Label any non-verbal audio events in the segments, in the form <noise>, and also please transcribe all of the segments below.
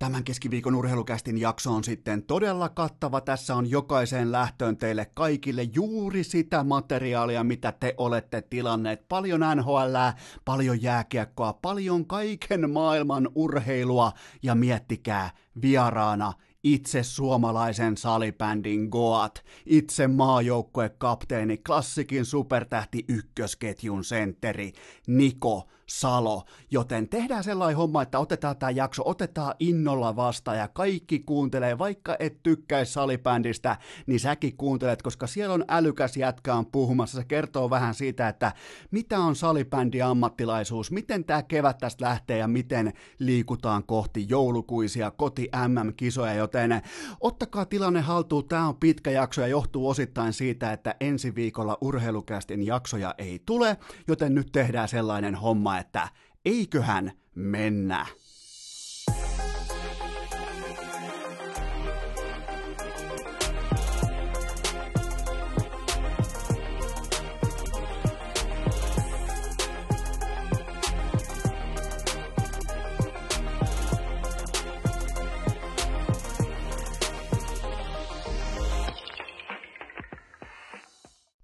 Tämän keskiviikon urheilukästin jakso on sitten todella kattava. Tässä on jokaiseen lähtöön teille kaikille juuri sitä materiaalia, mitä te olette tilanneet. Paljon NHL, paljon jääkiekkoa, paljon kaiken maailman urheilua ja miettikää vieraana itse suomalaisen salibändin Goat, itse maajoukkuekapteeni, klassikin supertähti ykkösketjun sentteri Niko Salo, joten tehdään sellainen homma, että otetaan tämä jakso, otetaan innolla vastaan ja kaikki kuuntelee, vaikka et tykkäisi salibändistä, niin säkin kuuntelet, koska siellä on älykäs jätkä on puhumassa, se kertoo vähän siitä, että mitä on salibändi ammattilaisuus, miten tämä kevät tästä lähtee ja miten liikutaan kohti joulukuisia koti MM-kisoja, joten ottakaa tilanne haltuun, tämä on pitkä jakso ja johtuu osittain siitä, että ensi viikolla urheilukästin jaksoja ei tule, joten nyt tehdään sellainen homma, että eiköhän mennä.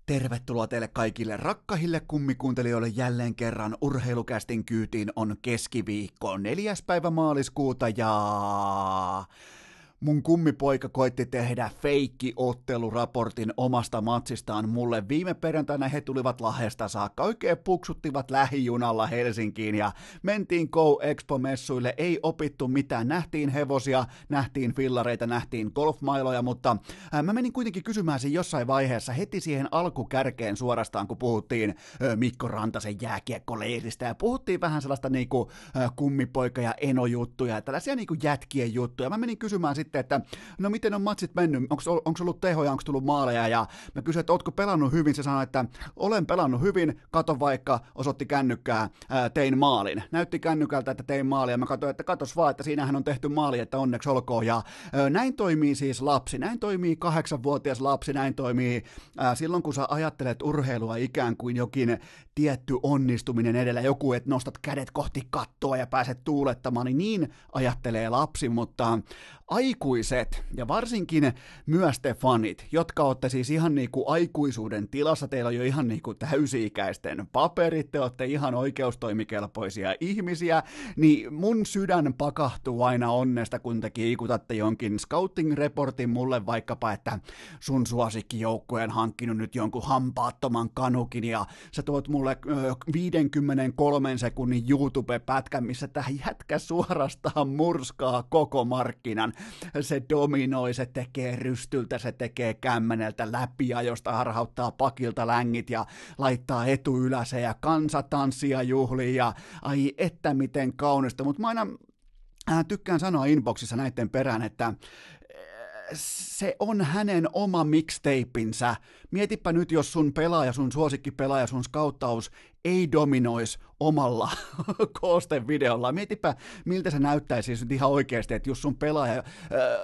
Tervetuloa teille kaikille rakkahille kummikuuntelijoille jälleen kerran. Urheilukästin kyytiin on keskiviikko neljäs päivä maaliskuuta ja mun kummipoika koitti tehdä feikki-otteluraportin omasta matsistaan mulle. Viime perjantaina he tulivat Lahdesta saakka, oikein puksuttivat lähijunalla Helsinkiin ja mentiin Go Expo-messuille, ei opittu mitään, nähtiin hevosia, nähtiin fillareita, nähtiin golfmailoja, mutta ää, mä menin kuitenkin kysymään siinä jossain vaiheessa heti siihen alkukärkeen suorastaan, kun puhuttiin ää, Mikko Rantasen jääkiekkoleiristä ja puhuttiin vähän sellaista niinku ää, kummipoika- ja enojuttuja ja tällaisia niinku jätkien juttuja. Mä menin kysymään sitten että no miten on matsit mennyt, onko ollut tehoja, onko tullut maaleja, ja mä kysyin, että ootko pelannut hyvin, se sanoi, että olen pelannut hyvin, kato vaikka, osoitti kännykkää, ää, tein maalin. Näytti kännykältä, että tein maalia, mä katsoin, että katos vaan, että siinähän on tehty maali, että onneksi olkoon, ja näin toimii siis lapsi, näin toimii kahdeksanvuotias lapsi, näin toimii silloin, kun sä ajattelet urheilua ikään kuin jokin tietty onnistuminen edellä, joku, että nostat kädet kohti kattoa ja pääset tuulettamaan, niin niin ajattelee lapsi, mutta aikuiset ja varsinkin myös te fanit, jotka olette siis ihan niinku aikuisuuden tilassa, teillä on jo ihan niinku täysi-ikäisten paperit, te olette ihan oikeustoimikelpoisia ihmisiä, niin mun sydän pakahtuu aina onnesta, kun te kiikutatte jonkin scouting-reportin mulle vaikkapa, että sun suosikkijoukkue on hankkinut nyt jonkun hampaattoman kanukin ja sä tuot mulle 53 sekunnin YouTube-pätkän, missä tämä jätkä suorastaan murskaa koko markkinan se dominoi, se tekee rystyltä, se tekee kämmeneltä läpiajosta, harhauttaa pakilta längit ja laittaa etu yläse ja kansa tanssia juhliin ja ai että miten kaunista, mutta mä aina äh, tykkään sanoa inboxissa näiden perään, että äh, se on hänen oma mixtapeinsä. Mietipä nyt, jos sun pelaaja, sun suosikkipelaaja, sun skauttaus ei dominoisi omalla <laughs> koostevideolla. Mietipä, miltä se näyttäisi nyt ihan oikeasti, että jos sun pelaaja ö,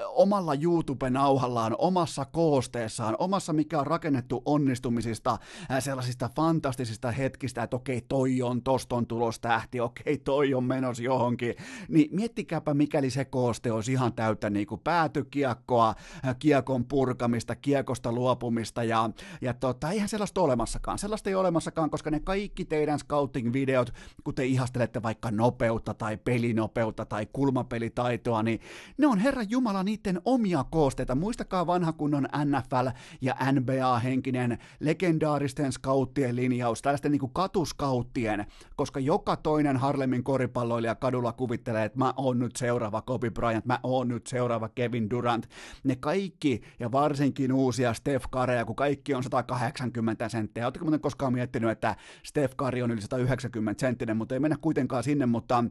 omalla YouTube-nauhallaan, omassa koosteessaan, omassa mikä on rakennettu onnistumisista, ö, sellaisista fantastisista hetkistä, että okei, toi on toston tulos tähti, okei, toi on menos johonkin, niin miettikääpä, mikäli se kooste olisi ihan täyttä niin kuin päätykiekkoa, kiekon purkamista, kiekosta luopumista ja, ja tota, eihän sellaista olemassakaan. Sellaista ei ole olemassakaan, koska ne kaikki teidän scouting-videot, kun te ihastelette vaikka nopeutta tai pelinopeutta tai kulmapelitaitoa, niin ne on Herran Jumala niiden omia koosteita. Muistakaa vanha kunnon NFL ja NBA-henkinen legendaaristen scouttien linjaus, tällaisten niin kuin katuskauttien, koska joka toinen Harlemin koripalloilija kadulla kuvittelee, että mä oon nyt seuraava Kobe Bryant, mä oon nyt seuraava Kevin Durant. Ne kaikki, ja varsinkin uusia Steph Curryja, kun kaikki on 180 senttiä. Oletteko muuten koskaan miettinyt, että Steph Kari on yli 190 senttinen, mutta ei mennä kuitenkaan sinne, mutta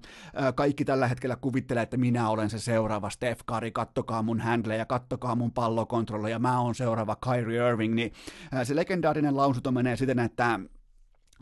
kaikki tällä hetkellä kuvittelee, että minä olen se seuraava Steph Kari, kattokaa mun handleja, kattokaa mun pallokontrolleja, mä oon seuraava Kyrie Irving, niin se legendaarinen lausunto menee siten, että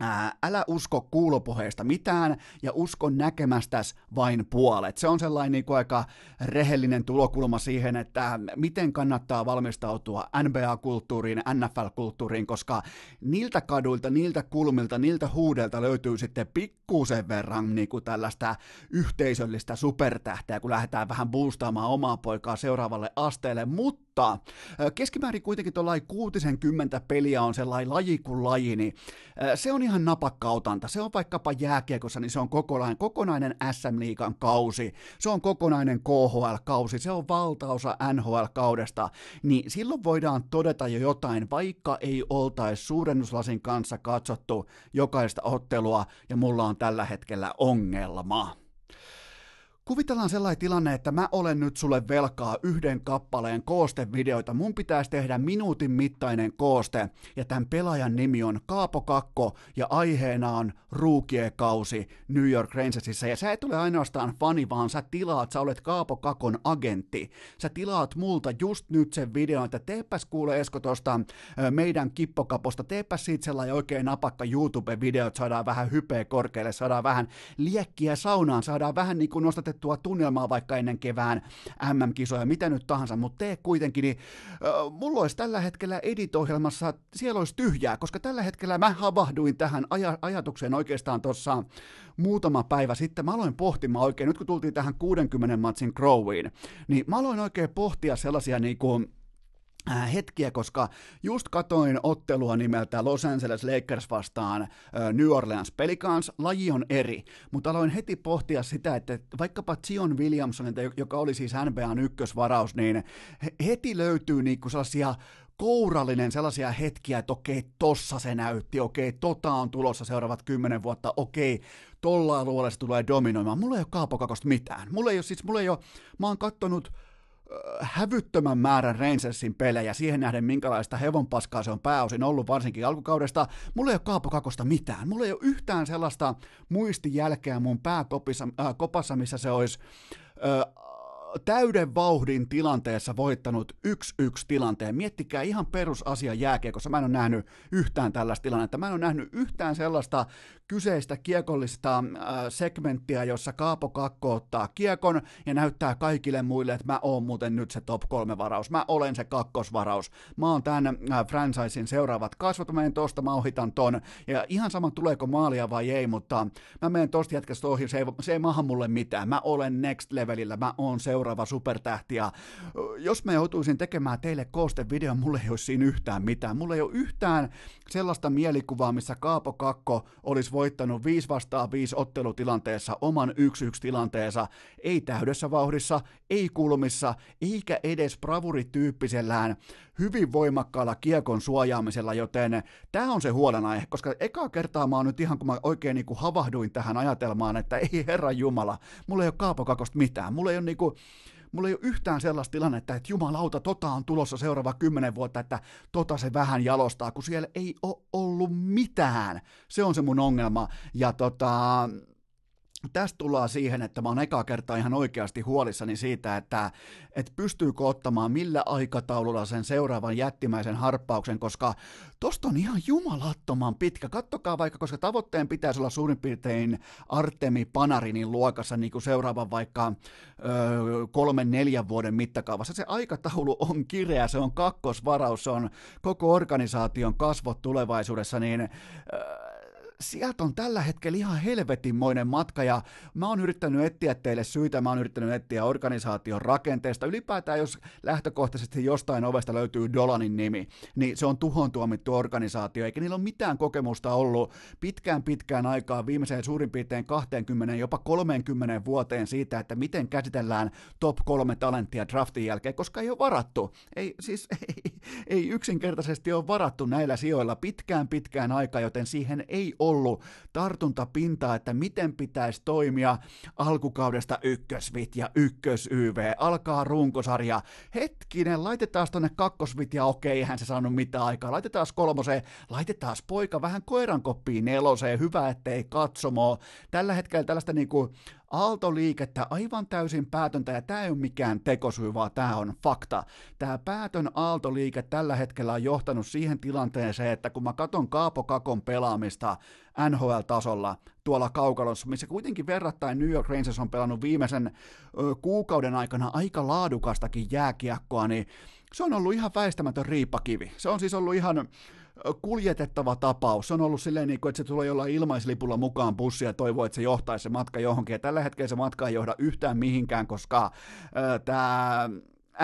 ää, älä usko kuulopoheista mitään ja usko näkemästäs vain puolet. Se on sellainen niin kuin aika rehellinen tulokulma siihen, että miten kannattaa valmistautua NBA-kulttuuriin, NFL-kulttuuriin, koska niiltä kaduilta, niiltä kulmilta, niiltä huudelta löytyy sitten pikkusen verran niin kuin tällaista yhteisöllistä supertähteä, kun lähdetään vähän boostaamaan omaa poikaa seuraavalle asteelle, mutta mutta keskimäärin kuitenkin tuollainen 60 peliä on sellainen laji kuin laji, niin se on ihan napakkautanta. Se on vaikkapa jääkiekossa, niin se on kokonainen, kokonainen SM-liigan kausi, se on kokonainen KHL-kausi, se on valtaosa NHL-kaudesta, niin silloin voidaan todeta jo jotain, vaikka ei oltaisi suurennuslasin kanssa katsottu jokaista ottelua, ja mulla on tällä hetkellä ongelma. Kuvitellaan sellainen tilanne, että mä olen nyt sulle velkaa yhden kappaleen koostevideoita. Mun pitäisi tehdä minuutin mittainen kooste, ja tämän pelaajan nimi on Kaapo Kakko, ja aiheena on ruukiekausi New York Rangersissa. Ja sä et ole ainoastaan fani, vaan sä tilaat, sä olet Kaapo Kakon agentti. Sä tilaat multa just nyt sen videon, että teepäs kuule Esko tosta meidän kippokaposta, teepäs siitä sellainen oikein napakka YouTube-video, että saadaan vähän hypeä korkealle, saadaan vähän liekkiä saunaan, saadaan vähän niin kuin nostatettu asetettua tunnelmaa vaikka ennen kevään MM-kisoja, mitä nyt tahansa, mutta tee kuitenkin, niin äh, mulla olisi tällä hetkellä editohjelmassa, siellä olisi tyhjää, koska tällä hetkellä mä havahduin tähän aj- ajatukseen oikeastaan tuossa muutama päivä sitten, mä aloin pohtimaan oikein, nyt kun tultiin tähän 60 matsin Crowiin, niin mä aloin oikein pohtia sellaisia niin kuin, hetkiä, koska just katoin ottelua nimeltä Los Angeles Lakers vastaan äh, New Orleans Pelicans. Laji on eri, mutta aloin heti pohtia sitä, että vaikkapa Zion Williamson, joka oli siis NBAn ykkösvaraus, niin heti löytyy niinku sellaisia kourallinen sellaisia hetkiä, että okei, tossa se näytti, okei, tota on tulossa seuraavat kymmenen vuotta, okei, tolla alueella se tulee dominoimaan. Mulla ei ole kaapokakosta mitään. Mulla ei ole, siis mulla ei ole, mä oon kattonut hävyttömän määrän Rangersin pelejä siihen nähden, minkälaista hevonpaskaa se on pääosin ollut, varsinkin alkukaudesta. Mulla ei ole Kaapo Kakosta mitään. Mulla ei ole yhtään sellaista muistijälkeä mun pääkopassa, äh, kopassa, missä se olisi äh, täyden vauhdin tilanteessa voittanut 1-1 tilanteen. Miettikää ihan perusasia jääkiekossa. Mä en ole nähnyt yhtään tällaista tilannetta. Mä en ole nähnyt yhtään sellaista kyseistä kiekollista äh, segmenttiä, jossa Kaapo Kakko ottaa kiekon ja näyttää kaikille muille, että mä oon muuten nyt se top kolme varaus. Mä olen se kakkosvaraus. Mä oon tämän äh, franchisein seuraavat kasvot. Mä menen tosta, mä ohitan ton. Ja ihan sama tuleeko maalia vai ei, mutta mä menen tosta jätkästä ohi. Se ei, se ei maha mulle mitään. Mä olen next levelillä. Mä oon seuraava seuraava supertähti. Ja jos mä joutuisin tekemään teille koostevideon, mulle ei olisi siinä yhtään mitään. Mulle ei ole yhtään sellaista mielikuvaa, missä Kaapo Kakko olisi voittanut 5 vastaan 5 ottelutilanteessa oman 1-1 tilanteensa, ei täydessä vauhdissa, ei kulmissa, eikä edes bravurityyppisellään hyvin voimakkaalla kiekon suojaamisella, joten tämä on se huolenaihe, koska eka kertaa mä oon nyt ihan kun mä oikein niin kuin havahduin tähän ajatelmaan, että ei herra Jumala, mulla ei ole kaapokakosta mitään, mulla ei ole niin kuin, mulla ei ole yhtään sellaista tilannetta, että jumalauta, tota on tulossa seuraava kymmenen vuotta, että tota se vähän jalostaa, kun siellä ei ole ollut mitään. Se on se mun ongelma. Ja tota, tästä tullaan siihen, että mä oon ekaa kertaa ihan oikeasti huolissani siitä, että, että pystyykö ottamaan millä aikataululla sen seuraavan jättimäisen harppauksen, koska tosta on ihan jumalattoman pitkä. Kattokaa vaikka, koska tavoitteen pitäisi olla suurin piirtein Artemi Panarinin luokassa niin kuin seuraavan vaikka öö, kolmen neljän vuoden mittakaavassa. Se aikataulu on kireä, se on kakkosvaraus, se on koko organisaation kasvot tulevaisuudessa, niin öö, sieltä on tällä hetkellä ihan helvetinmoinen matka ja mä oon yrittänyt etsiä teille syitä, mä oon yrittänyt etsiä organisaation rakenteesta. Ylipäätään jos lähtökohtaisesti jostain ovesta löytyy Dolanin nimi, niin se on tuhon tuomittu organisaatio, eikä niillä ole mitään kokemusta ollut pitkään pitkään aikaa viimeiseen suurin piirtein 20, jopa 30 vuoteen siitä, että miten käsitellään top kolme talenttia draftin jälkeen, koska ei ole varattu. Ei, siis <laughs> ei, ei yksinkertaisesti ole varattu näillä sijoilla pitkään pitkään aikaa, joten siihen ei ole ollut tartuntapintaa, että miten pitäisi toimia alkukaudesta ykkösvit ja ykkös-YV. Alkaa runkosarja. Hetkinen, laitetaan tonne kakkosvit ja okei, eihän se saanut mitään aikaa. Laitetaan kolmoseen, laitetaan poika vähän koirankoppiin neloseen. Hyvä, ettei katsomo. Tällä hetkellä tällaista niinku aaltoliikettä aivan täysin päätöntä, ja tämä ei ole mikään tekosyy, vaan tämä on fakta. Tämä päätön aaltoliike tällä hetkellä on johtanut siihen tilanteeseen, että kun mä katon Kaapo Kakon pelaamista NHL-tasolla tuolla kaukalossa, missä kuitenkin verrattain New York Rangers on pelannut viimeisen ö, kuukauden aikana aika laadukastakin jääkiekkoa, niin se on ollut ihan väistämätön riippakivi. Se on siis ollut ihan kuljetettava tapaus. Se on ollut silleen, niin kuin, että se tulee jollain ilmaislipulla mukaan bussia ja toivoo, että se johtaisi se matka johonkin. Ja tällä hetkellä se matka ei johda yhtään mihinkään, koska tämä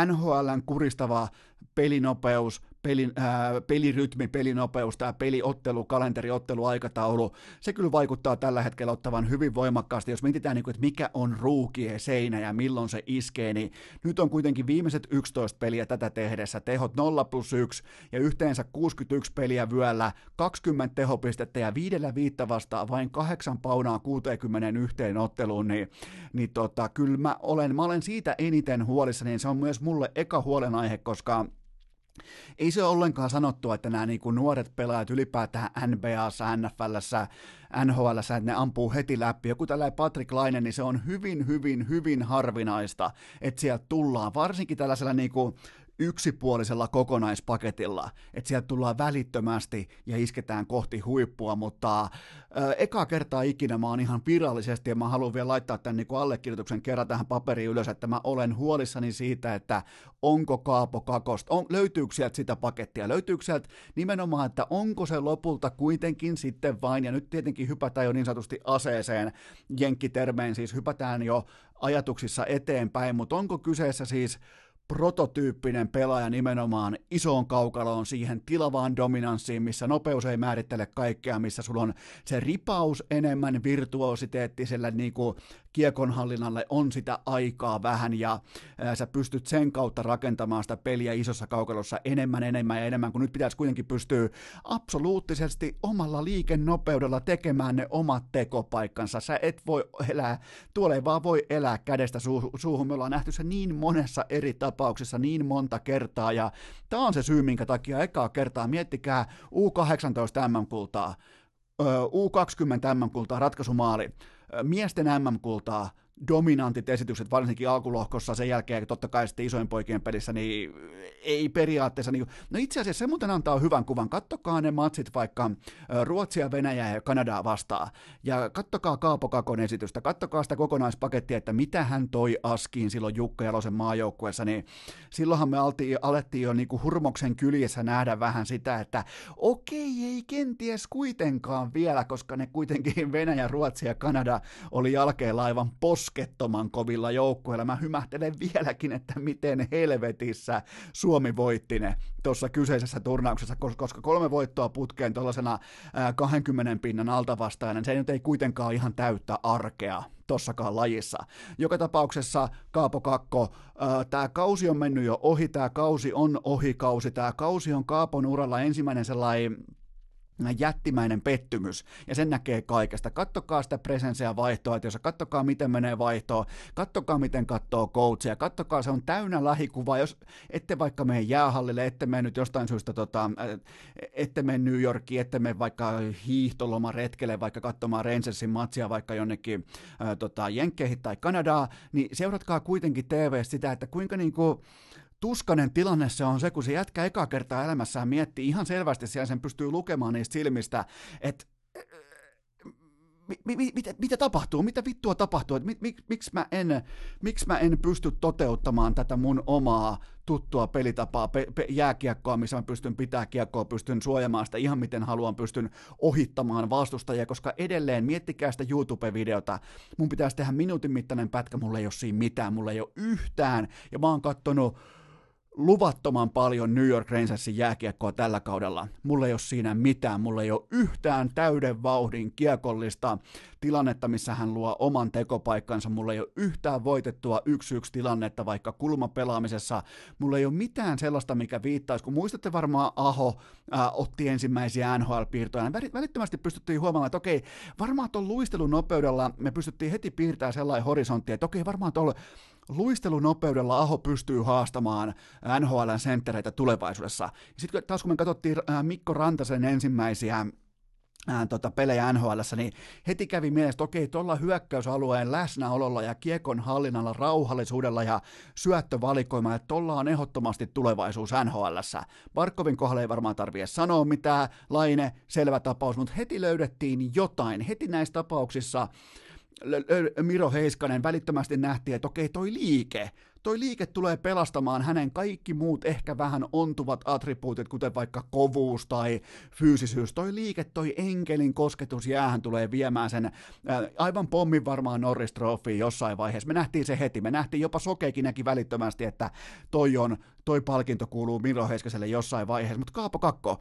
NHLn kuristava pelinopeus, pelin, ää, pelirytmi, pelinopeus, tämä peliottelu, kalenteri, ottelu, aikataulu, se kyllä vaikuttaa tällä hetkellä ottavan hyvin voimakkaasti. Jos mietitään, niin kuin, että mikä on ruukie seinä ja milloin se iskee, niin nyt on kuitenkin viimeiset 11 peliä tätä tehdessä, tehot 0 plus 1 ja yhteensä 61 peliä vyöllä, 20 tehopistettä ja viidellä viittä vastaan vain kahdeksan paunaa 61 otteluun, niin, niin tota, kyllä mä olen, mä olen siitä eniten huolissa, niin se on myös mulle eka huolenaihe, koska ei se ole ollenkaan sanottu, että nämä niin kuin nuoret pelaajat ylipäätään NBAssa, NFLssä, NHLssä, että ne ampuu heti läpi. Joku tällainen Patrick Laine, niin se on hyvin, hyvin, hyvin harvinaista, että sieltä tullaan, varsinkin tällaisella niin kuin yksipuolisella kokonaispaketilla, että sieltä tullaan välittömästi ja isketään kohti huippua, mutta eka kertaa ikinä mä oon ihan virallisesti, ja mä haluan vielä laittaa tämän niin allekirjoituksen kerran tähän paperiin ylös, että mä olen huolissani siitä, että onko Kaapo Kakosta, on, löytyykö sieltä sitä pakettia, löytyykö sieltä nimenomaan, että onko se lopulta kuitenkin sitten vain, ja nyt tietenkin hypätään jo niin sanotusti aseeseen, jenkkitermeen siis hypätään jo ajatuksissa eteenpäin, mutta onko kyseessä siis prototyyppinen pelaaja nimenomaan isoon kaukaloon siihen tilavaan dominanssiin, missä nopeus ei määrittele kaikkea, missä sulla on se ripaus enemmän virtuositeettiselle niin kuin kiekonhallinnalle on sitä aikaa vähän ja ää, sä pystyt sen kautta rakentamaan sitä peliä isossa kaukalossa enemmän, enemmän ja enemmän, kun nyt pitäisi kuitenkin pystyä absoluuttisesti omalla liikennopeudella tekemään ne omat tekopaikkansa. Sä et voi elää, tuolla ei vaan voi elää kädestä suuhun. Me ollaan nähty se niin monessa eri tapauksessa niin monta kertaa ja tämä on se syy, minkä takia ekaa kertaa miettikää U18 MM-kultaa, U20 MM-kultaa, ratkaisumaali, miesten MM-kultaa, dominantit esitykset, varsinkin alkulohkossa, sen jälkeen totta kai sitten isojen poikien pelissä, niin ei periaatteessa, niin, no itse asiassa se muuten antaa hyvän kuvan, kattokaa ne matsit vaikka Ruotsia, Venäjää ja Kanadaa vastaan, ja kattokaa Kaapo Kakon esitystä, kattokaa sitä kokonaispakettia, että mitä hän toi askiin silloin Jukka Jalosen maajoukkueessa, niin silloinhan me altiin, alettiin jo niin kuin hurmoksen kyljessä nähdä vähän sitä, että okei, ei kenties kuitenkaan vielä, koska ne kuitenkin <laughs> Venäjä, Ruotsi ja Kanada oli jälkeen laivan pos poskettoman kovilla joukkueilla. Mä hymähtelen vieläkin, että miten helvetissä Suomi voitti ne tuossa kyseisessä turnauksessa, koska kolme voittoa putkeen tuollaisena 20 pinnan altavastainen, se nyt ei kuitenkaan ihan täyttä arkea tossakaan lajissa. Joka tapauksessa Kaapo Kakko, tämä kausi on mennyt jo ohi, tämä kausi on ohikausi, tämä kausi on Kaapon uralla ensimmäinen sellainen jättimäinen pettymys, ja sen näkee kaikesta. Kattokaa sitä presenseä vaihtoa, että jos kattokaa miten menee vaihtoa, kattokaa miten katsoo coachia, kattokaa se on täynnä lähikuva, jos ette vaikka mene jäähallille, ette mene nyt jostain syystä, tota, ette mene New Yorkiin, ette mene vaikka hiihtoloma retkelle, vaikka katsomaan Rangersin matsia vaikka jonnekin ää, tota, Jenkkeihin tai Kanadaa, niin seuratkaa kuitenkin TV sitä, että kuinka niinku, tuskanen tilanne se on se, kun se jätkä eka kertaa elämässään miettii ihan selvästi, siellä sen pystyy lukemaan niistä silmistä, että mi, mi, mitä, mitä tapahtuu, mitä vittua tapahtuu, että mi, mi, miksi, mä en, miksi mä en pysty toteuttamaan tätä mun omaa tuttua pelitapaa, pe, pe, jääkiekkoa, missä mä pystyn pitää kiekkoa, pystyn suojamaan sitä ihan miten haluan, pystyn ohittamaan vastustajia, koska edelleen, miettikää sitä YouTube-videota, mun pitäisi tehdä minuutin mittainen pätkä, mulla ei ole siinä mitään, mulla ei ole yhtään, ja mä oon kattonut luvattoman paljon New York Rangersin jääkiekkoa tällä kaudella. Mulla ei ole siinä mitään, mulla ei ole yhtään täyden vauhdin kiekollista tilannetta, missä hän luo oman tekopaikkansa. Mulla ei ole yhtään voitettua yksi yksi tilannetta vaikka kulmapelaamisessa. Mulla ei ole mitään sellaista, mikä viittaisi, kun muistatte varmaan Aho ää, otti ensimmäisiä NHL-piirtoja. Välittömästi pystyttiin huomaamaan, että okei, varmaan tuon luistelunopeudella me pystyttiin heti piirtämään sellainen horisontti, että okei, varmaan tuolla luistelunopeudella Aho pystyy haastamaan NHLn senttereitä tulevaisuudessa. Sitten taas kun me katsottiin Mikko Rantasen ensimmäisiä ää, tota, pelejä NHL, niin heti kävi mielessä, että okei, tuolla hyökkäysalueen läsnäololla ja kiekon hallinnalla, rauhallisuudella ja syöttövalikoima, että tuolla on ehdottomasti tulevaisuus NHL. Barkovin kohdalla ei varmaan tarvitse sanoa mitään, Laine, selvä tapaus, mutta heti löydettiin jotain. Heti näissä tapauksissa Miro Heiskanen välittömästi nähtiin, että okei, toi liike, toi liike tulee pelastamaan hänen kaikki muut ehkä vähän ontuvat attribuutit, kuten vaikka kovuus tai fyysisyys. Toi liike, toi enkelin kosketus jäähän tulee viemään sen ää, aivan pommin varmaan Norris jossain vaiheessa. Me nähtiin se heti, me nähtiin jopa Sokeekin näki välittömästi, että toi on, toi palkinto kuuluu Miro Heiskaselle jossain vaiheessa, mutta Kaapo Kakko,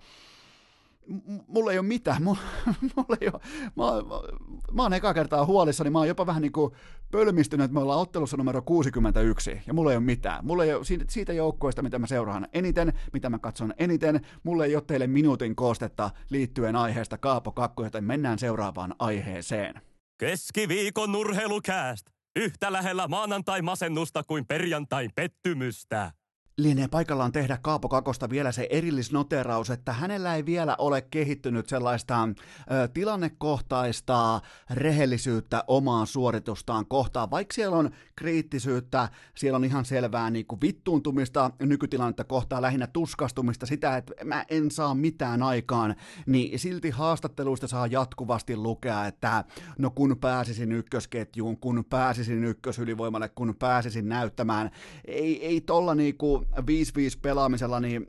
mulla ei ole mitään, mulla, <laughs> mulla ei ole, mä, mä, mä oon eka kertaa huolissani, mä oon jopa vähän niin kuin pölmistynyt, että me ollaan ottelussa numero 61, ja mulla ei ole mitään. Mulla ei ole siitä, joukkoista, mitä mä seuraan eniten, mitä mä katson eniten, mulla ei ole teille minuutin koostetta liittyen aiheesta Kaapo Kakku, joten mennään seuraavaan aiheeseen. Keskiviikon nurheilukääst. Yhtä lähellä maanantai-masennusta kuin perjantai pettymystä lienee paikallaan tehdä Kaapo Kakosta vielä se erillisnoteraus, että hänellä ei vielä ole kehittynyt sellaista ö, tilannekohtaista rehellisyyttä omaa suoritustaan kohtaan, vaikka siellä on kriittisyyttä, siellä on ihan selvää niin kuin vittuuntumista nykytilannetta kohtaan, lähinnä tuskastumista, sitä, että mä en saa mitään aikaan, niin silti haastatteluista saa jatkuvasti lukea, että no kun pääsisin ykkösketjuun, kun pääsisin ykkösylivoimalle, kun pääsisin näyttämään, ei, ei tolla niinku 5-5 pelaamisella, niin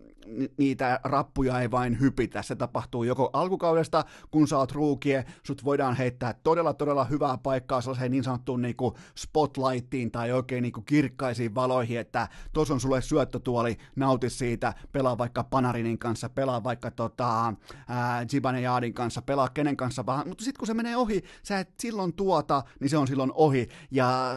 niitä rappuja ei vain hypitä. Se tapahtuu joko alkukaudesta, kun sä oot ruukie, sut voidaan heittää todella todella hyvää paikkaa sellaiseen niin sanottuun niinku spotlightiin tai oikein niinku kirkkaisiin valoihin, että tos on sulle syöttötuoli, nauti siitä, pelaa vaikka Panarinin kanssa, pelaa vaikka tota, Zibanejadin kanssa, pelaa kenen kanssa vaan, mutta sitten kun se menee ohi, sä et silloin tuota, niin se on silloin ohi, ja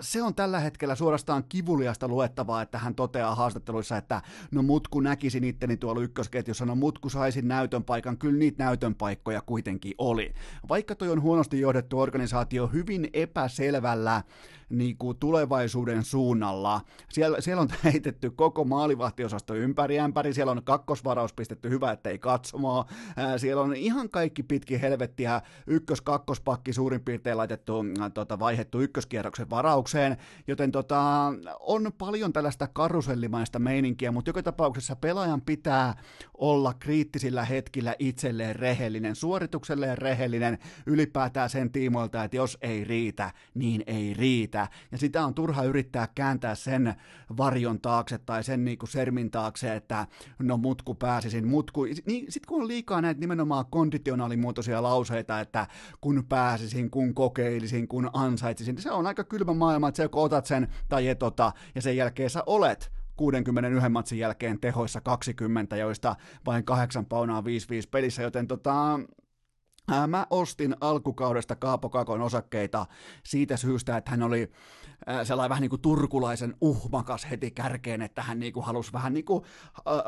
se on tällä hetkellä suorastaan kivuliasta luettavaa, että hän toteaa haastatteluissa, että no mut kun näkisin itteni tuolla ykkösketjussa, no mut kun saisin näytön paikan, kyllä niitä näytön paikkoja kuitenkin oli. Vaikka toi on huonosti johdettu organisaatio hyvin epäselvällä niin kuin tulevaisuuden suunnalla. Siellä, siellä on heitetty koko maalivahtiosasto ympäri ämpäri, siellä on kakkosvaraus pistetty hyvä, ettei katsomaa. Siellä on ihan kaikki pitki helvettiä, ykkös-kakkospakki suurin piirtein laitettu, tota, vaihettu ykköskierroksen varaukseen, joten tota, on paljon tällaista karusellimaista meininkiä, mutta joka tapauksessa pelaajan pitää olla kriittisillä hetkillä itselleen rehellinen, suoritukselleen rehellinen, ylipäätään sen tiimoilta, että jos ei riitä, niin ei riitä ja sitä on turha yrittää kääntää sen varjon taakse tai sen niin kuin sermin taakse, että no mutku pääsisin, mutku, niin sitten kun on liikaa näitä nimenomaan konditionaalimuotoisia lauseita, että kun pääsisin, kun kokeilisin, kun ansaitsisin, se on aika kylmä maailma, että se joko otat sen tai et ota, ja sen jälkeen sä olet 61 matsin jälkeen tehoissa 20, joista vain kahdeksan paunaa 5-5 pelissä, joten tota, Mä ostin alkukaudesta Kaapo Kakon osakkeita siitä syystä, että hän oli sellainen vähän niin kuin turkulaisen uhmakas heti kärkeen, että hän niin kuin halusi vähän niin kuin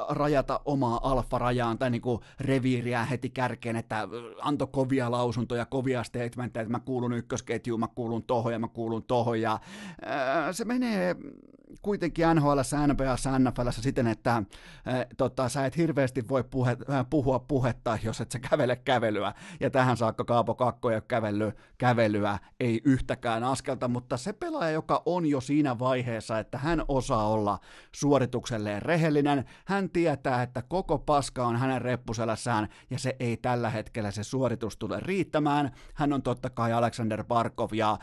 rajata omaa alfa-rajaan tai niin kuin reviiriä heti kärkeen, että antoi kovia lausuntoja, kovia statementteja, että mä kuulun ykkösketjuun, mä kuulun tohon ja mä kuulun tohon ja se menee kuitenkin NHL, NBA, NFL siten, että äh, tota, sä et hirveästi voi puhe, äh, puhua puhetta, jos et sä kävele kävelyä. Ja tähän saakka Kaapo Kakko ei ole kävellyt kävelyä, ei yhtäkään askelta, mutta se pelaaja, joka on jo siinä vaiheessa, että hän osaa olla suoritukselleen rehellinen, hän tietää, että koko paska on hänen reppuselässään ja se ei tällä hetkellä se suoritus tule riittämään. Hän on totta kai Alexander Barkov ja äh,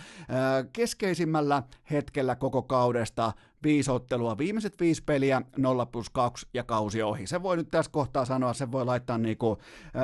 keskeisimmällä hetkellä koko kaudesta viisi ottelua, viimeiset viisi peliä, 0 plus 2 ja kausi ohi. Se voi nyt tässä kohtaa sanoa, se voi laittaa, niinku,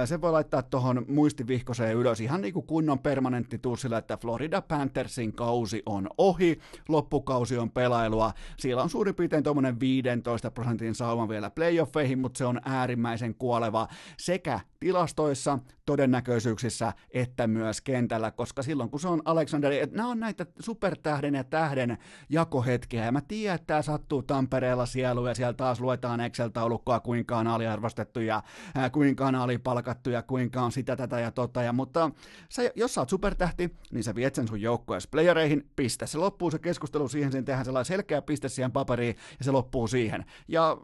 se voi laittaa tuohon muistivihkoseen ylös ihan niinku kunnon permanentti tussilla, että Florida Panthersin kausi on ohi, loppukausi on pelailua. Siellä on suurin piirtein tuommoinen 15 prosentin sauma vielä playoffeihin, mutta se on äärimmäisen kuoleva sekä tilastoissa, todennäköisyyksissä, että myös kentällä, koska silloin kun se on Alexander, että nämä on näitä supertähden ja tähden jakohetkiä, ja mä tiedän, että sattuu Tampereella sielu, ja siellä taas luetaan Excel-taulukkoa, kuinka on aliarvostettu ja ää, kuinka on alipalkattu ja kuinka on sitä, tätä ja tota, ja, mutta sä, jos sä oot supertähti, niin sä viet sen sun joukkojen playereihin, piste. Se loppuu se keskustelu siihen, sen tehdään sellainen selkeä piste siihen paperiin, ja se loppuu siihen. Ja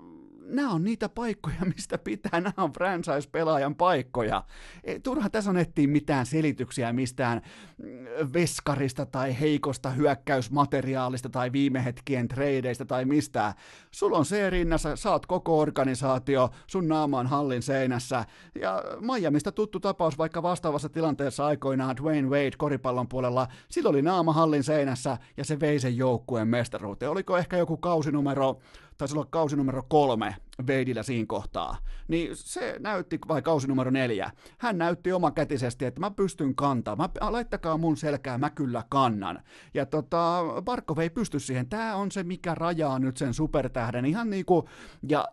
nämä on niitä paikkoja, <laughs> mistä pitää, nämä on franchise-pelaajan paikkoja. E, turha tässä on etsiä mitään selityksiä mistään mm, veskarista tai heikosta hyökkäysmateriaalista tai viime hetkien tradeista tai mistään. Sulla on se rinnassa, saat koko organisaatio, sun naama on hallin seinässä. Ja Miamista tuttu tapaus vaikka vastaavassa tilanteessa aikoinaan Dwayne Wade koripallon puolella, sillä oli naama hallin seinässä ja se vei sen joukkueen mestaruuteen. Oliko ehkä joku kausinumero taisi olla kausi numero kolme Veidillä siinä kohtaa, niin se näytti, vai kausi numero neljä, hän näytti omakätisesti, että mä pystyn kantaa, mä, laittakaa mun selkää, mä kyllä kannan. Ja tota, Barkov ei pysty siihen, tää on se, mikä rajaa nyt sen supertähden, ihan niinku, ja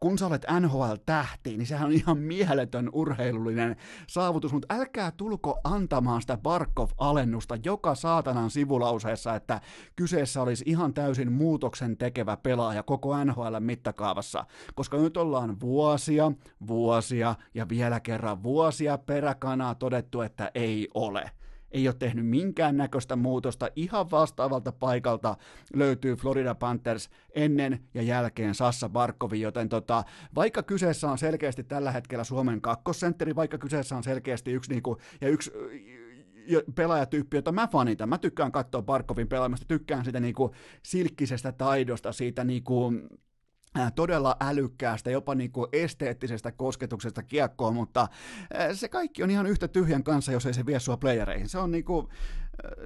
kun sä olet NHL-tähti, niin sehän on ihan mieletön urheilullinen saavutus, mutta älkää tulko antamaan sitä Barkov-alennusta joka saatanan sivulauseessa, että kyseessä olisi ihan täysin muutoksen tekevä pelaaja koko NHL mittakaavassa, koska nyt ollaan vuosia, vuosia ja vielä kerran vuosia peräkanaa todettu, että ei ole ei ole tehnyt minkään näköistä muutosta. Ihan vastaavalta paikalta löytyy Florida Panthers ennen ja jälkeen Sassa Barkovi, joten tota, vaikka kyseessä on selkeästi tällä hetkellä Suomen kakkosentteri, vaikka kyseessä on selkeästi yksi niinku, ja yksi pelaajatyyppi, jota mä fanitan. Mä tykkään katsoa Barkovin pelaamista, tykkään sitä niinku silkkisestä taidosta, siitä niinku todella älykkäästä, jopa niin kuin esteettisestä kosketuksesta kiekkoon, mutta se kaikki on ihan yhtä tyhjän kanssa, jos ei se vie sua playereihin. Se on niin kuin,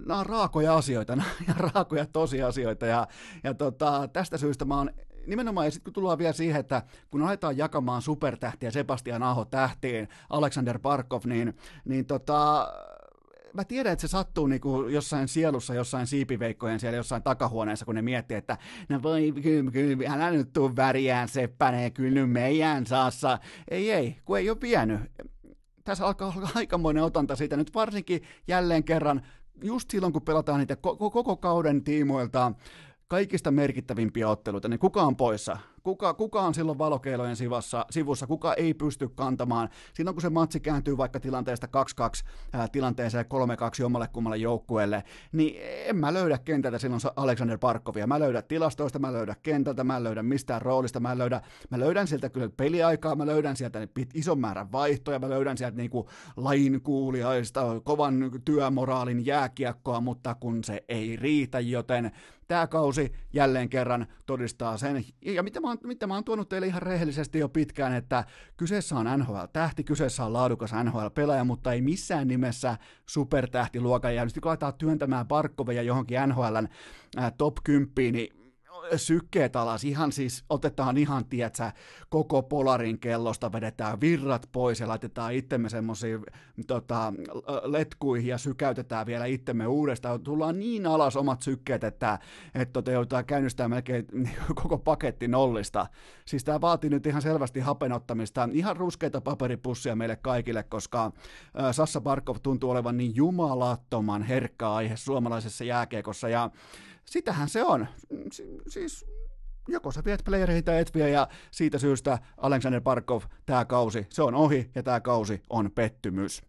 nämä on raakoja asioita, <laughs> on raakoja tosiasioita, ja, ja tota, tästä syystä mä oon nimenomaan, ja sitten kun tullaan vielä siihen, että kun aletaan jakamaan supertähtiä Sebastian Aho tähtiin, Alexander Barkov, niin, niin tota, mä tiedän, että se sattuu niinku jossain sielussa, jossain siipiveikkojen siellä jossain takahuoneessa, kun ne miettii, että no voi, kyllä, kyllä, älä nyt tuu väriään Seppänen, kyllä meidän saassa. Ei, ei, kun ei ole vienyt. Tässä alkaa olla aikamoinen otanta siitä nyt varsinkin jälleen kerran, just silloin kun pelataan niitä koko, koko kauden tiimoilta kaikista merkittävimpiä otteluita, niin kuka on poissa? kuka, kuka on silloin valokeilojen sivussa, sivussa, kuka ei pysty kantamaan. Silloin kun se matsi kääntyy vaikka tilanteesta 2-2 ää, tilanteeseen 3-2 jommalle kummalle joukkueelle, niin en mä löydä kentältä silloin Alexander Parkovia. Mä löydän tilastoista, mä löydän kentältä, mä löydän mistään roolista, mä löydän, mä löydän sieltä kyllä peliaikaa, mä löydän sieltä ison määrän vaihtoja, mä löydän sieltä niinku lainkuuliaista, kovan työmoraalin jääkiekkoa, mutta kun se ei riitä, joten tämä kausi jälleen kerran todistaa sen. Ja mitä mä, oon, mitä mä oon tuonut teille ihan rehellisesti jo pitkään, että kyseessä on NHL-tähti, kyseessä on laadukas NHL-pelaaja, mutta ei missään nimessä supertähtiluokan. Ja nyt kun aletaan työntämään Barkoveja johonkin NHLn top 10, niin sykkeet alas, ihan siis otetaan ihan, tietsä, koko polarin kellosta, vedetään virrat pois ja laitetaan itsemme semmoisiin tota, letkuihin ja sykäytetään vielä itsemme uudestaan. Tullaan niin alas omat sykkeet, että, että tota, joudutaan käynnistää melkein <laughs> koko paketti nollista. Siis tämä vaatii nyt ihan selvästi hapenottamista, ihan ruskeita paperipussia meille kaikille, koska Sassa Barkov tuntuu olevan niin jumalattoman herkkä aihe suomalaisessa jääkiekossa ja sitähän se on. Si- siis joko sä viet playereita et vie, ja siitä syystä Alexander Parkov, tämä kausi, se on ohi, ja tämä kausi on pettymys.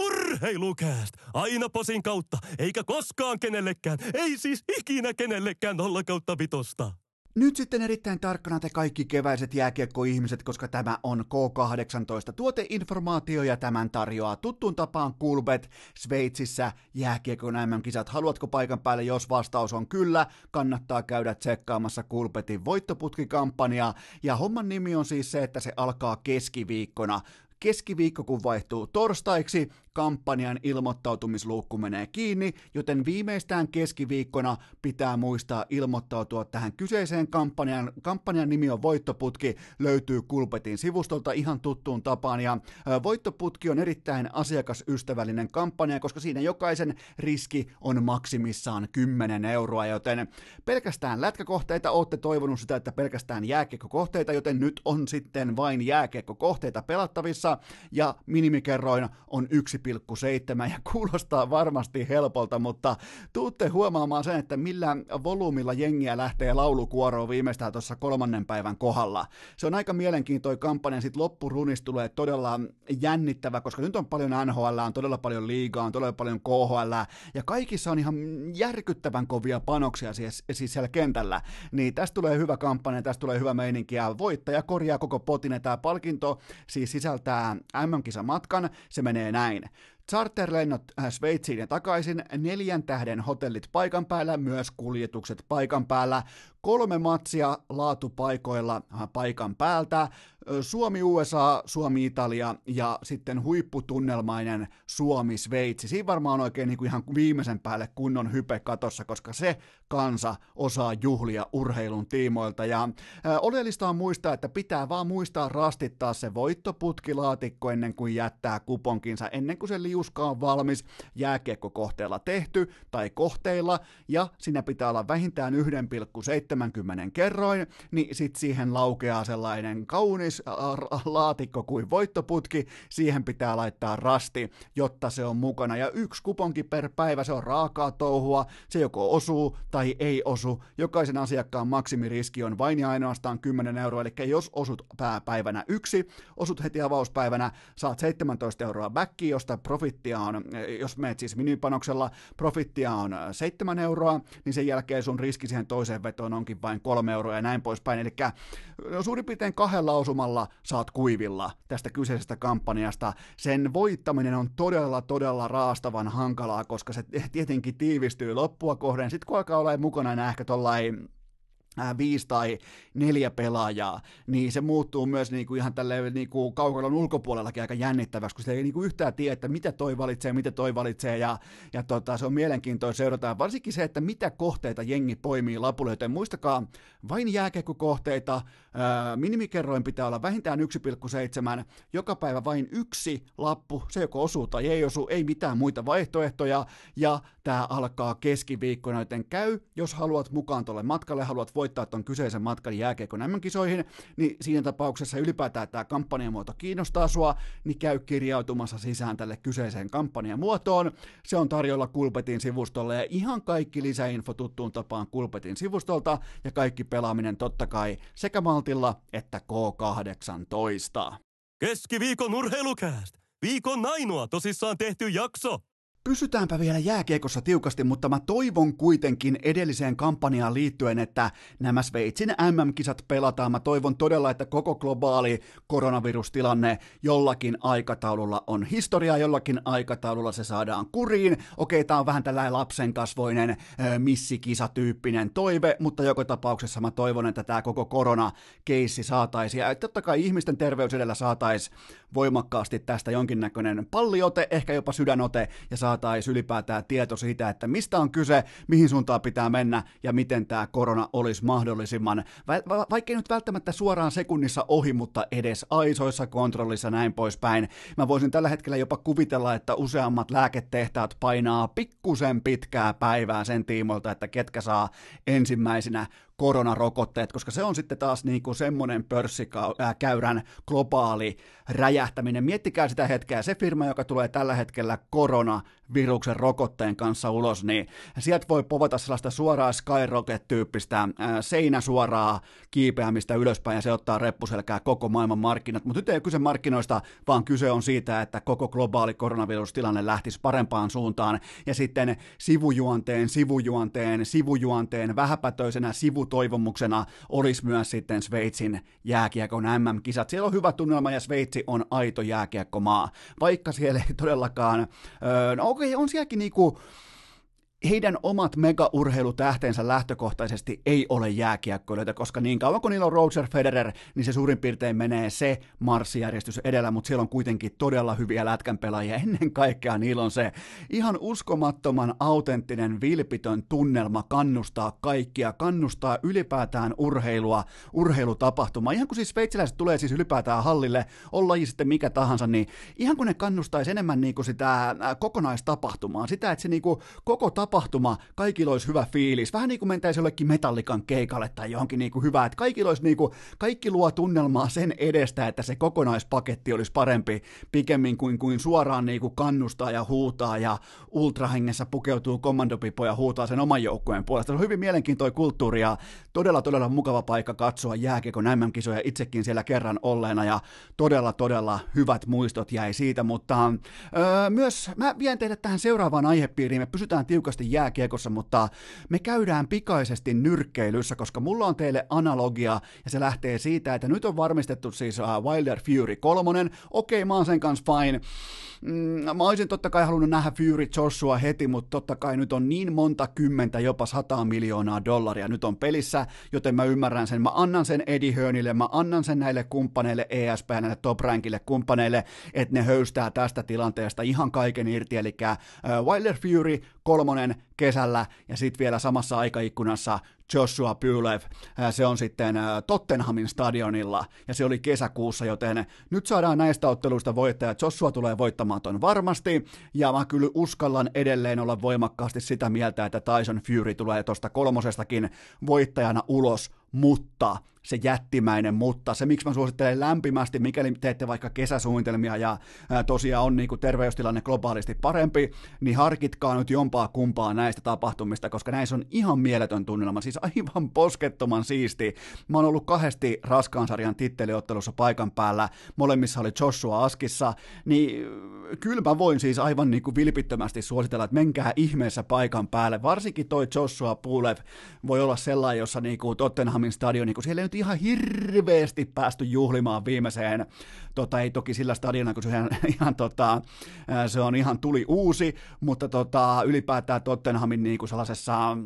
Urheilukääst! Aina posin kautta, eikä koskaan kenellekään, ei siis ikinä kenellekään nolla kautta vitosta. Nyt sitten erittäin tarkkana te kaikki keväiset jääkiekkoihmiset, koska tämä on K18 tuoteinformaatio ja tämän tarjoaa tuttuun tapaan Kulbet Sveitsissä jääkiekon MM-kisat. Haluatko paikan päälle, jos vastaus on kyllä, kannattaa käydä tsekkaamassa Kulbetin voittoputkikampanjaa. Ja homman nimi on siis se, että se alkaa keskiviikkona keskiviikko kun vaihtuu torstaiksi, kampanjan ilmoittautumisluukku menee kiinni, joten viimeistään keskiviikkona pitää muistaa ilmoittautua tähän kyseiseen kampanjan. Kampanjan nimi on Voittoputki, löytyy Kulpetin sivustolta ihan tuttuun tapaan, ja Voittoputki on erittäin asiakasystävällinen kampanja, koska siinä jokaisen riski on maksimissaan 10 euroa, joten pelkästään lätkäkohteita, olette toivonut sitä, että pelkästään jääkiekkokohteita, joten nyt on sitten vain jääkiekkokohteita pelattavissa, ja minimikerroin on 1,5 1,7 ja kuulostaa varmasti helpolta, mutta tuutte huomaamaan sen, että millä volyymilla jengiä lähtee laulukuoroon viimeistään tuossa kolmannen päivän kohdalla. Se on aika mielenkiintoinen kampanja, sitten loppurunista tulee todella jännittävä, koska nyt on paljon NHL, on todella paljon liigaa, on todella paljon KHL, ja kaikissa on ihan järkyttävän kovia panoksia siis, siis siellä kentällä. Niin tästä tulee hyvä kampanja, tästä tulee hyvä meininki, ja voittaja korjaa koko potin, ja tämä palkinto siis sisältää MM-kisamatkan, se menee näin. Charterlennot äh, Sveitsiin ja takaisin, neljän tähden hotellit paikan päällä, myös kuljetukset paikan päällä, kolme matsia laatupaikoilla äh, paikan päältä, Suomi-USA, Suomi-Italia ja sitten huipputunnelmainen Suomi-Sveitsi. Siinä varmaan oikein niin kuin ihan viimeisen päälle kunnon hype katossa, koska se kansa osaa juhlia urheilun tiimoilta. Ja oleellista on muistaa, että pitää vaan muistaa rastittaa se voittoputkilaatikko ennen kuin jättää kuponkinsa, ennen kuin se liuska on valmis jääkiekkokohteella tehty tai kohteilla, ja siinä pitää olla vähintään 1,70 kerroin, niin sitten siihen laukeaa sellainen kaunis laatikko kuin voittoputki, siihen pitää laittaa rasti, jotta se on mukana. Ja yksi kuponki per päivä, se on raakaa touhua, se joko osuu tai ei osu. Jokaisen asiakkaan maksimiriski on vain ja ainoastaan 10 euroa, eli jos osut pääpäivänä yksi, osut heti avauspäivänä, saat 17 euroa backi, josta profittia on, jos meet siis minipanoksella, profittia on 7 euroa, niin sen jälkeen sun riski siihen toiseen vetoon onkin vain 3 euroa ja näin poispäin. Eli no, suurin piirtein kahdella osumalla samalla saat kuivilla tästä kyseisestä kampanjasta. Sen voittaminen on todella, todella raastavan hankalaa, koska se tietenkin tiivistyy loppua kohden. Sitten kun alkaa olla mukana enää ehkä tollain viisi tai neljä pelaajaa, niin se muuttuu myös niinku ihan tälle niinku kaukalon ulkopuolellakin aika jännittäväksi, kun se ei niinku yhtään tiedä, että mitä toi valitsee, mitä toi valitsee, ja, ja tota, se on mielenkiintoista seurata, varsinkin se, että mitä kohteita jengi poimii lapulle, joten muistakaa, vain jääkekokohteita, ää, minimikerroin pitää olla vähintään 1,7, joka päivä vain yksi lappu, se joko osuu tai ei osu, ei mitään muita vaihtoehtoja, ja tämä alkaa keskiviikkona, joten käy, jos haluat mukaan tuolle matkalle, haluat voittaa tuon kyseisen matkan jääkiekon MM-kisoihin, niin siinä tapauksessa ylipäätään tämä kampanjamuoto kiinnostaa sua, niin käy kirjautumassa sisään tälle kyseiseen kampanjamuotoon. Se on tarjolla Kulpetin sivustolle ja ihan kaikki lisäinfo tuttuun tapaan Kulpetin sivustolta ja kaikki pelaaminen totta kai sekä Maltilla että K18. Keskiviikon urheilukääst! Viikon ainoa tosissaan tehty jakso! Pysytäänpä vielä jääkiekossa tiukasti, mutta mä toivon kuitenkin edelliseen kampanjaan liittyen, että nämä Sveitsin MM-kisat pelataan. Mä toivon todella, että koko globaali koronavirustilanne jollakin aikataululla on historiaa, jollakin aikataululla se saadaan kuriin. Okei, tää on vähän tällainen lapsenkasvoinen äh, missikisatyyppinen toive, mutta joka tapauksessa mä toivon, että tämä koko koronakeissi saataisiin. Ja totta kai ihmisten terveys edellä saataisiin voimakkaasti tästä jonkinnäköinen palliote, ehkä jopa sydänote, ja saataisiin ylipäätään tieto siitä, että mistä on kyse, mihin suuntaan pitää mennä ja miten tämä korona olisi mahdollisimman, va- va- vaikkei nyt välttämättä suoraan sekunnissa ohi, mutta edes aisoissa kontrollissa näin poispäin. Mä voisin tällä hetkellä jopa kuvitella, että useammat lääketehtaat painaa pikkusen pitkää päivää sen tiimoilta, että ketkä saa ensimmäisenä koronarokotteet, koska se on sitten taas niin kuin semmoinen pörssikäyrän globaali räjähtäminen. Miettikää sitä hetkeä, se firma, joka tulee tällä hetkellä koronaviruksen rokotteen kanssa ulos, niin sieltä voi povata sellaista suoraa skyrocket-tyyppistä seinäsuoraa kiipeämistä ylöspäin ja se ottaa reppuselkää koko maailman markkinat. Mutta nyt ei ole kyse markkinoista, vaan kyse on siitä, että koko globaali koronavirustilanne lähtisi parempaan suuntaan ja sitten sivujuonteen, sivujuonteen, sivujuonteen, vähäpätöisenä sivutoivomuksena olisi myös sitten Sveitsin jääkiekon MM-kisat. Siellä on hyvä tunnelma ja Sveitsi on aito jääkiekkomaa, vaikka siellä ei todellakaan, öö, no okei, on sielläkin niinku, heidän omat megaurheilutähtensä lähtökohtaisesti ei ole jääkiekkoilijoita, koska niin kauan kuin niillä on Roger Federer, niin se suurin piirtein menee se marssijärjestys edellä, mutta siellä on kuitenkin todella hyviä lätkän pelaajia. Ennen kaikkea niillä on se ihan uskomattoman autenttinen, vilpitön tunnelma kannustaa kaikkia, kannustaa ylipäätään urheilua, urheilutapahtumaa. Ihan kun siis sveitsiläiset tulee siis ylipäätään hallille, olla sitten mikä tahansa, niin ihan kun ne kannustaisi enemmän niin kuin sitä kokonaistapahtumaa, sitä, että se niin kuin koko tapahtuma tapahtuma, kaikilla olisi hyvä fiilis, vähän niin kuin mentäisi jollekin metallikan keikalle tai johonkin niin kuin hyvää, että kaikilla olisi niin kuin, kaikki luo tunnelmaa sen edestä, että se kokonaispaketti olisi parempi pikemmin kuin, kuin suoraan niin kuin kannustaa ja huutaa ja ultrahengessä pukeutuu kommandopipo ja huutaa sen oman joukkueen puolesta. Se on hyvin mielenkiintoinen kulttuuri ja todella todella mukava paikka katsoa jääkiekon MM-kisoja itsekin siellä kerran olleena ja todella todella hyvät muistot jäi siitä, mutta öö, myös mä vien teidät tähän seuraavaan aihepiiriin, me pysytään tiukasti jääkiekossa, mutta me käydään pikaisesti nyrkkeilyssä, koska mulla on teille analogia ja se lähtee siitä, että nyt on varmistettu siis uh, Wilder Fury kolmonen, okei mä oon sen kanssa fine, mm, mä olisin totta kai halunnut nähdä Fury Joshua heti, mutta totta kai nyt on niin monta kymmentä, jopa sata miljoonaa dollaria nyt on pelissä, joten mä ymmärrän sen, mä annan sen Eddie Hearnille, mä annan sen näille kumppaneille ESP, näille top rankille kumppaneille, että ne höystää tästä tilanteesta ihan kaiken irti, eli uh, Wilder Fury kolmonen kesällä ja sitten vielä samassa aikaikkunassa Joshua Pylev, se on sitten Tottenhamin stadionilla, ja se oli kesäkuussa, joten nyt saadaan näistä otteluista voittaja. Joshua tulee voittamaan ton varmasti, ja mä kyllä uskallan edelleen olla voimakkaasti sitä mieltä, että Tyson Fury tulee tuosta kolmosestakin voittajana ulos, mutta se jättimäinen, mutta. Se miksi mä suosittelen lämpimästi, mikäli teette vaikka kesäsuunnitelmia ja ää, tosiaan on niin kuin terveystilanne globaalisti parempi, niin harkitkaa nyt jompaa kumpaa näistä tapahtumista, koska näissä on ihan mieletön tunnelma, siis aivan poskettoman siisti. Mä oon ollut kahdesti raskaan sarjan titteliottelussa paikan päällä, molemmissa oli Joshua Askissa, niin kyllä mä voin siis aivan niin kuin vilpittömästi suositella, että menkää ihmeessä paikan päälle, varsinkin toi Joshua Pulev voi olla sellainen, jossa niin kuin Tottenhamin stadion, niin kuin siellä ei nyt ihan hirveästi päästy juhlimaan viimeiseen, tota, ei toki sillä stadionilla, kun se, ihan, <laughs> ihan, tota, se on ihan tuli uusi, mutta tota, ylipäätään Tottenhamin niin kuin sellaisessa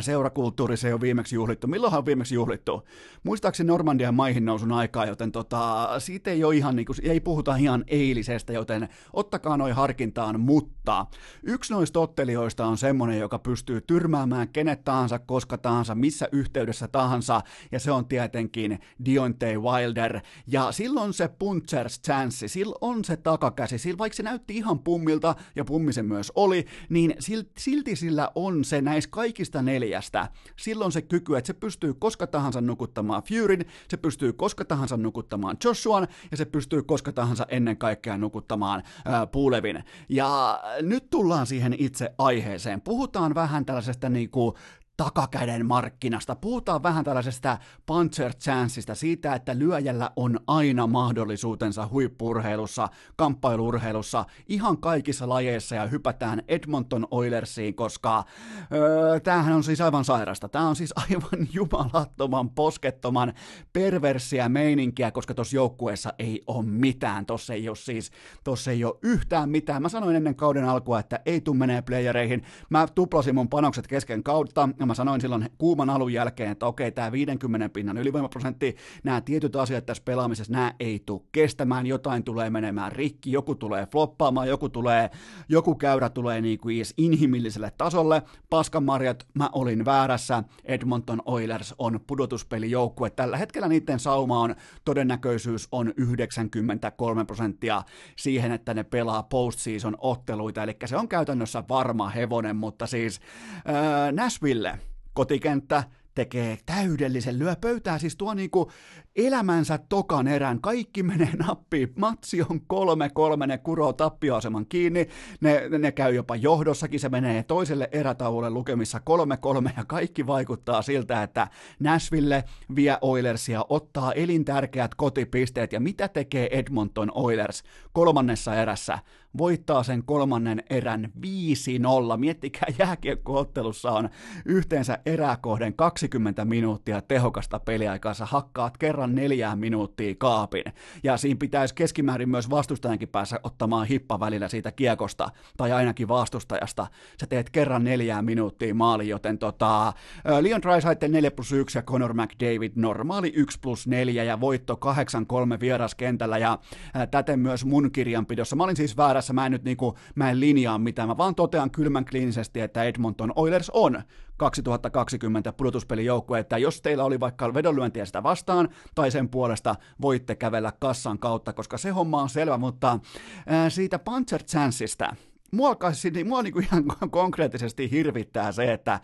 seurakulttuurissa ei ole viimeksi juhlittu. Milloinhan on viimeksi juhlittu? Muistaakseni Normandian maihin nousun aikaa, joten tota, siitä ei ole ihan, niin kuin, ei puhuta ihan eilisestä, joten ottakaa noin harkintaan, mutta yksi noista ottelijoista on semmoinen, joka pystyy tyrmäämään kenet tahansa, koska tahansa, missä yhteydessä tahansa, ja se on tietenkin Deontay Wilder, ja silloin se punchers chance, sillä on se takakäsi, sillä vaikka se näytti ihan pummilta, ja pummisen myös oli, niin silti sillä on se näissä kaikista ne neljästä. Silloin se kyky, että se pystyy koska tahansa nukuttamaan Furyn, se pystyy koska tahansa nukuttamaan Joshuan ja se pystyy koska tahansa ennen kaikkea nukuttamaan ää, Pulevin. Ja nyt tullaan siihen itse aiheeseen. Puhutaan vähän tällaisesta niinku takakäden markkinasta. Puhutaan vähän tällaisesta puncher chanceista, siitä, että lyöjällä on aina mahdollisuutensa huippurheilussa, kamppailurheilussa, ihan kaikissa lajeissa ja hypätään Edmonton Oilersiin, koska öö, tämähän on siis aivan sairasta. Tämä on siis <laughs> aivan jumalattoman, poskettoman, perversiä meininkiä, koska tuossa joukkueessa ei ole mitään. Tuossa ei ole siis, tuossa ei ole yhtään mitään. Mä sanoin ennen kauden alkua, että ei tuu menee playereihin. Mä tuplasin mun panokset kesken kautta, ja mä sanoin silloin kuuman alun jälkeen, että okei, tämä 50 pinnan ylivoimaprosentti, nämä tietyt asiat tässä pelaamisessa, nämä ei tule kestämään, jotain tulee menemään rikki, joku tulee floppaamaan, joku tulee, joku käyrä tulee niin kuin inhimilliselle tasolle. Paskanmarjat, mä olin väärässä, Edmonton Oilers on pudotuspelijoukkue. Tällä hetkellä niiden sauma on, todennäköisyys on 93 prosenttia siihen, että ne pelaa postseason otteluita, eli se on käytännössä varma hevonen, mutta siis äh, Nashville kotikenttä tekee täydellisen, lyö pöytää, siis tuo niinku elämänsä tokan erän, kaikki menee nappiin, matsi on kolme kolme, ne kuroo tappioaseman kiinni, ne, ne käy jopa johdossakin, se menee toiselle erätaululle lukemissa kolme kolme. Ja kaikki vaikuttaa siltä, että Nashville vie Oilersia, ottaa elintärkeät kotipisteet. Ja mitä tekee Edmonton Oilers kolmannessa erässä? voittaa sen kolmannen erän 5-0. Miettikää, jääkiekkoottelussa on yhteensä eräkohden 20 minuuttia tehokasta peliaikaa. Sä hakkaat kerran neljään minuuttia kaapin. Ja siinä pitäisi keskimäärin myös vastustajankin päässä ottamaan hippa välillä siitä kiekosta, tai ainakin vastustajasta. Sä teet kerran neljään minuuttia maali, joten tota, Leon Draisaitl 4 plus 1 ja Conor McDavid normaali 1 plus 4 ja voitto 8-3 vieraskentällä ja täten myös mun kirjanpidossa. Mä olin siis väärässä mä en nyt niinku, mä en linjaa mitään, mä vaan totean kylmän kliinisesti, että Edmonton Oilers on 2020 pudotuspelijoukkue, että jos teillä oli vaikka vedonlyöntiä sitä vastaan tai sen puolesta, voitte kävellä kassan kautta, koska se homma on selvä, mutta siitä Puncher Chanceista, mua, niin mua niin kuin ihan konkreettisesti hirvittää se, että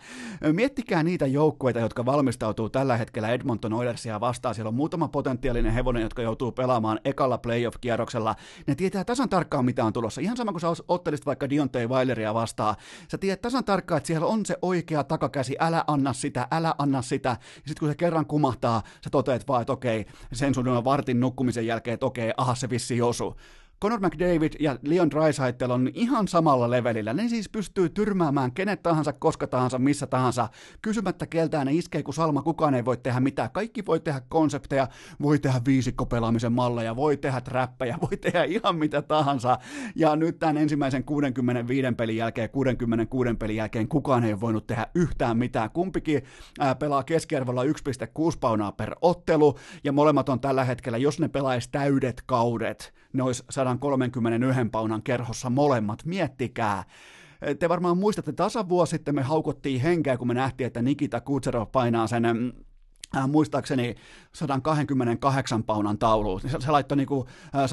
miettikää niitä joukkueita, jotka valmistautuu tällä hetkellä Edmonton Oilersia vastaan. Siellä on muutama potentiaalinen hevonen, jotka joutuu pelaamaan ekalla playoff-kierroksella. Ne tietää tasan tarkkaan, mitä on tulossa. Ihan sama kuin sä ottelisit vaikka Dionte Weileria vastaan. Sä tiedät tasan tarkkaan, että siellä on se oikea takakäsi, älä anna sitä, älä anna sitä. Ja sitten kun se kerran kumahtaa, sä toteat vaan, että okei, sen sun vartin nukkumisen jälkeen, että okei, aha, se vissi osu. Conor McDavid ja Leon Draisaitl on ihan samalla levelillä. Ne siis pystyy tyrmäämään kenet tahansa, koska tahansa, missä tahansa. Kysymättä keltään ne iskee kuin salma, kukaan ei voi tehdä mitään. Kaikki voi tehdä konsepteja, voi tehdä viisikkopelaamisen malleja, voi tehdä trappeja, voi tehdä ihan mitä tahansa. Ja nyt tämän ensimmäisen 65 pelin jälkeen, 66 pelin jälkeen kukaan ei voinut tehdä yhtään mitään. Kumpikin pelaa keskiarvolla 1,6 paunaa per ottelu, ja molemmat on tällä hetkellä, jos ne pelaisi täydet kaudet, ne olisi 131 paunan kerhossa molemmat, miettikää. Te varmaan muistatte, tasavuosi sitten me haukottiin henkeä, kun me nähtiin, että Nikita Kutserov painaa sen äh, muistaakseni 128 paunan taulu. Se, se laittoi niinku, äh,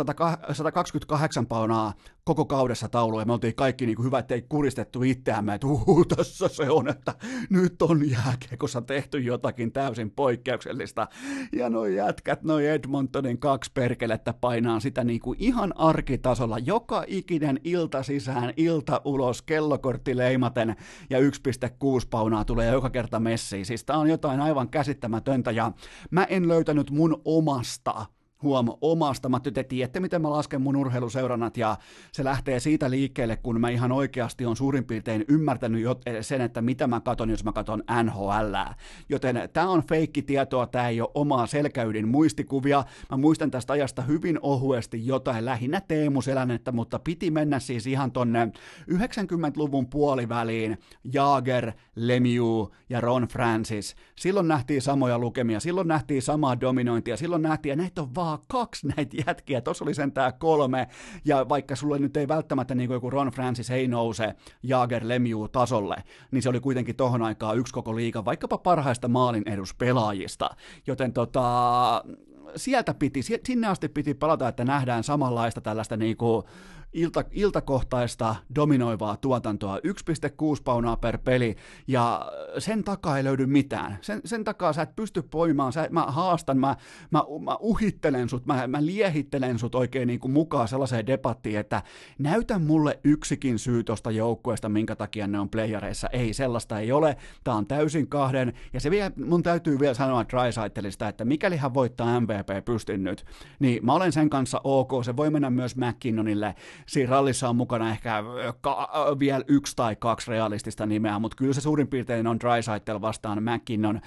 128 paunaa koko kaudessa taulu, ja me oltiin kaikki niin kuin hyvä, ettei kuristettu itseämme, että uhu, tässä se on, että nyt on jääkiekossa tehty jotakin täysin poikkeuksellista. Ja noi jätkät, noi Edmontonin kaksi perkelettä painaa sitä niin kuin ihan arkitasolla, joka ikinen ilta sisään, ilta ulos, kellokortti leimaten, ja 1,6 paunaa tulee joka kerta messiin. Siis tää on jotain aivan käsittämätöntä, ja mä en löytänyt mun omasta huom, omasta. Mä te tiedätte, miten mä lasken mun urheiluseurannat ja se lähtee siitä liikkeelle, kun mä ihan oikeasti on suurin piirtein ymmärtänyt sen, että mitä mä katon, jos mä katon NHL. Joten tämä on feikki tietoa, tämä ei ole omaa selkäydin muistikuvia. Mä muistan tästä ajasta hyvin ohuesti jotain, lähinnä Teemu Selänettä, mutta piti mennä siis ihan tonne 90-luvun puoliväliin. Jaager, Lemieux ja Ron Francis. Silloin nähtiin samoja lukemia, silloin nähtiin samaa dominointia, silloin nähtiin, ja näitä on vaan vaan kaksi näitä jätkiä, tuossa oli sentään kolme, ja vaikka sulle nyt ei välttämättä niin kuin joku Ron Francis ei nouse Jaager Lemieux tasolle, niin se oli kuitenkin tohon aikaan yksi koko liiga, vaikkapa parhaista maalin eduspelaajista, joten tota, sieltä piti, sinne asti piti palata, että nähdään samanlaista tällaista niin kuin ilta, iltakohtaista dominoivaa tuotantoa, 1,6 paunaa per peli, ja sen takaa ei löydy mitään. Sen, sen takaa sä et pysty poimaan, sä, mä haastan, mä, mä, mä uhittelen sut, mä, mä liehittelen sut oikein niin kuin mukaan sellaiseen debattiin, että näytä mulle yksikin syy tuosta joukkueesta, minkä takia ne on playareissa. Ei, sellaista ei ole. Tää on täysin kahden, ja se vielä, mun täytyy vielä sanoa Drysaitelista, että mikäli hän voittaa MVP pystin nyt, niin mä olen sen kanssa ok, se voi mennä myös McKinnonille, siinä rallissa on mukana ehkä ka- vielä yksi tai kaksi realistista nimeä, mutta kyllä se suurin piirtein on Drysaitel vastaan McKinnon,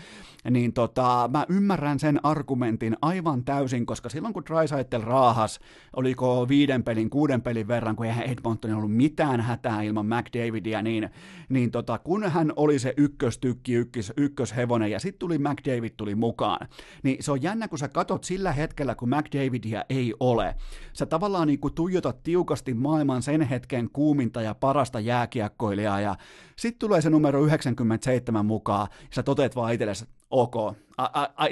niin tota, mä ymmärrän sen argumentin aivan täysin, koska silloin kun Drysaitel raahas, oliko viiden pelin, kuuden pelin verran, kun eihän Edmonton ollut mitään hätää ilman McDavidia, niin, niin tota, kun hän oli se ykköstykki, ykkös, ykköshevonen, ja sitten tuli McDavid tuli mukaan, niin se on jännä, kun sä katot sillä hetkellä, kun McDavidia ei ole, sä tavallaan niin tuijotat tiukasti varmasti maailman sen hetken kuuminta ja parasta jääkiekkoilijaa, ja sitten tulee se numero 97 mukaan, ja sä toteat vaan itsellesi, ok, a, a, a,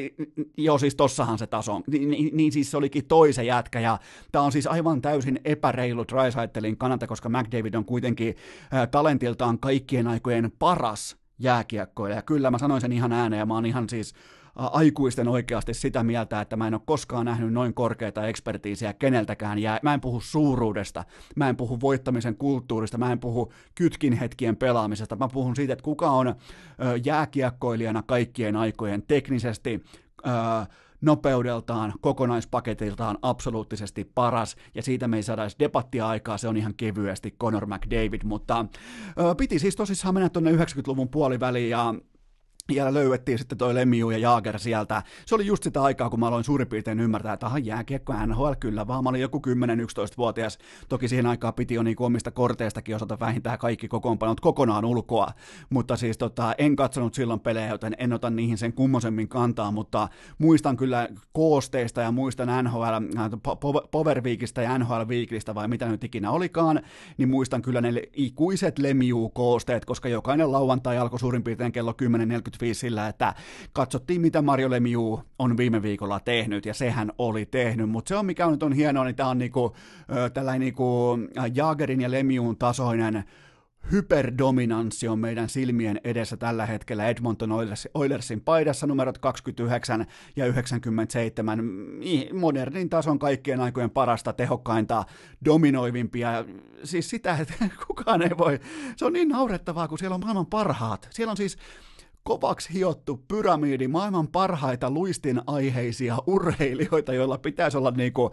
joo siis tossahan se taso Ni, niin, niin siis se olikin toisen jätkä, ja tämä on siis aivan täysin epäreilu Drysaitelin kannalta, koska McDavid on kuitenkin ä, talentiltaan kaikkien aikojen paras jääkiekkoilija, ja kyllä mä sanoin sen ihan ääneen, ja mä oon ihan siis aikuisten oikeasti sitä mieltä, että mä en ole koskaan nähnyt noin korkeita ekspertiisiä keneltäkään. Ja mä en puhu suuruudesta, mä en puhu voittamisen kulttuurista, mä en puhu kytkin hetkien pelaamisesta. Mä puhun siitä, että kuka on jääkiekkoilijana kaikkien aikojen teknisesti, nopeudeltaan, kokonaispaketiltaan absoluuttisesti paras, ja siitä me ei saada edes debattia aikaa, se on ihan kevyesti Conor McDavid, mutta ö, piti siis tosissaan mennä tuonne 90-luvun puoliväliin, ja ja löydettiin sitten toi Lemiu ja Jaager sieltä. Se oli just sitä aikaa, kun mä aloin suurin piirtein ymmärtää, että aha, jääkiekko NHL kyllä, vaan mä olin joku 10-11-vuotias. Toki siihen aikaan piti jo niinku omista korteistakin osata vähintään kaikki kokoonpanot kokonaan ulkoa. Mutta siis tota, en katsonut silloin pelejä, joten en ota niihin sen kummosemmin kantaa, mutta muistan kyllä koosteista ja muistan NHL, äh, Power Weekistä ja NHL Weekistä vai mitä nyt ikinä olikaan, niin muistan kyllä ne ikuiset Lemiu-koosteet, koska jokainen lauantai alkoi suurin piirtein kello 10.45 sillä, että katsottiin mitä Mario Lemieux on viime viikolla tehnyt, ja sehän oli tehnyt, mutta se on mikä nyt on hienoa, niin tämä on niinku, tällainen niinku Jagerin ja Lemieuxn tasoinen hyperdominanssi on meidän silmien edessä tällä hetkellä Edmonton Oilersin paidassa numerot 29 ja 97, modernin tason kaikkien aikojen parasta, tehokkainta, dominoivimpia, siis sitä, että <laughs> kukaan ei voi, se on niin naurettavaa, kun siellä on maailman parhaat, siellä on siis kovaksi hiottu pyramidi maailman parhaita luistin aiheisia urheilijoita, joilla pitäisi olla niinku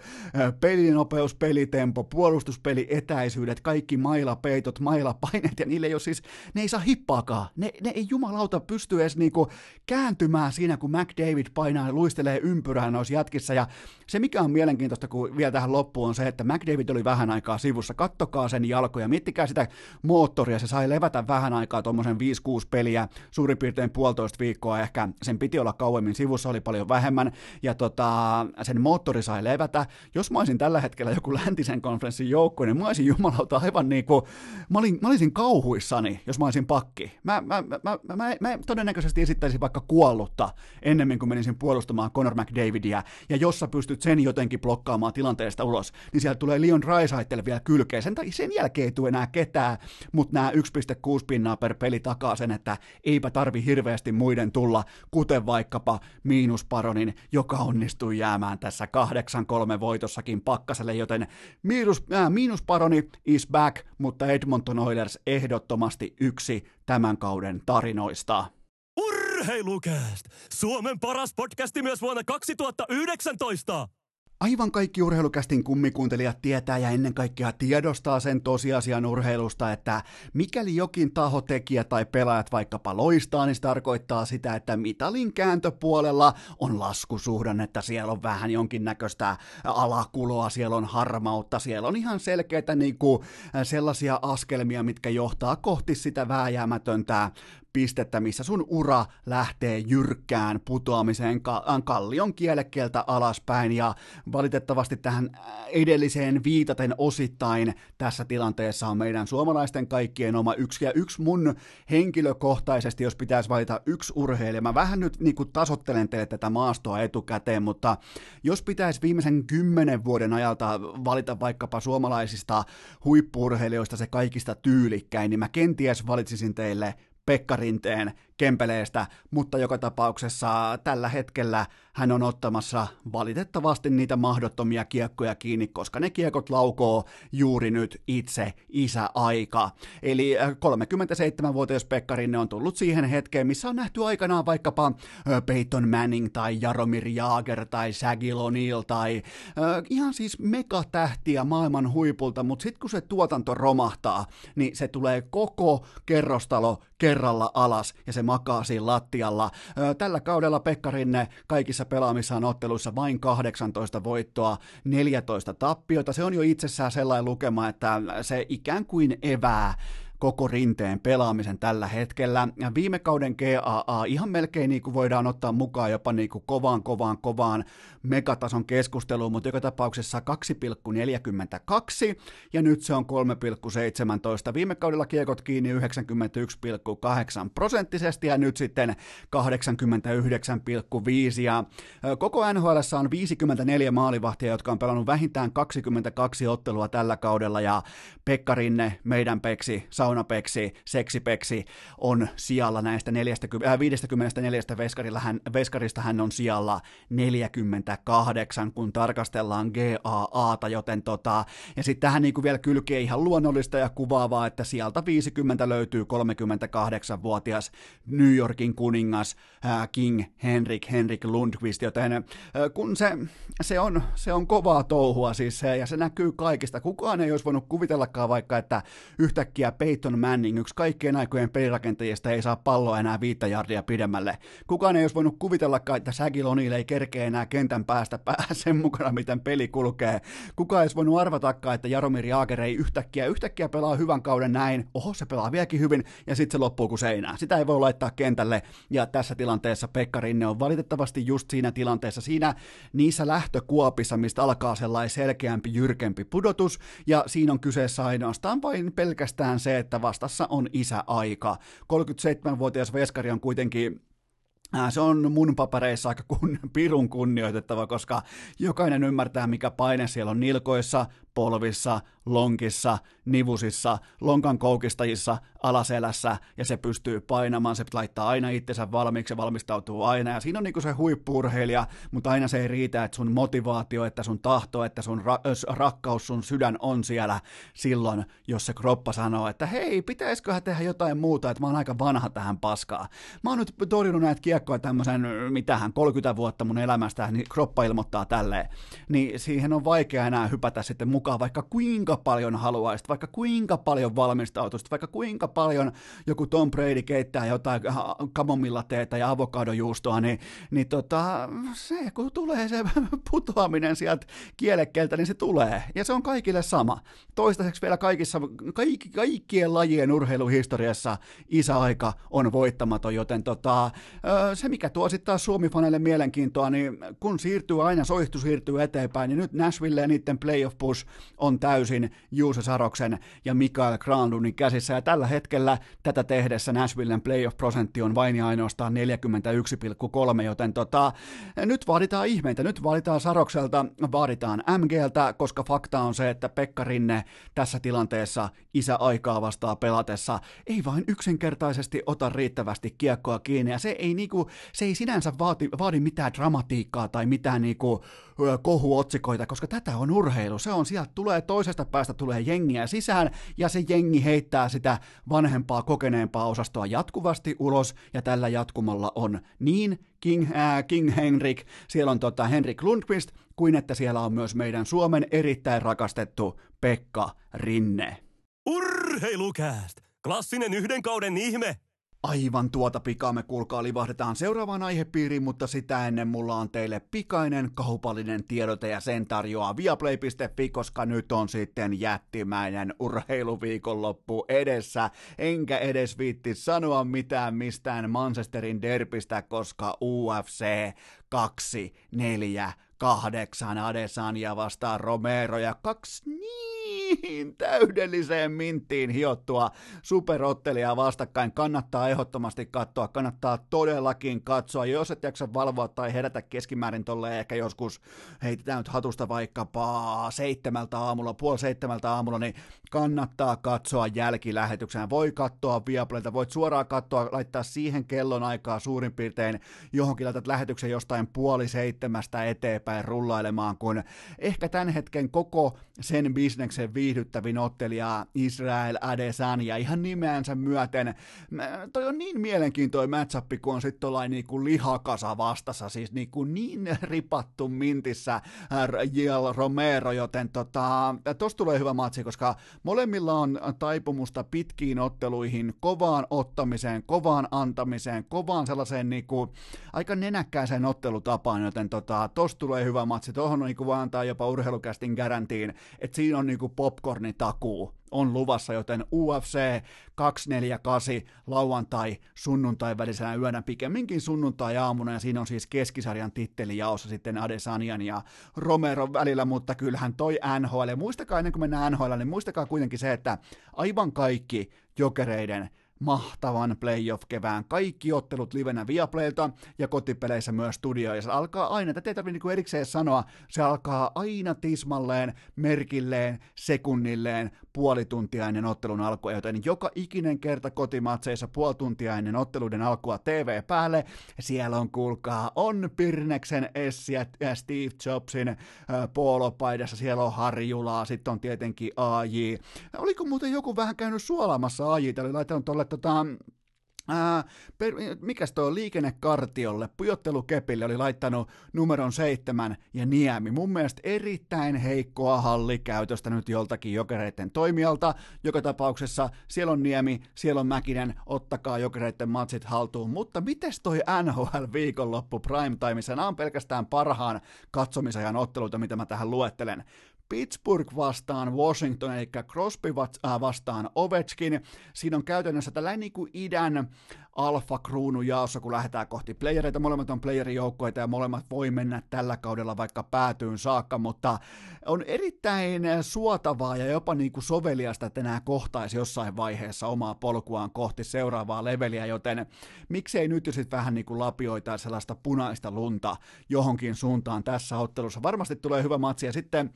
pelinopeus, pelitempo, puolustuspeli, etäisyydet, kaikki mailapeitot, mailapaineet, ja niille ei ole siis, ne ei saa hippaakaan. Ne, ne ei jumalauta pysty edes niinku kääntymään siinä, kun McDavid painaa ja luistelee ympyrää noissa jätkissä, ja se mikä on mielenkiintoista, kun vielä tähän loppuun on se, että McDavid oli vähän aikaa sivussa, kattokaa sen jalkoja, miettikää sitä moottoria, se sai levätä vähän aikaa tuommoisen 5-6 peliä, suurin piirtein melkein puolitoista viikkoa ehkä, sen piti olla kauemmin sivussa, oli paljon vähemmän, ja tota, sen moottori sai levätä. Jos mä olisin tällä hetkellä joku läntisen konferenssin joukko, niin mä olisin jumalauta aivan niin kuin, mä, olin, mä olisin kauhuissani, jos mä olisin pakki. Mä, mä, mä, mä, mä, mä todennäköisesti esittäisin vaikka kuollutta ennemmin kuin menisin puolustamaan Conor McDavidia, ja jos sä pystyt sen jotenkin blokkaamaan tilanteesta ulos, niin sieltä tulee Leon Draisaitl vielä kylkeen. Sen, sen jälkeen ei tule enää ketään, mutta nämä 1,6 pinnaa per peli takaa sen, että eipä tarvi hirveästi muiden tulla, kuten vaikkapa Miinusparonin, joka onnistui jäämään tässä 8-3 voitossakin pakkaselle, joten miinus, äh, Miinusparoni is back, mutta Edmonton Oilers ehdottomasti yksi tämän kauden tarinoista. Urheilukääst! Suomen paras podcasti myös vuonna 2019! Aivan kaikki urheilukästin kummikuuntelijat tietää ja ennen kaikkea tiedostaa sen tosiasian urheilusta, että mikäli jokin taho, tekijä tai pelaajat vaikkapa loistaa, niin se tarkoittaa sitä, että mitalin kääntöpuolella on laskusuhdannetta, siellä on vähän jonkinnäköistä alakuloa, siellä on harmautta, siellä on ihan selkeitä niin kuin, sellaisia askelmia, mitkä johtaa kohti sitä vääjäämätöntä pistettä, missä sun ura lähtee jyrkkään putoamiseen ka- kallion kielekkeeltä alaspäin. Ja valitettavasti tähän edelliseen viitaten osittain tässä tilanteessa on meidän suomalaisten kaikkien oma yksi. Ja yksi mun henkilökohtaisesti, jos pitäisi valita yksi urheilija, mä vähän nyt niin kuin tasottelen teille tätä maastoa etukäteen, mutta jos pitäisi viimeisen kymmenen vuoden ajalta valita vaikkapa suomalaisista huippurheilijoista se kaikista tyylikkäin, niin mä kenties valitsisin teille Pekka Rinteen Kempeleestä, mutta joka tapauksessa tällä hetkellä hän on ottamassa valitettavasti niitä mahdottomia kiekkoja kiinni, koska ne kiekot laukoo juuri nyt itse isä-aika. Eli 37-vuotias äh, Pekka Rinne on tullut siihen hetkeen, missä on nähty aikanaan vaikkapa äh, Peyton Manning tai Jaromir Jaager tai Shagil O'Neal tai äh, ihan siis megatähtiä maailman huipulta, mutta sitten kun se tuotanto romahtaa, niin se tulee koko kerrostalo kerralla alas ja se makaa siinä lattialla. Tällä kaudella Pekka Rinne kaikissa pelaamissaan otteluissa vain 18 voittoa, 14 tappiota. Se on jo itsessään sellainen lukema, että se ikään kuin evää koko rinteen pelaamisen tällä hetkellä. Ja viime kauden GAA ihan melkein niin kuin voidaan ottaa mukaan jopa niin kuin kovaan, kovaan, kovaan megatason keskusteluun, mutta joka tapauksessa 2,42 ja nyt se on 3,17. Viime kaudella kiekot kiinni 91,8 prosenttisesti ja nyt sitten 89,5 ja koko NHL on 54 maalivahtia, jotka on pelannut vähintään 22 ottelua tällä kaudella ja Pekka Rinne, meidän peksi, saunapeksi, seksipeksi on sijalla näistä 40, äh, 54 veskarilla hän, veskarista hän on sijalla 48, kun tarkastellaan GAAta, joten tota, ja sitten tähän niin vielä kylkee ihan luonnollista ja kuvaavaa, että sieltä 50 löytyy 38-vuotias New Yorkin kuningas äh, King Henrik Henrik Lundqvist, joten äh, kun se, se, on, se on kovaa touhua siis ja se näkyy kaikista. Kukaan ei olisi voinut kuvitellakaan vaikka, että yhtäkkiä Peyton Manning, yksi kaikkien aikojen pelirakentajista, ei saa palloa enää viittä jardia pidemmälle. Kukaan ei olisi voinut kuvitellakaan, että Shagil O'Neal ei kerkeä enää kentän päästä päähän <laughs> sen mukana, miten peli kulkee. Kukaan ei olisi voinut arvatakaan, että Jaromir Jaager ei yhtäkkiä, yhtäkkiä pelaa hyvän kauden näin, oho se pelaa vieläkin hyvin, ja sitten se loppuu kuin seinään. Sitä ei voi laittaa kentälle, ja tässä tilanteessa Pekka Rinne on valitettavasti just siinä tilanteessa, siinä niissä lähtökuopissa, mistä alkaa sellainen selkeämpi, jyrkempi pudotus, ja siinä on kyseessä ainoastaan vain pelkästään se, että vastassa on isä aika. 37-vuotias Veskari on kuitenkin se on mun papereissa aika kun, pirun kunnioitettava, koska jokainen ymmärtää, mikä paine siellä on nilkoissa, polvissa, lonkissa, nivusissa, lonkan koukistajissa, alaselässä, ja se pystyy painamaan, se laittaa aina itsensä valmiiksi, se valmistautuu aina, ja siinä on niinku se huippuurheilija, mutta aina se ei riitä, että sun motivaatio, että sun tahto, että sun ra- rakkaus, sun sydän on siellä silloin, jos se kroppa sanoo, että hei, pitäisiköhän tehdä jotain muuta, että mä oon aika vanha tähän paskaa. Mä oon nyt torjunut näitä kiekkoja tämmöisen, mitähän, 30 vuotta mun elämästä, niin kroppa ilmoittaa tälleen, niin siihen on vaikea enää hypätä sitten mukaan mukaan, vaikka kuinka paljon haluaisit, vaikka kuinka paljon valmistautuisit, vaikka kuinka paljon joku Tom Brady keittää jotain kamomillateetä ja avokadojuustoa, niin, niin tota, se kun tulee se <laughs> putoaminen sieltä kielekkeeltä, niin se tulee. Ja se on kaikille sama. Toistaiseksi vielä kaikissa, kaikki, kaikkien lajien urheiluhistoriassa isäaika on voittamaton, joten tota, se mikä tuo sitten taas Suomi-faneille mielenkiintoa, niin kun siirtyy aina, soihtu siirtyy eteenpäin, niin nyt Nashville ja niiden playoff push on täysin Juuse Saroksen ja Mikael Granlundin käsissä. Ja tällä hetkellä tätä tehdessä Nashvillen playoff-prosentti on vain ja ainoastaan 41,3, joten tota, nyt vaaditaan ihmeitä. Nyt vaaditaan Sarokselta, vaaditaan MGltä, koska fakta on se, että Pekka Rinne tässä tilanteessa isä aikaa vastaa pelatessa ei vain yksinkertaisesti ota riittävästi kiekkoa kiinni. Ja se ei, niinku, se ei sinänsä vaati, vaadi mitään dramatiikkaa tai mitään niinku, kohuotsikoita, koska tätä on urheilu. Se on sieltä tulee toisesta päästä tulee jengiä sisään ja se jengi heittää sitä vanhempaa kokeneempaa osastoa jatkuvasti ulos ja tällä jatkumalla on niin King, äh, King Henrik, siellä on tota Henrik Lundqvist, kuin että siellä on myös meidän Suomen erittäin rakastettu Pekka Rinne. Urheilukääst! Klassinen yhden kauden ihme! Aivan tuota pikaa me kuulkaa livahdetaan seuraavaan aihepiiriin, mutta sitä ennen mulla on teille pikainen kaupallinen tiedote ja sen tarjoaa viaplay.fi, koska nyt on sitten jättimäinen urheiluviikonloppu edessä. Enkä edes viitti sanoa mitään mistään Manchesterin derpistä, koska UFC 2, 4, 8 Adesanya vastaan Romero ja kaksi niin täydelliseen minttiin hiottua superottelijaa vastakkain. Kannattaa ehdottomasti katsoa, kannattaa todellakin katsoa. Jos et jaksa valvoa tai herätä keskimäärin tolle ehkä joskus, heitetään nyt hatusta vaikkapa seitsemältä aamulla, puoli seitsemältä aamulla, niin kannattaa katsoa jälkilähetyksenä. Voi katsoa Viaplayta, voit suoraan katsoa, laittaa siihen kellon aikaa suurin piirtein johonkin laitat lähetyksen jostain puoli seitsemästä eteenpäin rullailemaan, kun ehkä tämän hetken koko sen bisneksen viihdyttävin ottelija Israel Adesanya ihan nimeänsä myöten. Toi on niin mielenkiintoinen matchup, kun on sitten tuollainen niinku lihakasa vastassa, siis niinku niin ripattu mintissä Jiel Romero, joten tota, tosta tulee hyvä matsi, koska molemmilla on taipumusta pitkiin otteluihin, kovaan ottamiseen, kovaan antamiseen, kovaan sellaiseen niinku, aika nenäkkääseen ottelutapaan, joten tota, tosta tulee hyvä matsi. Tuohon on niinku vaan antaa jopa urheilukästin garantiin, että siinä on niinku popcornitakuu on luvassa, joten UFC 248 lauantai sunnuntai välisenä yönä pikemminkin sunnuntai aamuna ja siinä on siis keskisarjan titteli jaossa sitten Adesanian ja Romero välillä, mutta kyllähän toi NHL, ja muistakaa ennen kuin mennään NHL, niin muistakaa kuitenkin se, että aivan kaikki jokereiden mahtavan playoff-kevään. Kaikki ottelut livenä Viaplaylta ja kotipeleissä myös studio. Ja se alkaa aina, tätä ei tarvitse erikseen sanoa, se alkaa aina tismalleen, merkilleen, sekunnilleen, puoli tuntia ennen ottelun alkua, joten joka ikinen kerta kotimatseissa puoli tuntia ennen otteluiden alkua TV päälle. Siellä on, kuulkaa, on Pirneksen Essi ja Steve Jobsin äh, poolopaidassa, siellä on Harjulaa, sitten on tietenkin AJ. Oliko muuten joku vähän käynyt suolaamassa AJ, oli laittanut tuolle tota, Ää, per, mikäs tuo liikennekartiolle, pujottelukepille oli laittanut numeron seitsemän ja Niemi. Mun mielestä erittäin heikkoa hallikäytöstä nyt joltakin jokereiden toimijalta. Joka tapauksessa siellä on Niemi, siellä on Mäkinen, ottakaa jokereiden matsit haltuun. Mutta mites toi NHL viikonloppu primetimeissa? Nämä on pelkästään parhaan katsomisajan otteluita, mitä mä tähän luettelen. Pittsburgh vastaan Washington, eli Crosby äh, vastaan Ovechkin. Siinä on käytännössä tällainen niin kuin idän alfa kruunu jaossa, kun lähdetään kohti playereita. Molemmat on playerijoukkoita ja molemmat voi mennä tällä kaudella vaikka päätyyn saakka, mutta on erittäin suotavaa ja jopa niin kuin soveliasta, että nämä kohtaisi jossain vaiheessa omaa polkuaan kohti seuraavaa leveliä, joten miksei nyt sitten vähän niin kuin lapioita sellaista punaista lunta johonkin suuntaan tässä ottelussa. Varmasti tulee hyvä matsi ja sitten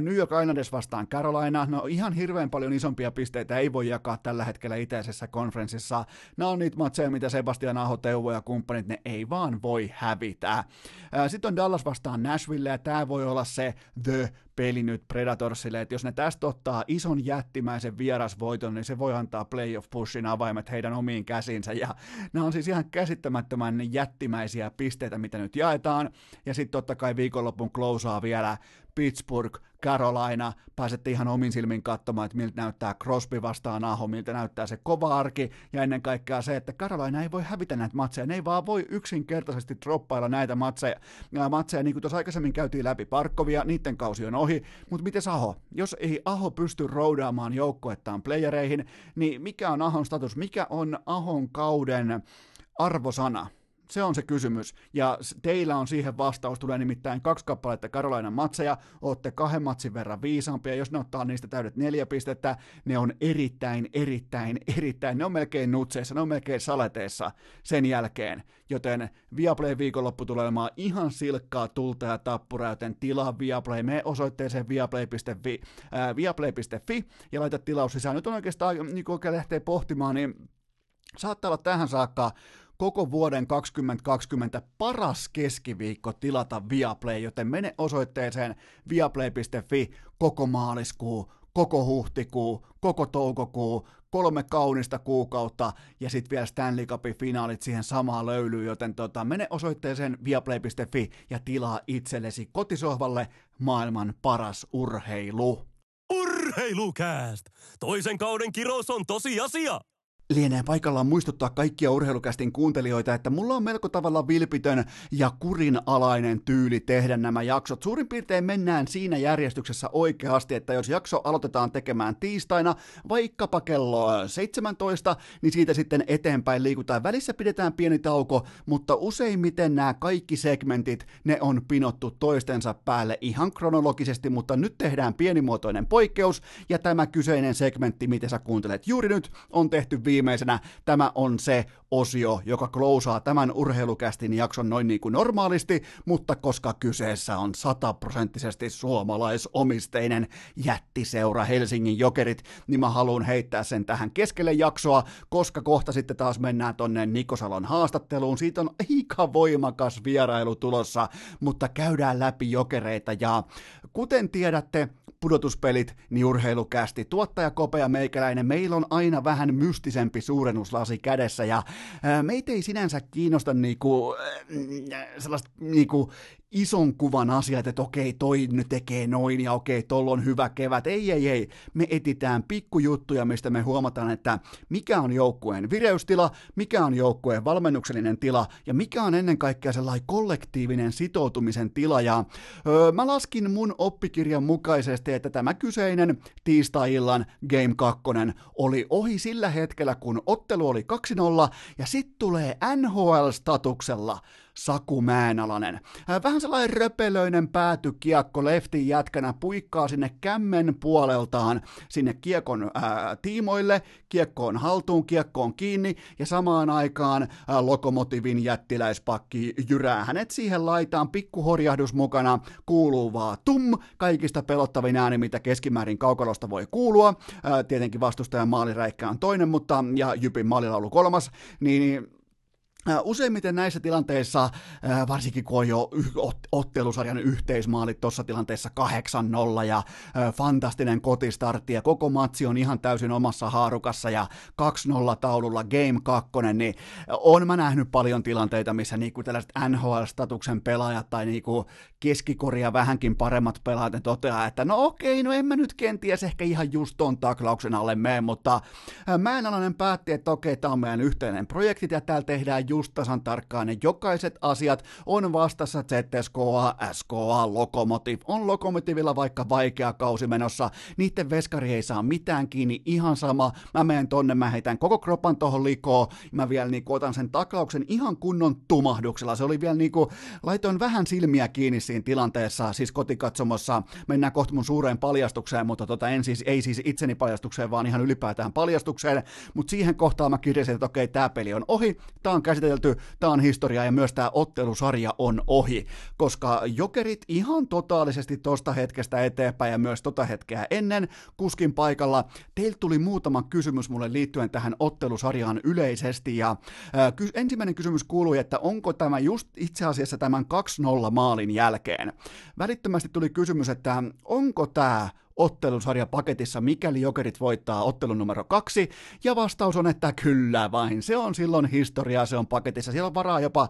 New York Islanders vastaan Carolina, no ihan hirveän paljon isompia pisteitä ei voi jakaa tällä hetkellä itäisessä konferenssissa. Nämä on niitä matseja, mitä Sebastian Aho, Teuvo ja kumppanit, ne ei vaan voi hävitä. Sitten on Dallas vastaan Nashville ja tämä voi olla se the peli nyt Predatorsille, että jos ne tästä ottaa ison jättimäisen vierasvoiton, niin se voi antaa playoff pushin avaimet heidän omiin käsinsä, ja nämä on siis ihan käsittämättömän jättimäisiä pisteitä, mitä nyt jaetaan, ja sitten totta kai viikonlopun closeaa vielä Pittsburgh, Carolina, pääsette ihan omin silmin katsomaan, että miltä näyttää Crosby vastaan Aho, miltä näyttää se kova arki, ja ennen kaikkea se, että Carolina ei voi hävitä näitä matseja, ne ei vaan voi yksinkertaisesti droppailla näitä matseja, ja matseja niin kuin tuossa aikaisemmin käytiin läpi Parkkovia, niiden kausi on ohi, mutta miten Aho? Jos ei Aho pysty roudaamaan joukkuettaan playereihin, niin mikä on Ahon status, mikä on Ahon kauden arvosana? Se on se kysymys. Ja teillä on siihen vastaus. Tulee nimittäin kaksi kappaletta Karolainan matseja. Olette kahden matsin verran viisaampia. Jos ne ottaa niistä täydet neljä pistettä, ne on erittäin, erittäin, erittäin. Ne on melkein nutseissa, ne on melkein saleteissa sen jälkeen. Joten Viaplay viikonloppu tulee olemaan ihan silkkaa tulta ja tappura, joten tilaa Viaplay. Me osoitteeseen viaplay.fi, äh, viaplay.fi ja laita tilaus sisään. Nyt on oikeastaan, niin kun lähtee pohtimaan, niin saattaa olla tähän saakka koko vuoden 2020 paras keskiviikko tilata Viaplay, joten mene osoitteeseen viaplay.fi koko maaliskuu, koko huhtikuu, koko toukokuu, kolme kaunista kuukautta ja sitten vielä Stanley Cupin finaalit siihen samaan löylyyn, joten tota, mene osoitteeseen viaplay.fi ja tilaa itsellesi kotisohvalle maailman paras urheilu. Urheilukääst! Toisen kauden kirous on tosi asia! Lienee paikallaan muistuttaa kaikkia urheilukästin kuuntelijoita, että mulla on melko tavalla vilpitön ja kurinalainen tyyli tehdä nämä jaksot. Suurin piirtein mennään siinä järjestyksessä oikeasti, että jos jakso aloitetaan tekemään tiistaina, vaikkapa kello 17, niin siitä sitten eteenpäin liikutaan. Välissä pidetään pieni tauko, mutta useimmiten nämä kaikki segmentit, ne on pinottu toistensa päälle ihan kronologisesti, mutta nyt tehdään pienimuotoinen poikkeus, ja tämä kyseinen segmentti, mitä sä kuuntelet juuri nyt, on tehty viime viimeisenä tämä on se osio, joka klousaa tämän urheilukästin jakson noin niin kuin normaalisti, mutta koska kyseessä on sataprosenttisesti suomalaisomisteinen jättiseura Helsingin Jokerit, niin mä haluan heittää sen tähän keskelle jaksoa, koska kohta sitten taas mennään tonne Nikosalon haastatteluun. Siitä on aika voimakas vierailu tulossa, mutta käydään läpi jokereita ja kuten tiedätte, pudotuspelit, niin urheilukästi. Tuottaja Kopea Meikäläinen, meillä on aina vähän mystisempi suurennuslasi kädessä ja meitä ei sinänsä kiinnosta niinku, äh, sellaista niinku ison kuvan asiat, että okei, toi nyt tekee noin ja okei, tolla on hyvä kevät. Ei, ei, ei. Me etitään pikkujuttuja, mistä me huomataan, että mikä on joukkueen vireystila, mikä on joukkueen valmennuksellinen tila ja mikä on ennen kaikkea sellainen kollektiivinen sitoutumisen tila. Ja öö, mä laskin mun oppikirjan mukaisesti, että tämä kyseinen tiistai-illan Game 2 oli ohi sillä hetkellä, kun ottelu oli 2-0 ja sitten tulee NHL-statuksella Saku Mäenalanen. Äh, vähän sellainen röpelöinen päätykiekko leftin jätkänä puikkaa sinne kämmen puoleltaan sinne kiekon ää, tiimoille, kiekkoon haltuun, kiekkoon kiinni ja samaan aikaan ää, lokomotivin jättiläispakki jyrää hänet siihen laitaan, pikkuhorjahdus mukana, kuuluu vaan tum, kaikista pelottavin ääni, mitä keskimäärin kaukalosta voi kuulua, ää, tietenkin vastustajan maaliräikkä on toinen, mutta ja Jypin maalilaulu kolmas, niin Useimmiten näissä tilanteissa, varsinkin kun on jo ottelusarjan yhteismaalit tuossa tilanteessa 8-0 ja fantastinen kotistartti ja koko matsi on ihan täysin omassa haarukassa ja 2-0 taululla Game 2, niin on mä nähnyt paljon tilanteita, missä niinku tällaiset NHL-statuksen pelaajat tai niinku keskikoria vähänkin paremmat pelaajat toteaa, että no okei, no en mä nyt kenties ehkä ihan just ton taklauksen alle mene, mutta Mäenalainen päätti, että okei, tämä on meidän yhteinen projekti ja täällä tehdään just tasan tarkkaan ne jokaiset asiat. On vastassa ZSKA, SKA, Lokomotiv. On Lokomotivilla vaikka vaikea kausi menossa, niiden veskari ei saa mitään kiinni, ihan sama, mä menen tonne, mä heitän koko kropan tohon likoon, mä vielä niinku otan sen taklauksen ihan kunnon tumahduksella, se oli vielä niinku, laitoin vähän silmiä kiinni siinä tilanteessa, siis kotikatsomossa, mennään kohta mun suureen paljastukseen, mutta tota, en siis, ei siis itseni paljastukseen, vaan ihan ylipäätään paljastukseen, mutta siihen kohtaan mä kirjasin, että okei, tämä peli on ohi, tämä on tämä on historia ja myös tämä ottelusarja on ohi, koska jokerit ihan totaalisesti tosta hetkestä eteenpäin ja myös tota hetkeä ennen kuskin paikalla, teiltä tuli muutama kysymys mulle liittyen tähän ottelusarjaan yleisesti ja ää, ky- ensimmäinen kysymys kuului, että onko tämä just itse asiassa tämän 2-0 maalin jälkeen. Välittömästi tuli kysymys, että onko tämä ottelusarja paketissa, mikäli Jokerit voittaa ottelun numero kaksi, ja vastaus on, että kyllä vain. Se on silloin historiaa, se on paketissa. Siellä on varaa jopa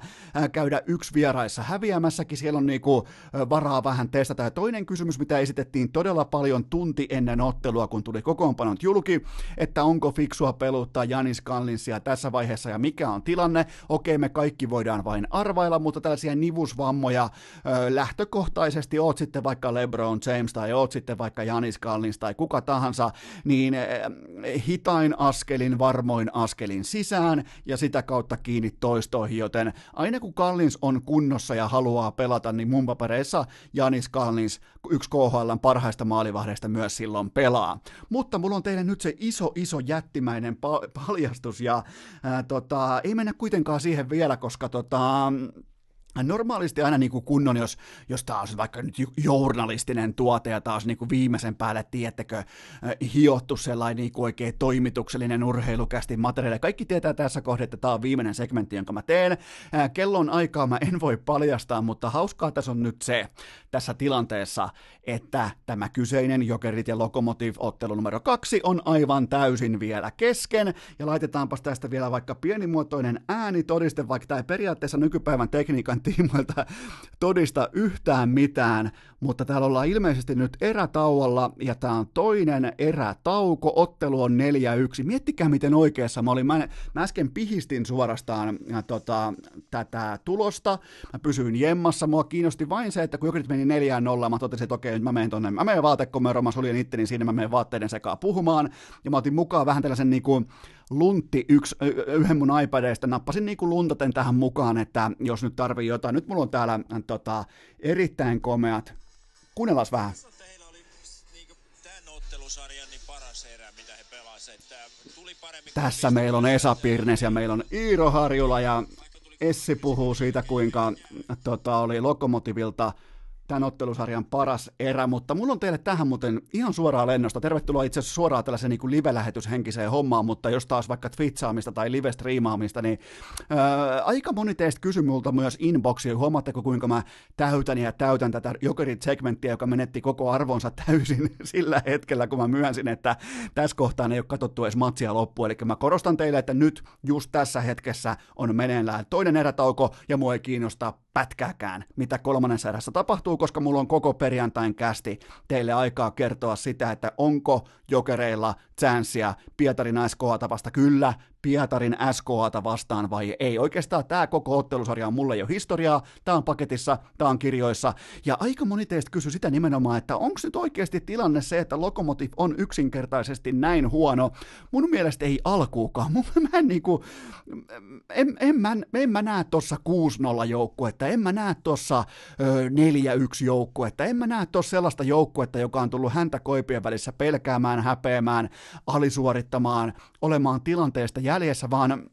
käydä yksi vieraissa häviämässäkin, siellä on niinku varaa vähän testata. Ja toinen kysymys, mitä esitettiin todella paljon tunti ennen ottelua, kun tuli kokoonpanot julki, että onko fiksua peluttaa Janis Kallinsia tässä vaiheessa ja mikä on tilanne. Okei, me kaikki voidaan vain arvailla, mutta tällaisia nivusvammoja lähtökohtaisesti oot sitten vaikka LeBron James tai oot sitten vaikka Janis Kallins tai kuka tahansa, niin eh, hitain askelin, varmoin askelin sisään ja sitä kautta kiinni toistoihin, joten aina kun Kallins on kunnossa ja haluaa pelata, niin mun papereissa Janis Kallins, yksi KHL parhaista maalivahdeista myös silloin pelaa. Mutta mulla on teille nyt se iso, iso jättimäinen pa- paljastus ja ää, tota, ei mennä kuitenkaan siihen vielä, koska tota, Normaalisti aina niin kuin kunnon, jos, jos taas vaikka nyt journalistinen tuote ja taas niin kuin viimeisen päälle, tiettekö, hiottu sellainen niin kuin oikein toimituksellinen urheilukästi materiaali. Kaikki tietää tässä kohdassa, että tämä on viimeinen segmentti, jonka mä teen. Kellon aikaa mä en voi paljastaa, mutta hauskaa tässä on nyt se tässä tilanteessa, että tämä kyseinen Jokerit ja Lokomotiv ottelu numero kaksi on aivan täysin vielä kesken. Ja laitetaanpas tästä vielä vaikka pienimuotoinen äänitodiste, vaikka tämä periaatteessa nykypäivän tekniikan tiimoilta todista yhtään mitään, mutta täällä ollaan ilmeisesti nyt erätauolla, ja tämä on toinen erätauko, ottelu on 4-1. Miettikää, miten oikeassa mä olin. Mä, mä äsken pihistin suorastaan ja, tota, tätä tulosta, mä pysyin jemmassa, mua kiinnosti vain se, että kun jokin meni 4-0, mä totesin, että okei, nyt mä menen tonne, mä menen vaatekomeroon, mä suljen itteni siinä, mä menen vaatteiden sekaan puhumaan, ja mä otin mukaan vähän tällaisen niinku, luntti yksi, yhden mun iPadista, nappasin niinku luntaten tähän mukaan, että jos nyt tarvii jotain, nyt mulla on täällä tota, erittäin komeat, kuunnellaan vähän. Tässä meillä on Esa Pirnes ja meillä on Iiro Harjula ja Essi puhuu siitä, kuinka tota, oli Lokomotivilta tämän ottelusarjan paras erä, mutta mulla on teille tähän muuten ihan suoraa lennosta. Tervetuloa itse asiassa suoraan tällaisen niin live-lähetyshenkiseen hommaan, mutta jos taas vaikka twitchaamista tai live-striimaamista, niin ää, aika moni teistä kysyi multa myös inboxia. Huomaatteko, kuinka mä täytän ja täytän tätä Jokerit-segmenttiä, joka menetti koko arvonsa täysin <laughs> sillä hetkellä, kun mä myönsin, että tässä kohtaa ei ole katsottu edes matsia loppuun. Eli mä korostan teille, että nyt just tässä hetkessä on meneillään toinen erätauko, ja mua ei kiinnosta pätkääkään, mitä kolmannessa erässä tapahtuu, koska mulla on koko perjantain kästi teille aikaa kertoa sitä, että onko jokereilla chanssiä Pietarin SKAta vasta kyllä, Pietarin SKAta vastaan vai ei. Oikeastaan tämä koko ottelusarja on mulle jo historiaa, tämä on paketissa, tämä on kirjoissa, ja aika moni teistä kysyi sitä nimenomaan, että onko nyt oikeasti tilanne se, että Lokomotiv on yksinkertaisesti näin huono. Mun mielestä ei alkuukaan. Mun, mä en, niinku, en, en, mä, en mä näe tuossa 6-0 joukkuetta, en mä näe tuossa 4-1 joukkuetta, en mä näe tuossa sellaista joukkuetta, joka on tullut häntä koipien välissä pelkäämään, häpeämään, alisuorittamaan, olemaan tilanteesta jäljessä, vaan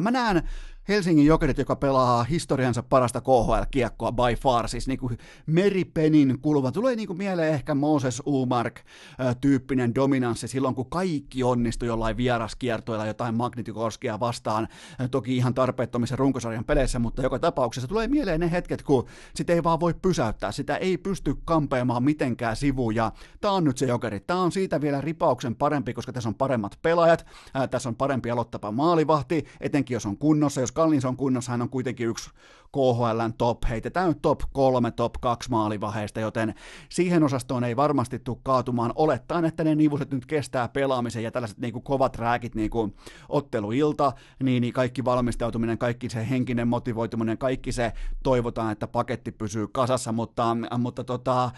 mä näen Helsingin Jokerit, joka pelaa historiansa parasta KHL-kiekkoa by far, siis niin kuin meripenin kulma. Tulee niin kuin mieleen ehkä Moses Umark-tyyppinen dominanssi silloin, kun kaikki onnistui jollain vieraskiertoilla jotain Magnitikorskia vastaan, toki ihan tarpeettomissa runkosarjan peleissä, mutta joka tapauksessa tulee mieleen ne hetket, kun sitä ei vaan voi pysäyttää, sitä ei pysty kampeamaan mitenkään sivuun, ja tämä on nyt se Jokerit. Tämä on siitä vielä ripauksen parempi, koska tässä on paremmat pelaajat, tässä on parempi aloittava maalivahti, etenkin jos on kunnossa, jos Kallins on kunnossa, hän on kuitenkin yksi KHLn top, heitetään top kolme, top kaksi maalivaheista, joten siihen osastoon ei varmasti tule kaatumaan, olettaen, että ne nivuset nyt kestää pelaamisen ja tällaiset niin kuin kovat rääkit, niin kuin otteluilta, niin, niin kaikki valmistautuminen, kaikki se henkinen motivoituminen, kaikki se toivotaan, että paketti pysyy kasassa, mutta, mutta tota,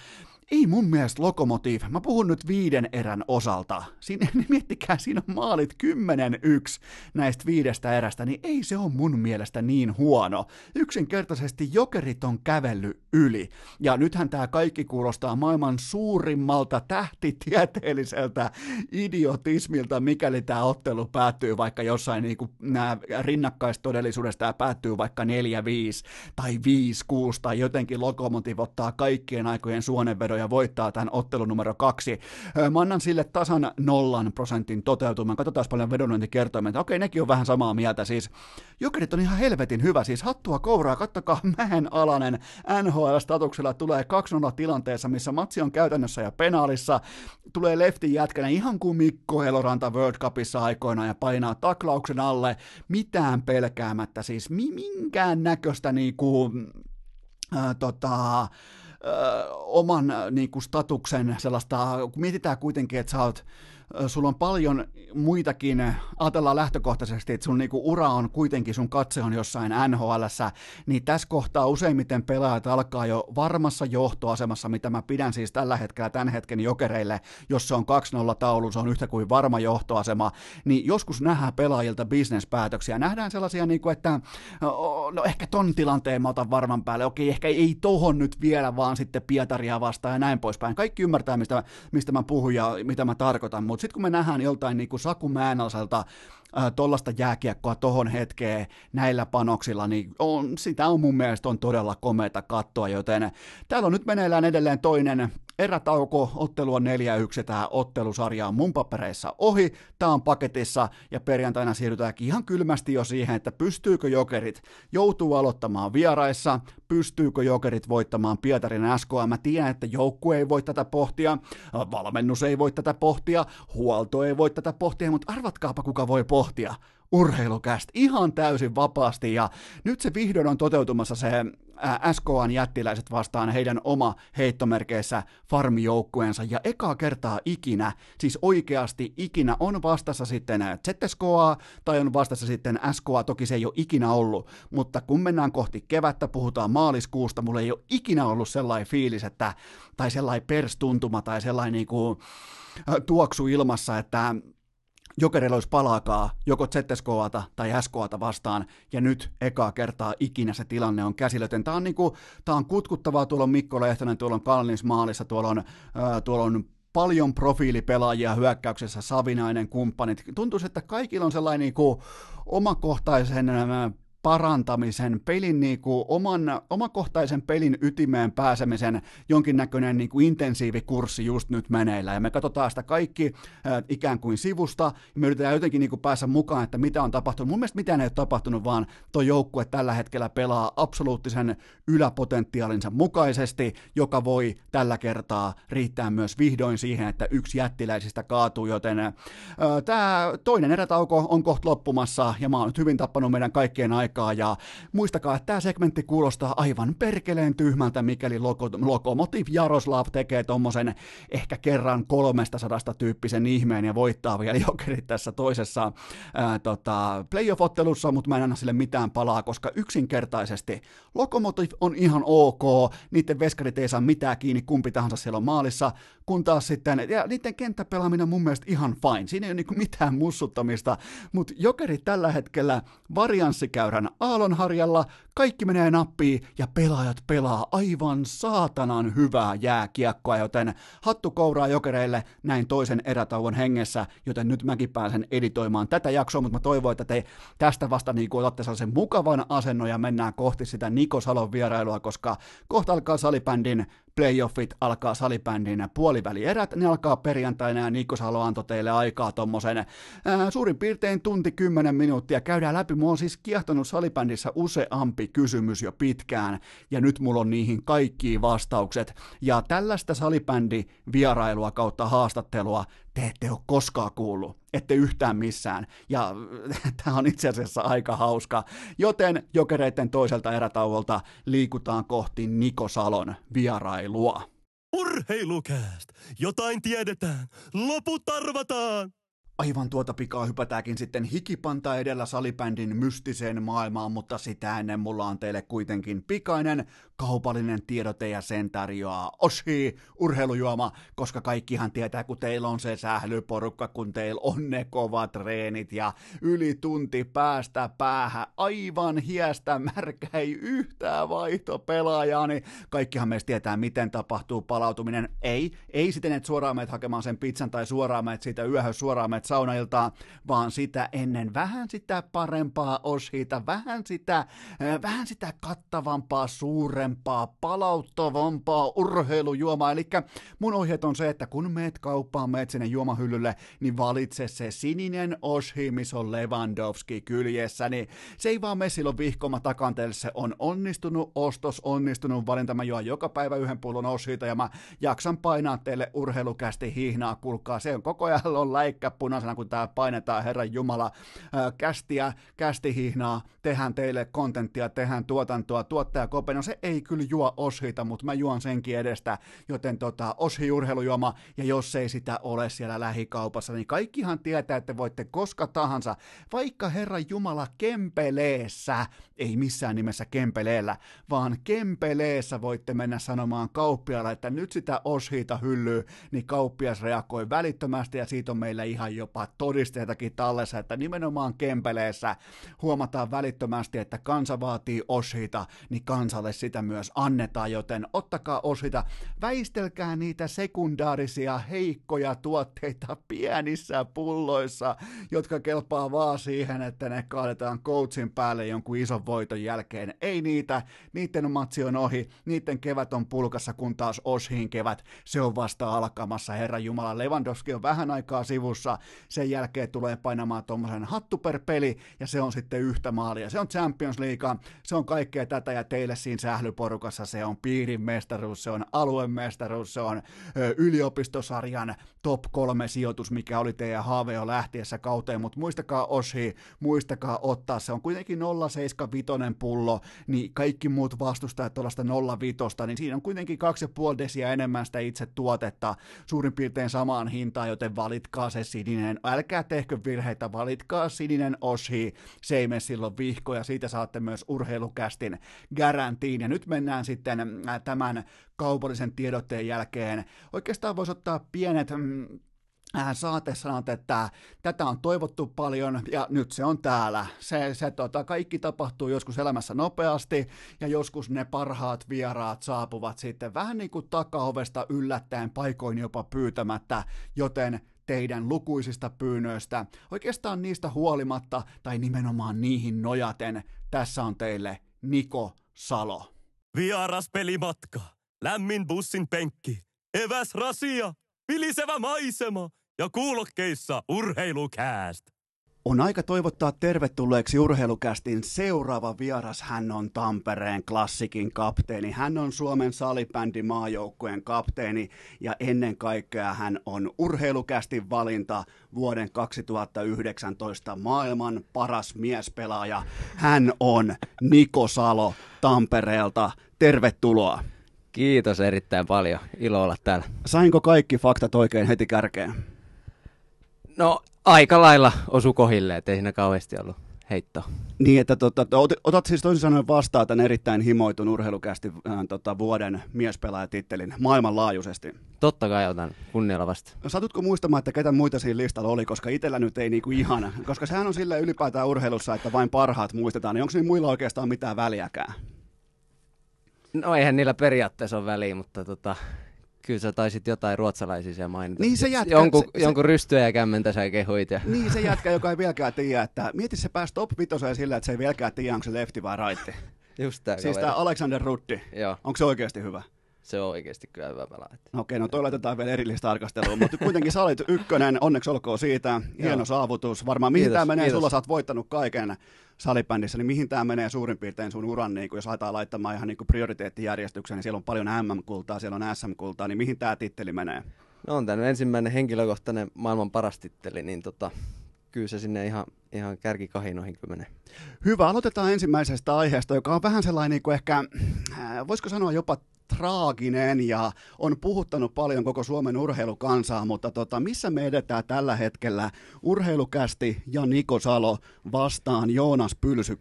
ei mun mielestä Lokomotiv, mä puhun nyt viiden erän osalta, siinä, <laughs> miettikää, siinä on maalit 10-1 näistä viidestä erästä, niin ei se ole mun mielestä niin huono. Yksinkertaisesti jokerit on kävellyt yli, ja nythän tämä kaikki kuulostaa maailman suurimmalta tähtitieteelliseltä idiotismilta, mikäli tämä ottelu päättyy vaikka jossain niin kuin nämä rinnakkaistodellisuudessa tämä päättyy vaikka 4-5 tai 5-6 tai jotenkin Lokomotiv ottaa kaikkien aikojen suonenvedon ja voittaa tämän ottelun numero kaksi. Mä annan sille tasan nollan prosentin toteutuman. Katsotaan paljon vedonnointikertoimen. Okei, nekin on vähän samaa mieltä. Siis Jokerit on ihan helvetin hyvä. Siis hattua kouraa, kattokaa <laughs> mäen alanen NHL-statuksella tulee 2-0 tilanteessa, missä matsi on käytännössä ja penaalissa. Tulee leftin jätkänä ihan kuin Mikko Eloranta World Cupissa aikoinaan ja painaa taklauksen alle mitään pelkäämättä. Siis minkään näköistä niinku, äh, tota, oman niin kuin, statuksen sellaista, kun mietitään kuitenkin, että sä oot sulla on paljon muitakin, ajatellaan lähtökohtaisesti, että sun niinku ura on kuitenkin, sun katse on jossain nhl niin tässä kohtaa useimmiten pelaajat alkaa jo varmassa johtoasemassa, mitä mä pidän siis tällä hetkellä tämän hetken jokereille, jos se on 2-0 taulu, se on yhtä kuin varma johtoasema, niin joskus nähdään pelaajilta bisnespäätöksiä, nähdään sellaisia, niin kuin, että no ehkä ton tilanteen mä otan varman päälle, okei, ehkä ei tohon nyt vielä, vaan sitten Pietaria vastaan ja näin poispäin. Kaikki ymmärtää, mistä, mistä mä puhun ja mitä mä tarkoitan, mutta mutta sitten kun me nähdään joltain niin kuin Saku Määnalselta tuollaista jääkiekkoa tohon hetkeen näillä panoksilla, niin on, sitä on mun mielestä on todella komeita kattoa, joten täällä on nyt meneillään edelleen toinen erätauko, ottelu on 4-1, tämä ottelusarja on mun papereissa ohi, tämä on paketissa, ja perjantaina siirrytäänkin ihan kylmästi jo siihen, että pystyykö jokerit, joutuu aloittamaan vieraissa, pystyykö jokerit voittamaan Pietarin SKA, mä tiedän, että joukkue ei voi tätä pohtia, valmennus ei voi tätä pohtia, huolto ei voi tätä pohtia, mutta arvatkaapa kuka voi pohtia, urheilukästä ihan täysin vapaasti ja nyt se vihdoin on toteutumassa se SKAn jättiläiset vastaan heidän oma heittomerkeissä farmijoukkueensa. Ja ekaa kertaa ikinä, siis oikeasti ikinä on vastassa sitten ZSKA tai on vastassa sitten SKA, toki se ei ole ikinä ollut, mutta kun mennään kohti kevättä, puhutaan maaliskuusta, mulla ei ole ikinä ollut sellainen fiilis, että, tai sellainen perstuntuma tai sellainen niin kuin, tuoksu ilmassa, että Jokerilla olisi palaakaa joko ZSKata tai SKata vastaan, ja nyt ekaa kertaa ikinä se tilanne on käsillä. Tämä on, niinku, tää on kutkuttavaa, tuolla on Mikko Lehtonen, tuolla on Kallins maalissa, tuolla on, äh, tuolla on paljon profiilipelaajia hyökkäyksessä, Savinainen, kumppanit. Tuntuu, että kaikilla on sellainen niinku omakohtaisen parantamisen, pelin niin kuin oman, omakohtaisen pelin ytimeen pääsemisen jonkinnäköinen niin kuin intensiivikurssi just nyt meneillä. Ja me katsotaan sitä kaikki äh, ikään kuin sivusta, ja me yritetään jotenkin niin kuin päästä mukaan, että mitä on tapahtunut. Mun mielestä mitään ei ole tapahtunut, vaan tuo joukkue tällä hetkellä pelaa absoluuttisen yläpotentiaalinsa mukaisesti, joka voi tällä kertaa riittää myös vihdoin siihen, että yksi jättiläisistä kaatuu, joten äh, tämä toinen erätauko on kohta loppumassa, ja mä oon nyt hyvin tappanut meidän kaikkien aikaa aikaa. Ja muistakaa, että tämä segmentti kuulostaa aivan perkeleen tyhmältä, mikäli Loko- Lokomotiv Jaroslav tekee tuommoisen ehkä kerran 300 tyyppisen ihmeen ja voittaa vielä jokerit tässä toisessa ää, tota, playoff-ottelussa, mutta mä en anna sille mitään palaa, koska yksinkertaisesti Lokomotiv on ihan ok, niiden veskarit ei saa mitään kiinni, kumpi tahansa siellä on maalissa, kun taas sitten, ja niiden kenttäpelaaminen on mun mielestä ihan fine, siinä ei ole niinku mitään mussuttamista, mutta jokerit tällä hetkellä varianssikäyrän aallonharjalla, kaikki menee nappiin ja pelaajat pelaa aivan saatanan hyvää jääkiekkoa, joten hattu kouraa jokereille näin toisen erätauon hengessä, joten nyt mäkin pääsen editoimaan tätä jaksoa, mutta mä toivon, että te tästä vasta niin otatte sellaisen mukavan asennon ja mennään kohti sitä Niko Salon vierailua, koska kohta alkaa salibändin playoffit alkaa salibändin puolivälierät, ne alkaa perjantaina ja Nikko Salo antoi teille aikaa tommosen ää, suurin piirtein tunti kymmenen minuuttia, käydään läpi, mua on siis kiehtonut salibändissä useampi kysymys jo pitkään, ja nyt mulla on niihin kaikkiin vastaukset. Ja tällaista salibändi vierailua kautta haastattelua te ette ole koskaan kuullut, ette yhtään missään, ja <laughs> tämä on itse asiassa aika hauska. Joten jokereiden toiselta erätauolta liikutaan kohti Niko Salon vierailua. Urheilukääst! Jotain tiedetään! Loput arvataan! Aivan tuota pikaa hypätäänkin sitten hikipanta edellä salibändin mystiseen maailmaan, mutta sitä ennen mulla on teille kuitenkin pikainen kaupallinen tiedote ja sen tarjoaa Oshi urheilujuoma, koska kaikkihan tietää, kun teillä on se sählyporukka, kun teillä on ne kovat treenit ja yli tunti päästä päähän, aivan hiestä märkä, ei yhtään vaihtopelaajaa, niin kaikkihan meistä tietää, miten tapahtuu palautuminen. Ei, ei siten, että suoraan meet hakemaan sen pizzan tai suoraan meet siitä yöhön, suoraan meet saunailtaan, vaan sitä ennen vähän sitä parempaa Oshita, vähän sitä, vähän sitä kattavampaa, suurempaa, parempaa, palauttavampaa urheilujuomaa. Eli mun ohjeet on se, että kun meet kauppaan, meet sinne juomahyllylle, niin valitse se sininen Oshi, missä on Lewandowski kyljessä, niin se ei vaan mene silloin vihkoma takanteelle, se on onnistunut ostos, onnistunut valinta. Mä juon joka päivä yhden pullon Oshita ja mä jaksan painaa teille urheilukästi hihnaa, kuulkaa, se on koko ajan on läikkä punaisena, kun tää painetaan Herran Jumala ää, kästiä, kästihihnaa, tehdään teille kontenttia, tehdään tuotantoa, tuottaja Kopeno, se ei ei kyllä juo Oshita, mutta mä juon senkin edestä, joten tota, Oshi urheilujuoma, ja jos ei sitä ole siellä lähikaupassa, niin kaikkihan tietää, että voitte koska tahansa, vaikka Herra Jumala Kempeleessä, ei missään nimessä Kempeleellä, vaan Kempeleessä voitte mennä sanomaan kauppialle, että nyt sitä Oshita hyllyy, niin kauppias reagoi välittömästi, ja siitä on meillä ihan jopa todisteitakin tallessa, että nimenomaan Kempeleessä huomataan välittömästi, että kansa vaatii Oshita, niin kansalle sitä myös annetaan, joten ottakaa osita, väistelkää niitä sekundaarisia heikkoja tuotteita pienissä pulloissa, jotka kelpaa vaan siihen, että ne kaadetaan coachin päälle jonkun ison voiton jälkeen. Ei niitä, niiden matsi on ohi, niiden kevät on pulkassa, kun taas Oshin kevät, se on vasta alkamassa, Herra Jumala. Lewandowski on vähän aikaa sivussa, sen jälkeen tulee painamaan tuommoisen hattu per peli, ja se on sitten yhtä maalia. Se on Champions League, se on kaikkea tätä, ja teille siinä porukassa se on piirin mestaruus, se on alueen mestaruus, se on yliopistosarjan top kolme sijoitus, mikä oli teidän haave jo lähtiessä kauteen, mutta muistakaa Oshi, muistakaa ottaa, se on kuitenkin 0,75 pullo, niin kaikki muut vastustajat tuollaista 0,5, niin siinä on kuitenkin 2,5 desiä enemmän sitä itse tuotetta, suurin piirtein samaan hintaan, joten valitkaa se sininen, älkää tehkö virheitä, valitkaa sininen Oshi, se ei mene silloin vihko, ja siitä saatte myös urheilukästin garantiin, ja nyt mennään sitten äh, tämän kaupallisen tiedotteen jälkeen. Oikeastaan voisi ottaa pienet mm, saatesanat, että tätä on toivottu paljon ja nyt se on täällä. Se, se tota, kaikki tapahtuu joskus elämässä nopeasti ja joskus ne parhaat vieraat saapuvat sitten vähän niin kuin takaovesta yllättäen paikoin jopa pyytämättä, joten teidän lukuisista pyynnöistä, oikeastaan niistä huolimatta tai nimenomaan niihin nojaten, tässä on teille Niko Salo. Vieras pelimatka, lämmin bussin penkki, eväs rasia, vilisevä maisema ja kuulokkeissa urheilukääst. On aika toivottaa tervetulleeksi urheilukästin seuraava vieras. Hän on Tampereen klassikin kapteeni. Hän on Suomen salibändi maajoukkueen kapteeni ja ennen kaikkea hän on urheilukästin valinta vuoden 2019 maailman paras miespelaaja. Hän on Niko Salo Tampereelta. Tervetuloa. Kiitos erittäin paljon. Ilo olla täällä. Sainko kaikki faktat oikein heti kärkeen? No aika lailla osu kohille, ettei siinä kauheasti ollut heitto. Niin, että tota, otat siis toisin sanoen vastaan tämän erittäin himoitun urheilukästi äh, tota, vuoden miespelaajatittelin maailmanlaajuisesti. Totta kai otan kunnialla vasta. Satutko muistamaan, että ketä muita siinä listalla oli, koska itsellä nyt ei niinku ihana, koska sehän on sille ylipäätään urheilussa, että vain parhaat muistetaan, niin onko niin muilla oikeastaan mitään väliäkään? No eihän niillä periaatteessa ole väliä, mutta tota, Kyllä sä taisit jotain ruotsalaisia siellä mainita. Niin se jätkä, jonkun, se, jonkun rystyä ja kämmentä sä kehuit. Ja... Niin se jätkä, joka ei vieläkään tiedä, että mieti se pääsi top vitoseen sillä, että se ei vieläkään tiedä, onko se lefti vai raitti. Just tää Siis tää Alexander Rutti. Joo. Onko se oikeasti hyvä? Se on oikeasti kyllä hyvä pelaa. No okei, no toi laitetaan vielä erillistä tarkastelua, mutta kuitenkin sä olit ykkönen, onneksi olkoon siitä, hieno saavutus. Varmaan mihin tämä menee, kiitos. sulla sä oot voittanut kaiken salibändissä, niin mihin tämä menee suurin piirtein sun uran, niin kun jos aletaan laittamaan ihan niin prioriteettijärjestykseen, niin siellä on paljon MM-kultaa, siellä on SM-kultaa, niin mihin tämä titteli menee? No on tämä ensimmäinen henkilökohtainen maailman paras titteli, niin tota, kyllä se sinne ihan, ihan kärkikahinoihin kyllä menee. Hyvä, aloitetaan ensimmäisestä aiheesta, joka on vähän sellainen niin kuin ehkä, äh, voisiko sanoa jopa traaginen ja on puhuttanut paljon koko Suomen urheilukansaa, mutta tota, missä me edetään tällä hetkellä? Urheilukästi ja Niko Salo vastaan Joonas Pylsy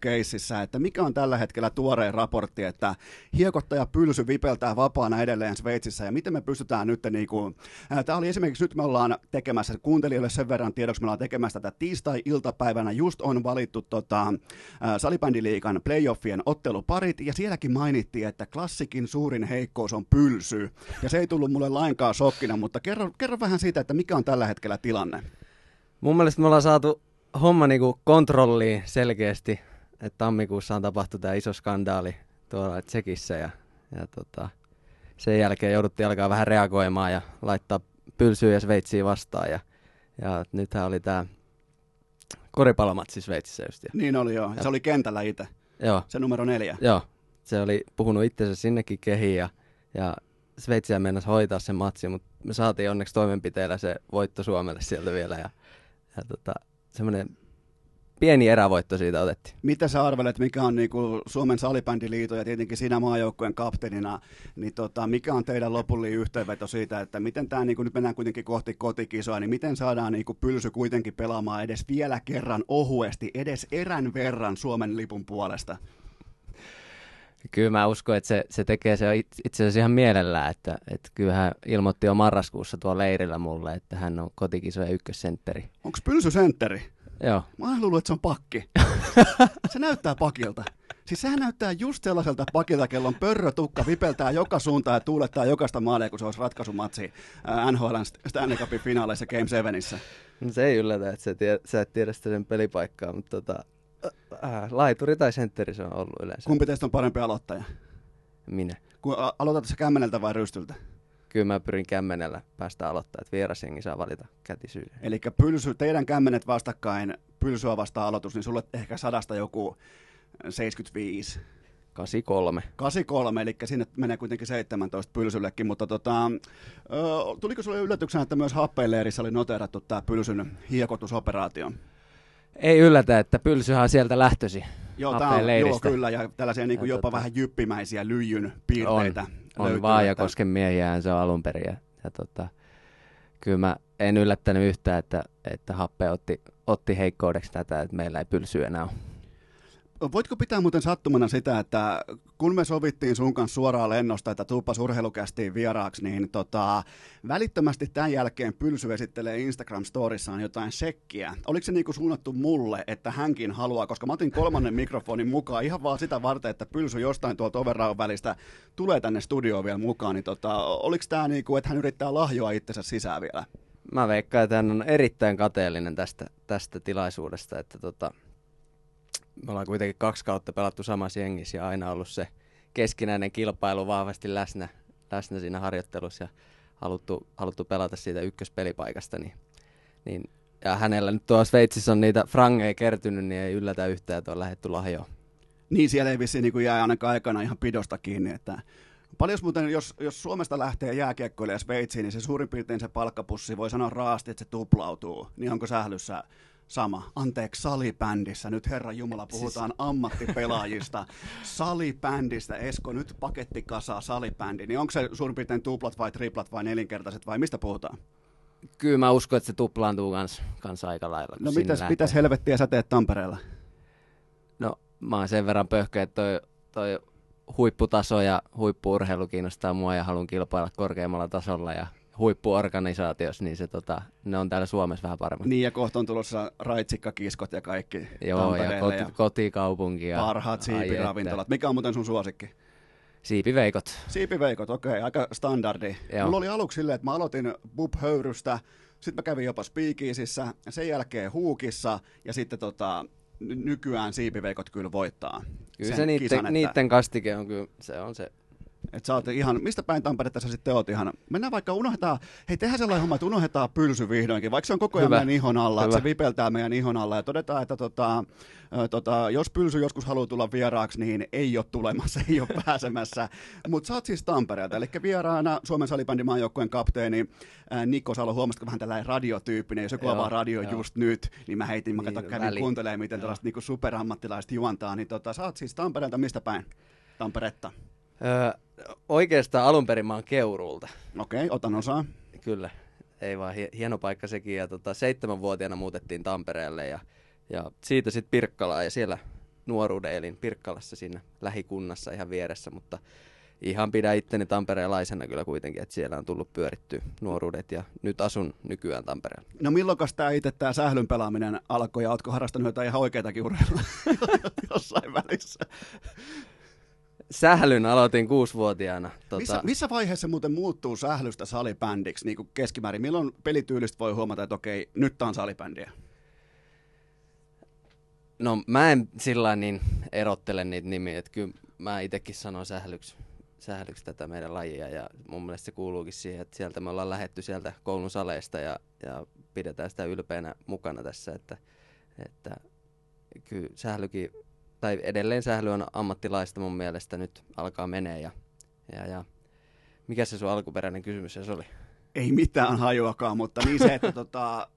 että mikä on tällä hetkellä tuoreen raportti, että hiekottaja Pylsy vipeltää vapaana edelleen Sveitsissä ja miten me pystytään nyt niin kuin, tämä oli esimerkiksi nyt me ollaan tekemässä, kuuntelijoille sen verran tiedoksi, me ollaan tekemässä tätä tiistai-iltapäivänä, just on valittu tota, salibändiliikan playoffien otteluparit ja sielläkin mainittiin, että klassikin suurin hei heikkous on pylsy. Ja se ei tullut mulle lainkaan shokkina, mutta kerro, kerro vähän siitä, että mikä on tällä hetkellä tilanne. Mun mielestä me ollaan saatu homma niinku kontrolliin selkeästi, että tammikuussa on tapahtunut tämä iso skandaali tuolla Tsekissä ja, ja tota, sen jälkeen jouduttiin alkaa vähän reagoimaan ja laittaa pylsyä ja Sveitsiä vastaan ja, ja nythän oli tämä koripallomatsi Sveitsissä just. Niin oli joo, ja se oli kentällä itse. Joo. Se numero neljä. Joo, se oli puhunut itsensä sinnekin kehiin ja, ja Sveitsiä mennessä hoitaa se matsi, mutta me saatiin onneksi toimenpiteellä se voitto Suomelle sieltä vielä ja, ja tota, semmoinen pieni erävoitto siitä otettiin. Mitä sä arvelet, mikä on niinku Suomen salibändiliiton ja tietenkin sinä maajoukkueen kapteenina, niin tota, mikä on teidän lopullinen yhteenveto siitä, että miten tämä, niinku, nyt mennään kuitenkin kohti kotikisoa, niin miten saadaan niinku pylsy kuitenkin pelaamaan edes vielä kerran ohuesti, edes erän verran Suomen lipun puolesta? Kyllä mä uskon, että se, se tekee se itse asiassa ihan mielellään, että, että kyllä hän ilmoitti jo marraskuussa tuolla leirillä mulle, että hän on kotikisojen ykkössentteri. Onko Pylsy sentteri? Joo. Mä oon luullut, että se on pakki. se näyttää pakilta. Siis sehän näyttää just sellaiselta pakilta, kello on pörrötukka, vipeltää joka suuntaan ja tuulettaa jokaista maalia, kun se olisi ratkaisumatsi NHL Stanley Cupin finaaleissa Game 7. No se ei yllätä, että sä, tiedät, sä et tiedä sitä sen pelipaikkaa, mutta tota, Äh, laituri tai sentteri se on ollut yleensä. Kumpi teistä on parempi aloittaja? Minä. Kun aloitat se kämmeneltä vai rystyltä? Kyllä mä pyrin kämmenellä päästä aloittaa, että vierasjengi saa valita kätisyyden. Eli pylsy, teidän kämmenet vastakkain, pylsyä vastaan aloitus, niin sulle ehkä sadasta joku 75. 83. 83, eli sinne menee kuitenkin 17 pylsyllekin, mutta tota, tuliko sulle yllätyksenä, että myös happeileerissä oli noterattu tämä pylsyn hiekotusoperaatio? Ei yllätä, että pylsyhän sieltä lähtösi. Joo, tää on, joo kyllä, ja tällaisia niin kuin ja jopa tota, vähän jyppimäisiä lyijyn piirteitä On, on Vaajakosken miehiä, se on alun perin. Ja, ja tota, kyllä mä en yllättänyt yhtään, että, että Happe otti, otti heikkoudeksi tätä, että meillä ei pylsyä enää ole. Voitko pitää muuten sattumana sitä, että kun me sovittiin sun kanssa suoraan lennosta, että tuuppas urheilukästiin vieraaksi, niin tota, välittömästi tämän jälkeen Pylsy esittelee Instagram-storissaan jotain sekkiä. Oliko se niinku suunnattu mulle, että hänkin haluaa, koska mä otin kolmannen mikrofonin mukaan ihan vaan sitä varten, että Pylsy jostain tuolta overraun välistä tulee tänne studioon vielä mukaan, niin tota, oliko tämä niinku, että hän yrittää lahjoa itsensä sisään vielä? Mä veikkaan, että hän on erittäin kateellinen tästä, tästä tilaisuudesta, että tota, me ollaan kuitenkin kaksi kautta pelattu samassa jengissä ja aina ollut se keskinäinen kilpailu vahvasti läsnä, läsnä siinä harjoittelussa ja haluttu, haluttu pelata siitä ykköspelipaikasta. Niin, niin, ja hänellä nyt tuossa Sveitsissä on niitä frangeja kertynyt, niin ei yllätä yhtään, että on lähetty lahjoon. Niin, siellä ei vissiin niin jää ainakaan aikana ihan pidosta kiinni, että Paljon muuten, jos, jos Suomesta lähtee jääkiekkoille ja Sveitsiin, niin se suurin piirtein se palkkapussi voi sanoa raasti, että se tuplautuu. Niin onko sählyssä sama. Anteeksi, salibändissä. Nyt Herra Jumala, puhutaan siis... ammattipelaajista. Salibändistä, Esko, nyt pakettikasa salibändi. Niin onko se suurin piirtein tuplat vai triplat vai nelinkertaiset vai mistä puhutaan? Kyllä mä uskon, että se tuplaantuu kans, kans aika lailla. No mitäs, mitäs helvettiä sä teet Tampereella? No mä oon sen verran pöhkä, että toi, toi huipputaso ja huippuurheilu kiinnostaa mua ja haluan kilpailla korkeammalla tasolla ja huippuorganisaatiossa, niin se, tota, ne on täällä Suomessa vähän paremmin. Niin, ja kohta on tulossa raitsikkakiskot ja kaikki Joo, ja, koti, ja kotikaupunki. Ja parhaat siipiravintolat. Mikä on muuten sun suosikki? Siipiveikot. Siipiveikot, okei, okay, aika standardi. Joo. Mulla oli aluksi silleen, että mä aloitin Bub-höyrystä, sitten mä kävin jopa Speakeasissä, sen jälkeen Huukissa, ja sitten tota, nykyään siipiveikot kyllä voittaa. Kyllä se niiden, kisan, että... niiden kastike on kyllä, se on se että sä oot ihan, mistä päin Tamperetta sä sitten oot ihan? Mennään vaikka, unohdetaan, hei tehdään sellainen homma, että unohdetaan pylsy vihdoinkin, vaikka se on koko ajan Hyvä. meidän ihon alla, että se vipeltää meidän ihon alla ja todetaan, että tota, ö, tota, jos pylsy joskus haluaa tulla vieraaksi, niin ei ole tulemassa, ei ole pääsemässä. Mutta sä oot siis Tampereelta, eli vieraana Suomen salibändin maajoukkueen kapteeni ää, Nikko Salo, huomasitko vähän tällainen radiotyyppinen, jos joku Joo, avaa radio joo. just nyt, niin mä heitin, mä Niin, kävin kuuntelemaan, miten Joo. tällaiset niinku superammattilaiset juontaa, niin tota, sä oot siis Tampereelta, mistä päin? Tamperetta. Öö, oikeastaan alun perin mä oon Keuruulta, Okei, otan osaa. kyllä. Ei vaan hie- hieno paikka sekin. Ja tota, seitsemänvuotiaana muutettiin Tampereelle ja, ja siitä sitten Pirkkalaan ja siellä nuoruuden elin Pirkkalassa siinä lähikunnassa ihan vieressä, mutta ihan pidän itteni tampereelaisena kyllä kuitenkin, että siellä on tullut pyörittyä nuoruudet ja nyt asun nykyään Tampereella. No milloinkas tämä itse tämä sählyn pelaaminen alkoi ja ootko harrastanut jotain ihan oikeatakin urheilua <laughs> jossain välissä? Sählyn aloitin kuusivuotiaana. Tota, Missä, missä vaiheessa muuten muuttuu sählystä salibändiksi niin kuin keskimäärin? Milloin pelityylistä voi huomata, että okei, nyt tää on salibändiä? No mä en sillä niin erottele niitä nimiä, että kyllä mä itsekin sanon sählyksi, sählyksi tätä meidän lajia ja mun mielestä se kuuluukin siihen, että sieltä me ollaan lähetty sieltä koulun saleista ja, ja pidetään sitä ylpeänä mukana tässä, että, että kyllä sählykin, tai edelleen sähly on ammattilaista mun mielestä nyt alkaa menee ja, ja, ja mikä se sun alkuperäinen kysymys se oli? Ei mitään hajuakaan, mutta niin se, että tota,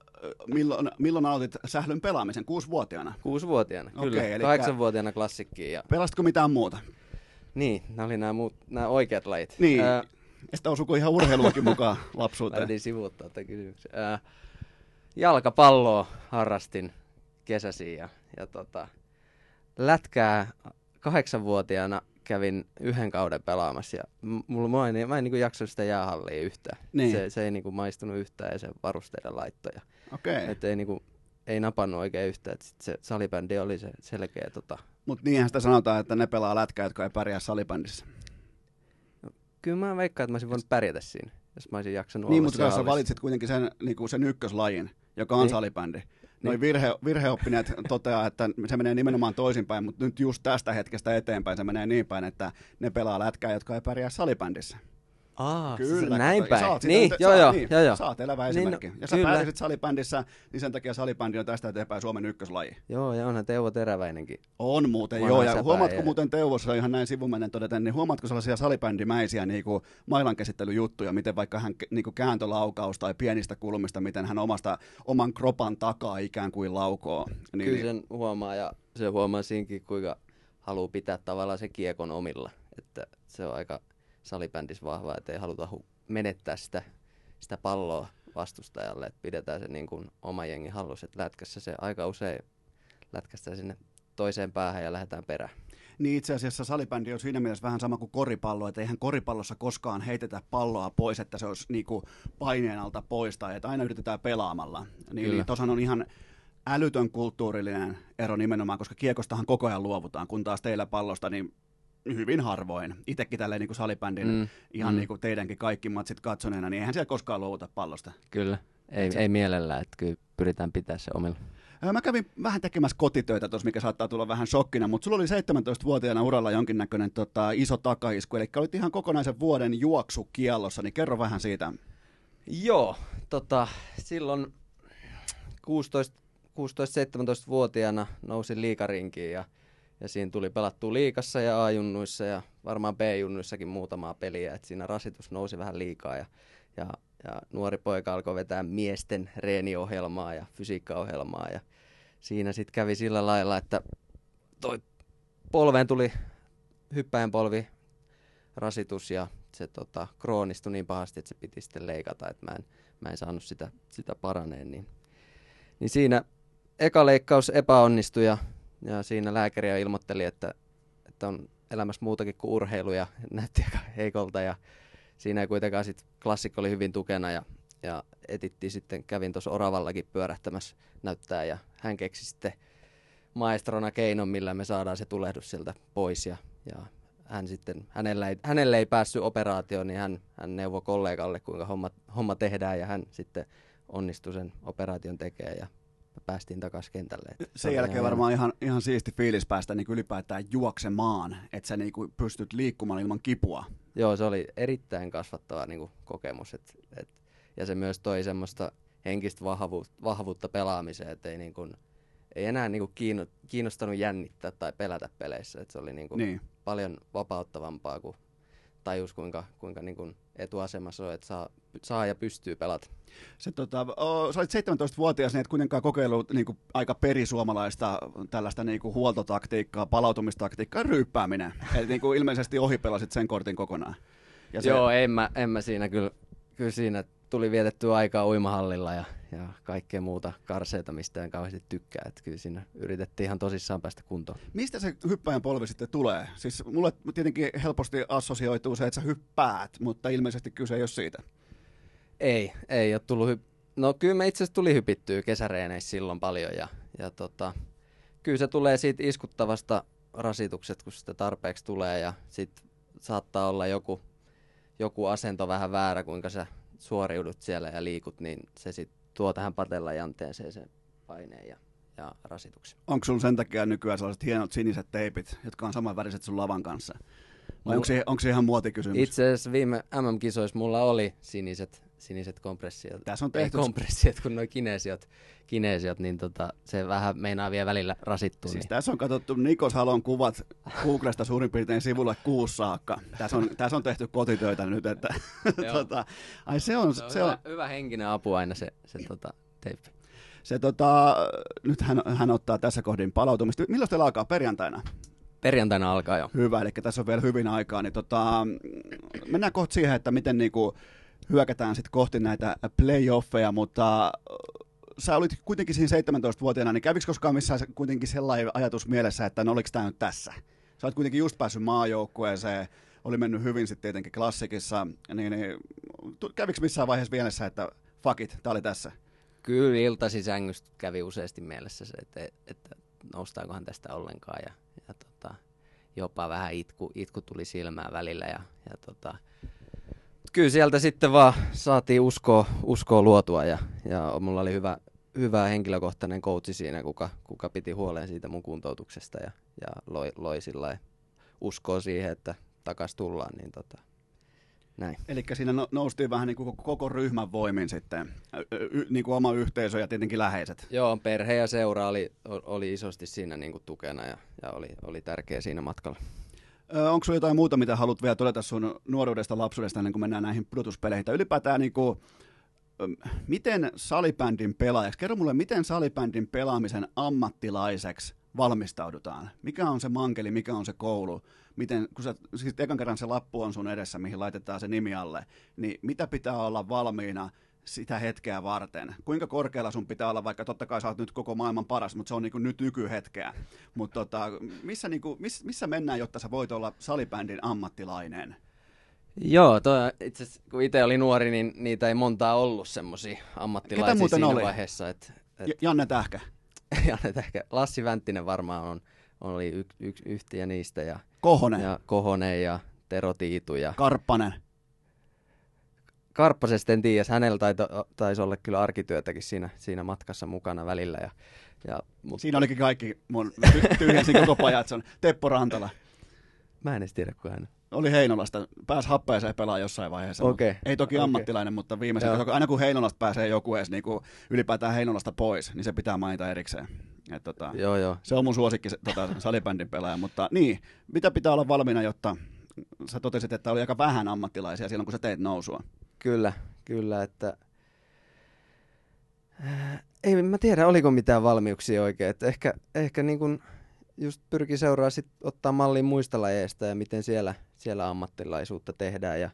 milloin, milloin aloitit sählyn pelaamisen? Kuusivuotiaana? Kuusivuotiaana, Okei, kyllä. elikkä- Kahdeksanvuotiaana klassikkiin ja Pelastiko mitään muuta? niin, nämä oli nämä, muut, nämä oikeat lajit. Niin, Ää, että osuko ihan urheiluakin mukaan <laughs> lapsuuteen? Lähdin sivuuttaa tämän kysymyksen. Ää, jalkapalloa harrastin kesäsiin ja, ja tota, lätkää kahdeksanvuotiaana kävin yhden kauden pelaamassa ja mulla, mä en, mä en niin jaksanut sitä jäähallia yhtään. Niin. Se, se ei niin kuin maistunut yhtään ja se varusteiden laitto. Ja, Okei, et ei, niin kuin, ei napannut oikein yhtään. Et sit se salibändi oli se selkeä tota, mutta niinhän sitä sanotaan, että ne pelaa lätkää, jotka ei pärjää salibändissä. Kyllä mä veikkaan, että mä olisin voinut pärjätä siinä, jos mä olisin jaksanut Niin, mutta jos valitsit kuitenkin sen, niin kuin sen ykköslajin, joka on Niin. salibändi. Noin Niin. virhe, virheoppineet toteaa, että se menee nimenomaan toisinpäin, mutta nyt just tästä hetkestä eteenpäin se menee niin päin, että ne pelaa lätkää, jotka ei pärjää salibändissä. Aa, Kyllä. näin ja päin. sitä Niin, nyt- joo, sä, joo, niin, joo, joo. Oot elävä Niin, no, esimerkki. Jos sä kyllä. pärjäsit salibändissä, niin sen takia salibändi on tästä eteenpäin Suomen ykköslaji. Joo, ja onhan Teuvo Teräväinenkin. On muuten, Vanha joo. Ja huomaatko ja- muuten Teuvossa ihan näin sivumennen todeten, niin huomaatko sellaisia salibändimäisiä niin kuin mailankäsittelyjuttuja, miten vaikka hän niin kuin kääntölaukaus tai pienistä kulmista, miten hän omasta, oman kropan takaa ikään kuin laukoo. Niin, Kyllä sen huomaa, ja se huomaa siinkin, kuinka haluaa pitää tavallaan se kiekon omilla. Että se on aika salibändissä vahva, että ei haluta hu- menettää sitä, sitä palloa vastustajalle, että pidetään se niin kuin oma jengi hallussa. Että lätkässä se aika usein lätkästään sinne toiseen päähän ja lähdetään perään. Niin itse asiassa salibändi on siinä mielessä vähän sama kuin koripallo, että eihän koripallossa koskaan heitetä palloa pois, että se olisi niinku paineen alta pois tai että aina yritetään pelaamalla. Niin, Kyllä. niin tuossahan on ihan älytön kulttuurillinen ero nimenomaan, koska kiekostahan koko ajan luovutaan, kun taas teillä pallosta niin hyvin harvoin. Itsekin tälleen niin kuin salibändin, mm. Ihan mm. niin kuin teidänkin kaikki matsit katsoneena, niin eihän siellä koskaan luovuta pallosta. Kyllä. Ei, ei mielellä, että kyllä pyritään pitää se omilla. Mä kävin vähän tekemässä kotitöitä tuossa, mikä saattaa tulla vähän shokkina, mutta sulla oli 17-vuotiaana uralla jonkinnäköinen tota, iso takaisku, eli olit ihan kokonaisen vuoden juoksukiellossa, niin kerro vähän siitä. Joo, tota, silloin 16, 16-17-vuotiaana nousin liikarinkiin ja, ja siinä tuli pelattua liikassa ja A-junnuissa ja varmaan B-junnuissakin muutamaa peliä, että siinä rasitus nousi vähän liikaa ja, ja, ja nuori poika alkoi vetää miesten reeniohjelmaa ja fysiikkaohjelmaa ja siinä sitten kävi sillä lailla, että toi polveen tuli hyppäjän polvi rasitus ja se tota, kroonistui niin pahasti, että se piti sitten leikata, että mä en, mä en saanut sitä, sitä paraneen. Niin, niin siinä eka leikkaus epäonnistui ja, ja siinä lääkäri jo ilmoitteli, että, että on elämässä muutakin kuin urheilu ja <laughs> näytti aika heikolta ja siinä ei kuitenkaan sit klassikko oli hyvin tukena ja, ja etittiin sitten, kävin tuossa Oravallakin pyörähtämässä näyttää ja hän keksi sitten maestrona keinon, millä me saadaan se tulehdus sieltä pois ja, ja hän sitten, hänellä ei, hänelle ei päässyt operaatioon, niin hän, hän neuvoi kollegalle, kuinka homma, homma tehdään, ja hän sitten onnistui sen operaation tekemään, ja päästiin takaisin kentälle. Että se Sen jälkeen ihan varmaan ihan, ihan siisti fiilis päästä niin ylipäätään juoksemaan, että sä niin pystyt liikkumaan ilman kipua. joo, se oli erittäin kasvattava niin kuin, kokemus. Et, et, ja se myös toi semmoista henkistä vahvuutta, vahvuutta pelaamiseen, että ei, niin kuin, ei enää niin kuin, kiinnostanut jännittää tai pelätä peleissä. Et se oli niin kuin, niin. paljon vapauttavampaa kuin tajus, kuinka, kuinka niin kuin etuasemassa on, että saa, saa ja pystyy pelata. Se, tota, o, sä olit 17-vuotias, niin et kuitenkaan kokeillut niin kuin, aika perisuomalaista tällaista niin kuin, huoltotaktiikkaa, palautumistaktiikkaa, ryyppääminen. Eli niin kuin, ilmeisesti ohipelasit sen kortin kokonaan. Ja se... Joo, en mä, en mä siinä kyllä, kyllä siinä tuli vietettyä aikaa uimahallilla ja, ja kaikkea muuta karseita, mistä en kauheasti tykkää. Että kyllä siinä yritettiin ihan tosissaan päästä kuntoon. Mistä se hyppäjän polvi sitten tulee? Siis mulle tietenkin helposti assosioituu se, että sä hyppäät, mutta ilmeisesti kyse ei ole siitä. Ei, ei ole tullut hy- No kyllä me itse asiassa tuli hypittyä kesäreeneissä silloin paljon ja, ja tota, kyllä se tulee siitä iskuttavasta rasitukset, kun sitä tarpeeksi tulee ja sitten saattaa olla joku, joku asento vähän väärä, kuinka sä suoriudut siellä ja liikut, niin se sitten tuo tähän patellajanteeseen sen paineen ja, ja rasituksen. Onko sun sen takia nykyään sellaiset hienot siniset teipit, jotka on samanväriset sun lavan kanssa? Vai onko se, onko se ihan muotikysymys? Itse asiassa viime MM-kisoissa mulla oli siniset, siniset kompressiot. Tässä on tehty... Ei kompressiot, kun noi kinesiot, kinesiot niin tota, se vähän meinaa vielä välillä rasittua. Siis niin. tässä on katsottu Nikos Halon kuvat Googlesta suurin piirtein sivulle kuusi saakka. Tässä on, tässä on tehty kotitöitä nyt, että <laughs> tota, ai se on... Se on, se hyvä, on... hyvä henkinen apu aina se, se tota, teippi. Se tota, nyt hän, hän ottaa tässä kohdin palautumista. Milloin teillä alkaa perjantaina? Perjantaina alkaa jo. Hyvä, eli tässä on vielä hyvin aikaa. Niin tota, mennään kohta siihen, että miten niinku hyökätään sitten kohti näitä playoffeja, mutta sä olit kuitenkin siinä 17-vuotiaana, niin kävikö koskaan missään kuitenkin sellainen ajatus mielessä, että no oliko tämä nyt tässä? Sä olet kuitenkin just päässyt maajoukkueeseen, oli mennyt hyvin sitten tietenkin klassikissa, niin, niin kävikö missään vaiheessa mielessä, että fuck it, tää oli tässä? Kyllä iltasi sängystä kävi useasti mielessä se, että, että noustaakohan tästä ollenkaan ja, ja tota, jopa vähän itku, itku tuli silmään välillä ja, ja tota, kyllä sieltä sitten vaan saatiin uskoa, uskoa luotua ja, ja mulla oli hyvä, hyvä henkilökohtainen coachi siinä, kuka, kuka piti huolen siitä mun kuntoutuksesta ja, ja loi, loi sillä uskoa siihen, että takas tullaan, niin tota, näin. Eli siinä no, noustiin vähän niin kuin koko ryhmän voimin sitten, y- niin kuin oma yhteisö ja tietenkin läheiset. Joo, perhe ja seura oli, oli isosti siinä niin kuin tukena ja, ja oli, oli tärkeä siinä matkalla. Onko sinulla jotain muuta, mitä haluat vielä todeta sun nuoruudesta, lapsuudesta ennen kuin mennään näihin pudotuspeleihin? Tai ylipäätään niin kuin, miten salibändin pelaajaksi, kerro mulle, miten salibändin pelaamisen ammattilaiseksi valmistaudutaan? Mikä on se mankeli, mikä on se koulu? Miten, kun sä, siis ekan kerran se lappu on sun edessä, mihin laitetaan se nimi alle, niin mitä pitää olla valmiina – sitä hetkeä varten. Kuinka korkealla sun pitää olla, vaikka totta kai sä oot nyt koko maailman paras, mutta se on niin nyt nykyhetkeä. Mutta tota, missä, niin kuin, miss, missä mennään, jotta sä voit olla salibändin ammattilainen? Joo, toi, itse kun itse oli nuori, niin niitä ei montaa ollut semmoisia ammattilaisia siinä oli? vaiheessa. Et, et... Janne Tähkä. <laughs> Janne Tähkä. Lassi Vänttinen varmaan on, on oli y, y, yhtiä niistä. Ja, Kohonen. Ja Kohonen ja Tero Tiitu. Ja... Karppanen. Karppasesta en tiedä, hänellä taito, taisi olla kyllä arkityötäkin siinä, siinä matkassa mukana välillä. Ja, ja, mutta... Siinä olikin kaikki mun tyhjensin koko pajatson. Teppo Rantala. Mä en edes tiedä, kun hän... Oli Heinolasta. Pääsi happeeseen pelaa jossain vaiheessa. Okay. Ei toki okay. ammattilainen, mutta viimeisen, aina kun Heinolasta pääsee joku edes niin kuin ylipäätään Heinolasta pois, niin se pitää mainita erikseen. Et tota, joo, joo. Se on mun suosikki tota, salibändin pelaaja, mutta niin, mitä pitää olla valmiina, jotta sä totesit, että oli aika vähän ammattilaisia silloin, kun sä teet nousua. Kyllä, kyllä, että äh, ei mä tiedä, oliko mitään valmiuksia oikein. Että ehkä, ehkä niin kuin just pyrki seuraa sit ottaa malliin muista lajeista ja miten siellä, siellä ammattilaisuutta tehdään. Ja,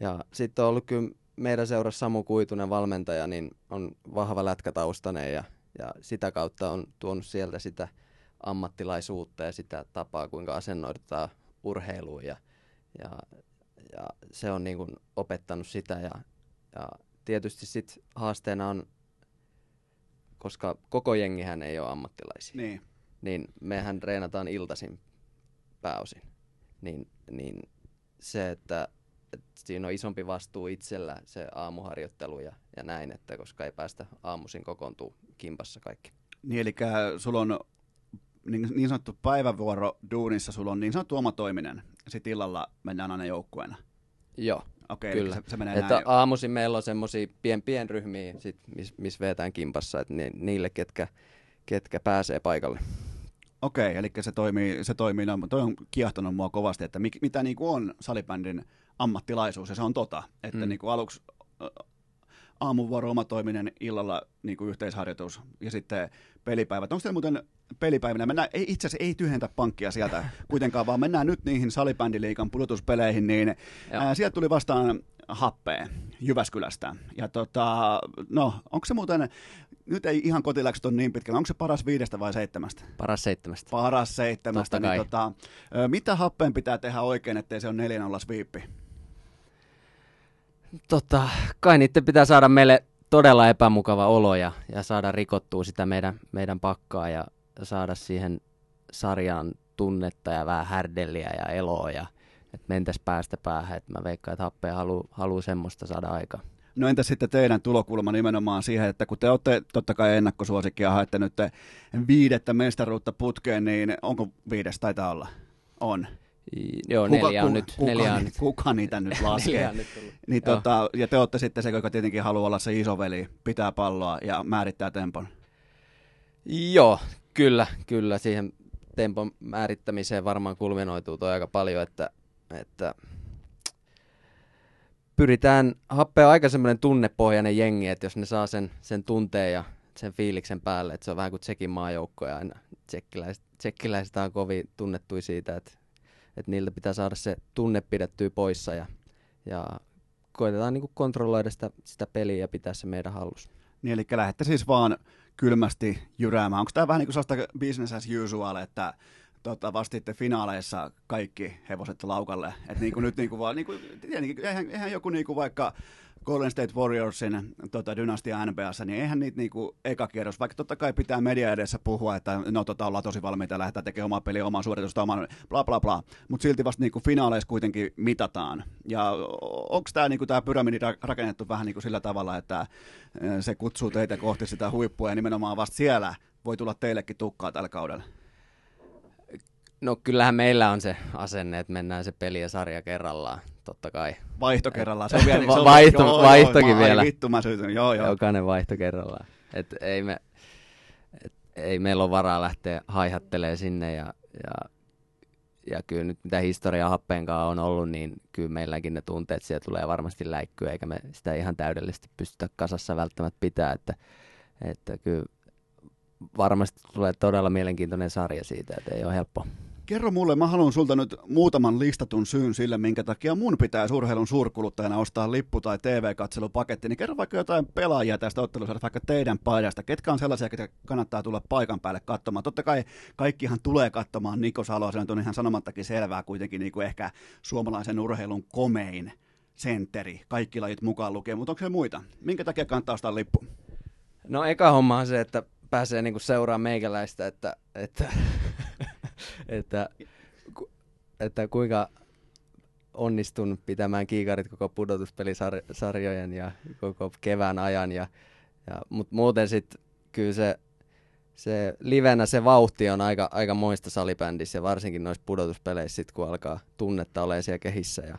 ja sitten on ollut kyllä meidän seurassa Samu Kuitunen valmentaja, niin on vahva lätkätaustainen ja, ja sitä kautta on tuonut sieltä sitä ammattilaisuutta ja sitä tapaa, kuinka asennoidutaan urheiluun. Ja, ja ja se on niin kuin opettanut sitä ja, ja tietysti sit haasteena on, koska koko jengihän ei ole ammattilaisia, niin, niin mehän reenataan iltaisin pääosin, niin, niin se, että, että siinä on isompi vastuu itsellä se aamuharjoittelu ja, ja näin, että koska ei päästä aamuisin kokoontuu kimpassa kaikki. Niin, eli sulla on niin, niin sanottu päivävuoro duunissa, sulla on niin sanottu oma toiminen, sitten illalla mennään aina joukkueena. Joo, Okei, kyllä. Se, se menee että näin. aamuisin meillä on semmoisia pien, pienryhmiä, sit, missä mis vetään kimpassa, että ni, niille, ketkä, ketkä pääsee paikalle. Okei, eli se toimii, se toimii no, toi on kiehtonut mua kovasti, että mit, mitä niin kuin on salibändin ammattilaisuus, ja se on tota, että Mm. niin kuin aluksi aamuvuoro oma toiminen, illalla niin kuin yhteisharjoitus ja sitten pelipäivät. Onko teillä muuten pelipäivinä, mennään, ei, itse asiassa ei tyhjentä pankkia sieltä <laughs> kuitenkaan, vaan mennään nyt niihin salibändiliikan pudotuspeleihin, niin ää, sieltä tuli vastaan happea Jyväskylästä. Ja tota, no, onko se muuten, nyt ei ihan kotiläksyt ole niin pitkällä, onko se paras viidestä vai seitsemästä? Paras seitsemästä. Paras seitsemästä, Totta niin kai. tota, mitä happeen pitää tehdä oikein, ettei se ole 4-0 sviippi? Tota, kai niiden pitää saada meille todella epämukava olo ja, ja saada rikottua sitä meidän, meidän pakkaa ja saada siihen sarjaan tunnetta ja vähän härdelliä ja eloa ja että mentäisi päästä päähän. Et mä veikkaan, että happea haluaa haluu semmoista saada aikaan. No entä sitten teidän tulokulma nimenomaan siihen, että kun te olette totta kai ennakkosuosikkia, haette nyt viidettä mestaruutta putkeen, niin onko viides, taitaa olla? On. Joo, neljä on nyt. Kuka, neljä on nyt. kuka niitä nyt <laughs> laskee? nyt. Niin Joo. tota, ja te olette sitten se, joka tietenkin haluaa olla se isoveli, pitää palloa ja määrittää tempon. Joo, kyllä, kyllä. Siihen tempon määrittämiseen varmaan kulminoituu toi aika paljon, että, että pyritään happea aika semmoinen tunnepohjainen jengi, että jos ne saa sen, sen tunteen ja sen fiiliksen päälle, että se on vähän kuin Tsekin maajoukko ja aina tsekkiläiset, tsekkiläiset on kovin tunnettuja siitä, että, että niiltä pitää saada se tunne pidettyä poissa ja, ja koitetaan niin kontrolloida sitä, sitä peliä ja pitää se meidän hallussa. Niin, eli lähdette siis vaan kylmästi jyräämään. Onko tämä vähän niin kuin sellaista business as usual, että tota, vastitte finaaleissa kaikki hevoset laukalle? Et niin nyt niin kuin vaan, niin kuin, tietenkin, eihän, eihän joku niin kuin vaikka Golden State Warriorsin tota, dynastia NBAssa, niin eihän niitä niinku eka kierros, vaikka totta kai pitää media edessä puhua, että no tota ollaan tosi valmiita ja lähdetään tekemään omaa peliä, omaa suoritusta, oman bla bla bla, mutta silti vasta niinku finaaleissa kuitenkin mitataan. Ja onko tämä niinku, tää pyramidi ra- rakennettu vähän niinku sillä tavalla, että eh, se kutsuu teitä kohti sitä huippua ja nimenomaan vasta siellä voi tulla teillekin tukkaa tällä kaudella? No kyllähän meillä on se asenne, että mennään se peli ja sarja kerrallaan, totta kai. Vaihto kerrallaan. Se on <laughs> vielä, se on, Vaihto- joo, vaihtokin joo, ai vielä. vittu, mä syytän. Joo, joo. Jokainen vaihto kerrallaan. Et ei, me, et ei meillä ole varaa lähteä haihattelee sinne ja, ja, ja kyllä nyt mitä historia happeenkaan on ollut, niin kyllä meilläkin ne tunteet siellä tulee varmasti läikkyä, eikä me sitä ihan täydellisesti pystytä kasassa välttämättä pitää, että, että kyllä varmasti tulee todella mielenkiintoinen sarja siitä, että ei ole helppo. Kerro mulle, mä haluan sulta nyt muutaman listatun syyn sille, minkä takia mun pitää urheilun suurkuluttajana ostaa lippu tai TV-katselupaketti, niin kerro vaikka jotain pelaajia tästä ottelusta, vaikka teidän paidasta. Ketkä on sellaisia, ketä kannattaa tulla paikan päälle katsomaan? Totta kai kaikkihan tulee katsomaan Niko Saloa, se on ihan sanomattakin selvää kuitenkin niin kuin ehkä suomalaisen urheilun komein sentteri, kaikki lajit mukaan lukee, mutta onko se muita? Minkä takia kannattaa ostaa lippu? No eka homma on se, että pääsee niinku seuraamaan meikäläistä, että, että, että, ku, että kuinka onnistun pitämään kiikarit koko pudotuspelisarjojen ja koko kevään ajan. Ja, ja, Mutta muuten sitten kyllä se, se livenä se vauhti on aika, aika moista salibändissä ja varsinkin noissa pudotuspeleissä sit, kun alkaa tunnetta olemaan siellä kehissä. Ja,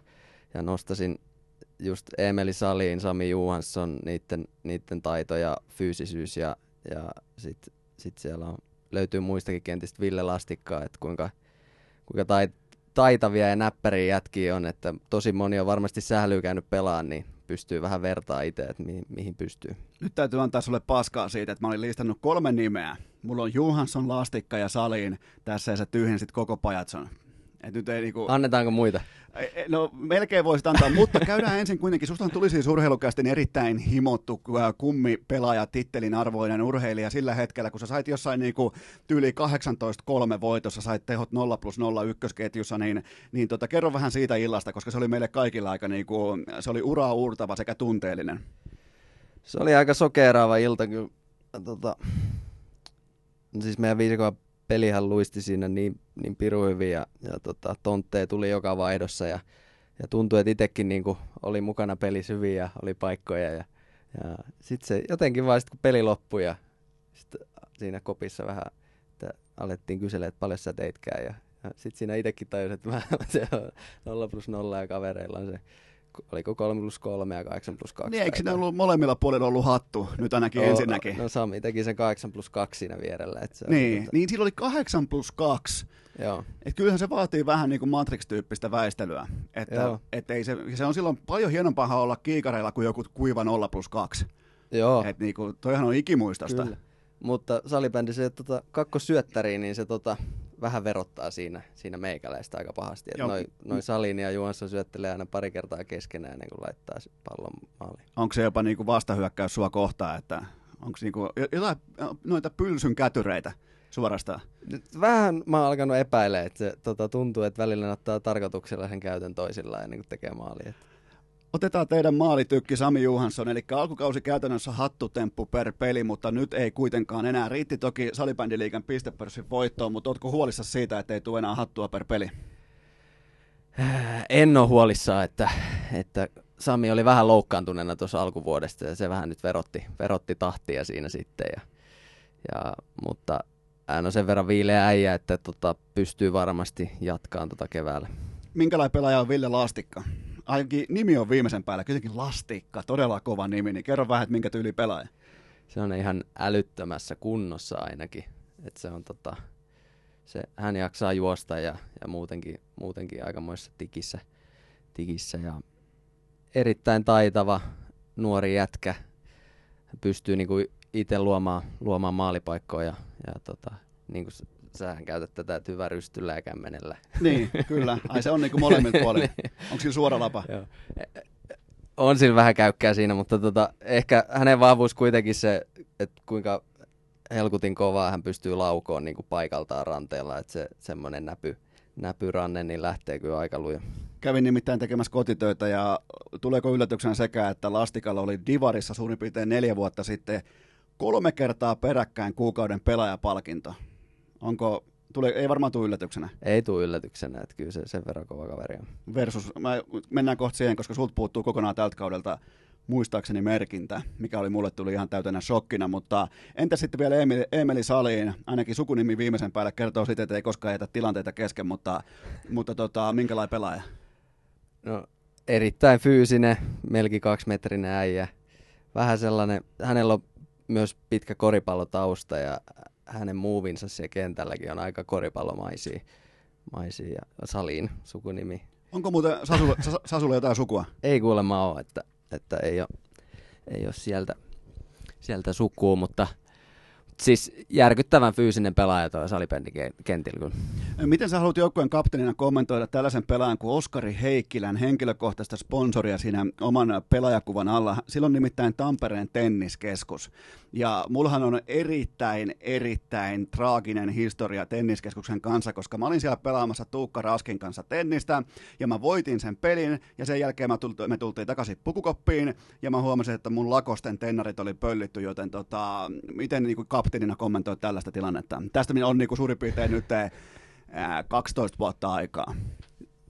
ja nostasin just Emeli Saliin, Sami Johansson, niiden, niiden taito ja fyysisyys ja, ja sitten sit siellä on, löytyy muistakin kentistä Ville Lastikkaa, että kuinka, kuinka tait, taitavia ja näppäriä jätkiä on, että tosi moni on varmasti sählyä käynyt pelaan, niin pystyy vähän vertaa itse, että mihin, mihin pystyy. Nyt täytyy antaa sulle paskaa siitä, että mä olin listannut kolme nimeä. Mulla on Johansson, Lastikka ja Saliin tässä ja sä tyhjensit koko pajatson. Et nyt ei niinku... Annetaanko muita? No melkein voisit antaa, mutta käydään ensin kuitenkin. Sustahan tuli siis urheilukästin erittäin himottu äh, kummi pelaaja, tittelin arvoinen urheilija sillä hetkellä, kun sä sait jossain niinku tyyli 18-3 voitossa, sait tehot 0 plus 0 ykkösketjussa, niin, niin tota, kerro vähän siitä illasta, koska se oli meille kaikilla aika niinku, se oli uraa uurtava sekä tunteellinen. Se oli aika sokeeraava ilta kyllä. Tota, siis meidän viisikon pelihän luisti siinä niin, niin piru hyvin ja, ja tota, tontteja tuli joka vaihdossa ja, ja tuntui, että itsekin niin oli mukana pelissä hyvin ja oli paikkoja ja, ja sitten se jotenkin vaan sit, kun peli loppui ja sit siinä kopissa vähän että alettiin kysellä, että paljon sä teitkään ja, ja sitten siinä itsekin tajusin, että mä, <laughs> se on 0 plus 0 ja kavereilla on se oliko 3 plus 3 ja 8 plus 2. Niin, eikö siinä ollut molemmilla puolilla ollut hattu, nyt ainakin o, ensinnäkin? No Sami teki sen 8 plus 2 siinä vierellä. Että se niin, tota... niin, sillä oli 8 plus 2. Joo. Et kyllähän se vaatii vähän niin kuin Matrix-tyyppistä väistelyä. Että, et ei se, se on silloin paljon hienompaa olla kiikareilla kuin joku kuiva 0 plus 2. Joo. Et niin kuin, toihan on ikimuistosta. Kyllä. Mutta salibändi se tota, kakkossyöttäriin, niin se tota, vähän verottaa siinä, siinä meikäläistä aika pahasti. Että noin noi Salin ja Juhansson syöttelee aina pari kertaa keskenään ennen kuin laittaa pallon maaliin. Onko se jopa niinku vastahyökkäys sua kohtaan, että onko niinku jotain noita pylsyn kätyreitä suorastaan? Nyt vähän mä oon alkanut epäilemään, että se tota, tuntuu, että välillä ottaa tarkoituksella sen käytön toisillaan ennen kuin tekee maali. Että Otetaan teidän maalitykki Sami Juhansson, eli alkukausi käytännössä hattutemppu per peli, mutta nyt ei kuitenkaan enää. Riitti toki salibändiliikan pistepörssin voittoon, mutta ootko huolissa siitä, että ei tule enää hattua per peli? En ole huolissaan, että, että Sami oli vähän loukkaantuneena tuossa alkuvuodesta ja se vähän nyt verotti, verotti tahtia siinä sitten. Ja, ja, mutta hän on sen verran viileä äijä, että tota, pystyy varmasti jatkaan tota keväällä. Minkälainen pelaaja on Ville Lastikka? Ainakin nimi on viimeisen päällä, kuitenkin Lastikka, todella kova nimi, niin kerro vähän, että minkä tyyli pelaaja. Se on ihan älyttömässä kunnossa ainakin. Et se on tota, se, hän jaksaa juosta ja, ja muutenkin, muutenkin aikamoissa tikissä, tikissä ja erittäin taitava nuori jätkä. Hän pystyy niinku itse luomaan, luomaan maalipaikkoja ja, ja tota, niin kuin sähän käytät tätä, että hyvä rystyllä ja kämmenellä. Niin, kyllä. <laughs> Ai se on niin kuin molemmin puolin. Onko sillä suora lapa? Joo. On sillä vähän käykkää siinä, mutta tota, ehkä hänen vahvuus kuitenkin se, että kuinka helkutin kovaa hän pystyy laukoon niin kuin paikaltaan ranteella, että se semmoinen näpy, näpyranne niin lähtee kyllä aika luja. Kävin nimittäin tekemässä kotitöitä ja tuleeko yllätyksenä sekä, että Lastikalla oli Divarissa suurin piirtein neljä vuotta sitten kolme kertaa peräkkäin kuukauden pelaajapalkinto. Onko, tule, ei varmaan tule yllätyksenä. Ei tule yllätyksenä, että kyllä se sen verran kova kaveri on. Versus, mä, mennään kohta siihen, koska sulta puuttuu kokonaan tältä kaudelta muistaakseni merkintä, mikä oli mulle tuli ihan täytänä shokkina, mutta entä sitten vielä Emeli, Emeli Saliin, ainakin sukunimi viimeisen päälle kertoo sitä, että ei koskaan jätä tilanteita kesken, mutta, mutta tota, minkälainen pelaaja? No, erittäin fyysinen, melkein kaksimetrinen äijä. Vähän sellainen, hänellä on myös pitkä koripallotausta ja hänen muuvinsa siellä kentälläkin on aika koripallomaisia maisia ja Saliin sukunimi. Onko muuten Sasulle, Sasulle jotain sukua? Ei kuulemma ole, että, että ei, ole, ei ole sieltä, sieltä sukua, mutta siis järkyttävän fyysinen pelaaja tuo salibändi kentillä. Miten sä haluat joukkueen kapteenina kommentoida tällaisen pelaajan kuin Oskari Heikkilän henkilökohtaista sponsoria siinä oman pelaajakuvan alla? Silloin nimittäin Tampereen tenniskeskus. Ja mullahan on erittäin, erittäin traaginen historia tenniskeskuksen kanssa, koska mä olin siellä pelaamassa Tuukka Raskin kanssa tennistä, ja mä voitin sen pelin, ja sen jälkeen mä me tultiin takaisin pukukoppiin, ja mä huomasin, että mun lakosten tennarit oli pöllitty, joten tota, miten niin kuin kapteenina kommentoit tällaista tilannetta? Tästä on niin kuin suurin piirtein nyt ää, 12 vuotta aikaa.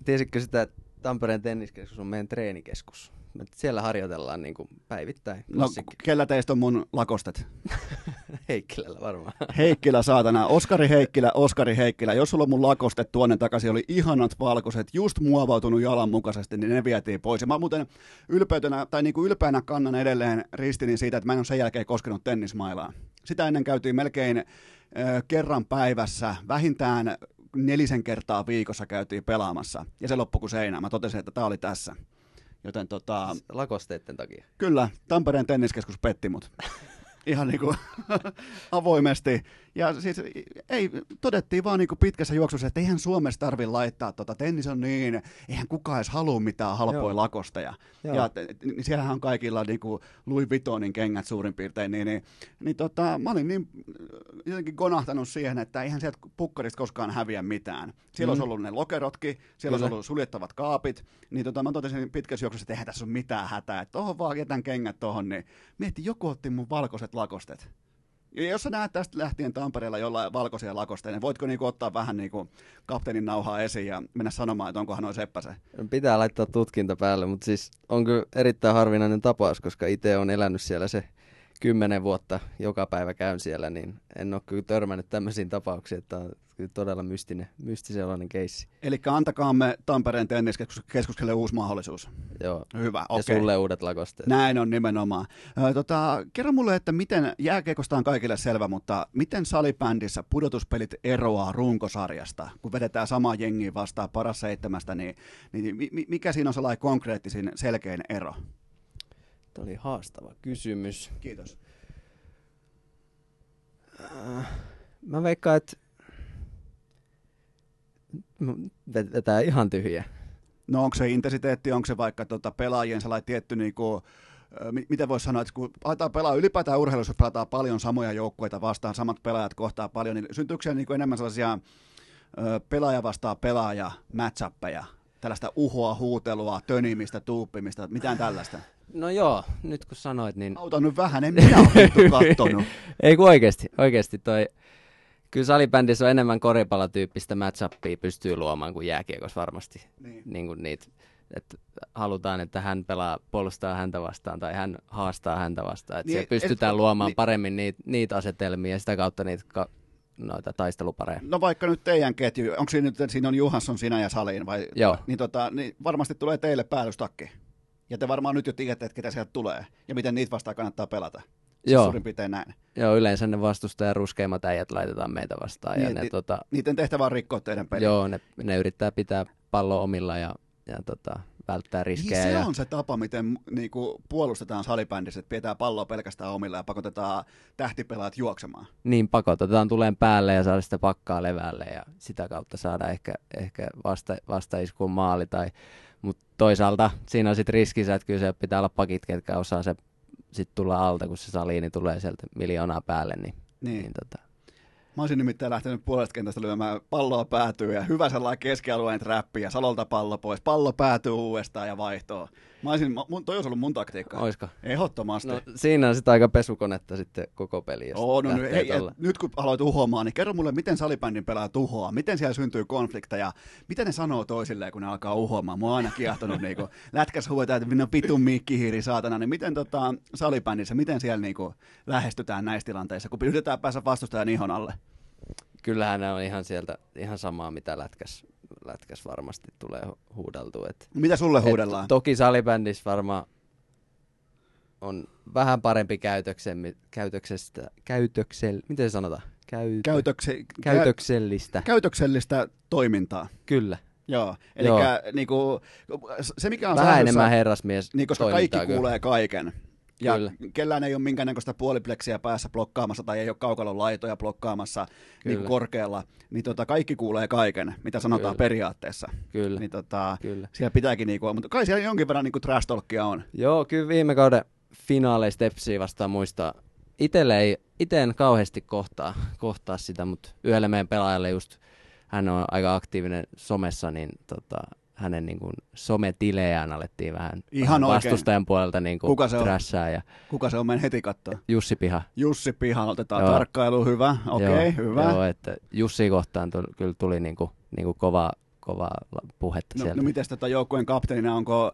Tiesitkö sitä, että Tampereen tenniskeskus on meidän treenikeskus? Siellä harjoitellaan niin kuin päivittäin. No, kellä teistä on mun lakostet? <laughs> Heikkilällä varmaan. <laughs> Heikkilä, saatana. Oskari Heikkilä, Oskari Heikkilä. Jos sulla on mun lakostet tuonne takaisin, oli ihanat valkoiset, just muovautunut jalan mukaisesti, niin ne vietiin pois. Ja mä muuten ylpeytänä, tai niin kuin ylpeänä kannan edelleen ristini siitä, että mä en ole sen jälkeen koskenut tennismailaa. Sitä ennen käytiin melkein äh, kerran päivässä, vähintään nelisen kertaa viikossa käytiin pelaamassa. Ja se loppui kuin seinään. Mä totesin, että tämä oli tässä. Joten tota... Lakosteiden takia. Kyllä, Tampereen tenniskeskus petti mut. <laughs> Ihan niin kuin <laughs> avoimesti. Ja siis ei, todettiin vaan niin kuin pitkässä juoksussa, että eihän Suomessa tarvi laittaa, tota, tennis on niin, eihän kukaan edes halua mitään halpoja Joo. lakosteja. Joo. Ja niin siellähän on kaikilla niin kuin Louis Vuittonin kengät suurin piirtein, niin, niin, niin tota, mä olin niin jotenkin konahtanut siihen, että eihän sieltä pukkarista koskaan häviä mitään. Siellä mm. olisi ollut ne lokerotki, siellä Kyllä. olisi ollut suljettavat kaapit, niin tota, mä totesin pitkässä juoksussa, että eihän tässä ole mitään hätää, että tohon vaan jätän kengät tohon, niin mietti, joku otti mun valkoiset lakostet. Ja jos sä näet tästä lähtien Tampereella jollain valkoisia lakosteja, niin voitko niinku ottaa vähän niinku kapteenin nauhaa esiin ja mennä sanomaan, että onkohan noin seppäse? Pitää laittaa tutkinta päälle, mutta siis on kyllä erittäin harvinainen tapaus, koska itse on elänyt siellä se kymmenen vuotta joka päivä käyn siellä, niin en ole kyllä törmännyt tämmöisiin tapauksiin, että on kyllä todella mystinen, mystisen keissi. Eli antakaamme Tampereen tenniskeskukselle uusi mahdollisuus. Joo. Hyvä, okei. Ja sulle uudet lakosteet. Näin on nimenomaan. Tota, kerro mulle, että miten, jääkiekosta on kaikille selvä, mutta miten salibändissä pudotuspelit eroaa runkosarjasta? Kun vedetään samaa jengiä vastaan paras seitsemästä, niin, niin mikä siinä on sellainen konkreettisin selkein ero? Tämä oli haastava kysymys. Kiitos. Äh, mä veikkaan, että vetää ihan tyhjä. No onko se intensiteetti, onko se vaikka tota pelaajien sellainen tietty niin kuin, miten voisi sanoa, että kun aletaan pelaa ylipäätään urheilussa, pelataan paljon samoja joukkueita vastaan, samat pelaajat kohtaa paljon, niin syntyykö siellä niin enemmän sellaisia pelaaja vastaan pelaaja matchappeja, tällaista uhoa, huutelua, tönimistä, tuuppimista, mitään tällaista? No joo, nyt kun sanoit, niin... Auta nyt vähän, en minä ole <laughs> kattonut. Ei kun oikeasti, oikeasti toi kyllä salibändissä on enemmän koripallotyyppistä matchappia pystyy luomaan kuin jääkiekossa varmasti. Niin. Niin kuin niitä, että halutaan, että hän pelaa, puolustaa häntä vastaan tai hän haastaa häntä vastaan. Että niin, pystytään et, luomaan niin, paremmin niitä, niitä asetelmia ja sitä kautta niitä ka, noita taistelupareja. No vaikka nyt teidän ketju, onko siinä nyt, siinä on Juhansson, sinä ja Salin vai? Joo. Niin, tota, niin varmasti tulee teille päällystakki. Ja te varmaan nyt jo tiedätte, että ketä sieltä tulee ja miten niitä vastaan kannattaa pelata. Siis Joo. suurin piirtein näin. Joo, yleensä ne vastustajan ruskeimmat äijät laitetaan meitä vastaan. Niin, ja ne, ni, tota, niiden tehtävä on rikkoa teidän peliä. Joo, ne, ne yrittää pitää pallo omilla ja, ja tota, välttää riskejä. Niin se ja... on se tapa, miten niinku, puolustetaan salibändissä, että pidetään palloa pelkästään omilla ja pakotetaan tähtipelaat juoksemaan. Niin, pakotetaan tuleen päälle ja saada sitä pakkaa leväälle ja sitä kautta saada ehkä, ehkä vasta, vastaiskuun maali. Tai, mutta toisaalta siinä on sitten riskissä, että kyllä se pitää olla pakit, ketkä osaa se sitten tulla alta, kun se saliini tulee sieltä miljoonaa päälle, niin, niin. niin tota, Mä olisin nimittäin lähtenyt puolesta kentästä lyömään palloa päätyy ja hyvä sellainen keskialueen trappi ja Salolta pallo pois. Pallo päätyy uudestaan ja vaihtoo. Mä olisin, mun, toi olisi ollut mun taktiikka. Oisko? Ehdottomasti. No, siinä on sitten aika pesukonetta sitten koko peli. Oh, no, nyt, ei, nyt kun aloit uhoamaan, niin kerro mulle, miten salibändin pelaa tuhoa, miten siellä syntyy konflikteja, mitä ne sanoo toisilleen, kun ne alkaa uhoamaan. Mä oon aina kiehtonut niin lätkäs huutaa, että minä pitun mikkihiiri saatana, niin miten tota, salibändissä, miten siellä niin kuin, lähestytään näissä tilanteissa, kun yritetään päästä vastustajan ihon alle? Kyllähän ne on ihan sieltä, ihan samaa mitä lätkäs, lätkäs varmasti tulee huudeltua. Et, mitä sulle huudellaan? Et, toki salibändissä varmaan on vähän parempi käytöksen, käytöksestä, käytöksel, miten se sanotaan? Käy, Käytökse, käytöksellistä. Käytöksellistä toimintaa. Kyllä. Joo, eli niinku, se mikä on Vähän enemmän herrasmies niin, koska kaikki kyllä. kuulee kaiken. Ja Kyllä. kellään ei ole minkäännäköistä puolipleksiä päässä blokkaamassa tai ei ole kaukalon laitoja blokkaamassa niin korkealla, niin tota, kaikki kuulee kaiken, mitä sanotaan Kyllä. periaatteessa. Kyllä. Niin tota, kyllä. siellä pitääkin, niinku, mutta kai siellä jonkin verran niinku trash talkia on. Joo, kyllä viime kauden finaaleista Stepsiä vastaan muistaa. Itelle ei, ite en kauheasti kohtaa, kohtaa sitä, mutta yhdelle meidän pelaajalle just, hän on aika aktiivinen somessa, niin tota, hänen niin kuin, sometilejään alettiin vähän, Ihan vastustajan puolelta niin kuin, Kuka se on? Ja... Kuka se on? Menen heti katsoa. Juussi Piha. Jussi Piha, otetaan Joo. tarkkailu, hyvä, okei, okay, hyvä. Joo, että Jussi kohtaan tuli, kyllä tuli niin kuin, niin kuin kova, kova puhetta no, sieltä. No miten tätä joukkueen kapteenina, onko,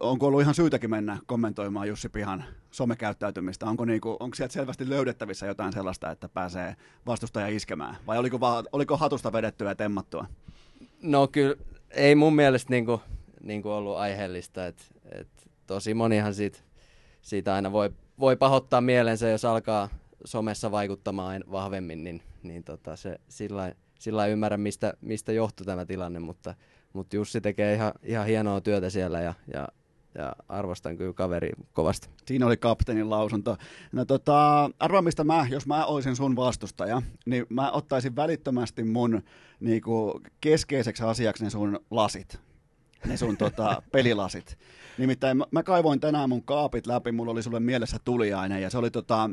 onko ollut ihan syytäkin mennä kommentoimaan Jussi Pihan somekäyttäytymistä? Onko, niinku, onko sieltä selvästi löydettävissä jotain sellaista, että pääsee vastustaja iskemään? Vai oliko, vaan, oliko hatusta vedettyä ja temmattua? No kyllä ei mun mielestä niinku, niinku ollut aiheellista. Et, et tosi monihan siitä, siitä aina voi, voi pahoittaa mielensä, jos alkaa somessa vaikuttamaan vahvemmin, niin, niin tota se, sillä, sillä ymmärrä, mistä, mistä johtuu tämä tilanne, mutta, mutta Jussi tekee ihan, ihan hienoa työtä siellä ja, ja, ja arvostan kyllä kaveri kovasti. Siinä oli kapteenin lausunto. No tota, arvaa mistä mä, jos mä olisin sun vastustaja, niin mä ottaisin välittömästi mun niinku, keskeiseksi asiaksi ne sun lasit. Ne sun tota, <laughs> pelilasit. Nimittäin mä, mä kaivoin tänään mun kaapit läpi, mulla oli sulle mielessä tuliainen, ja se oli tota,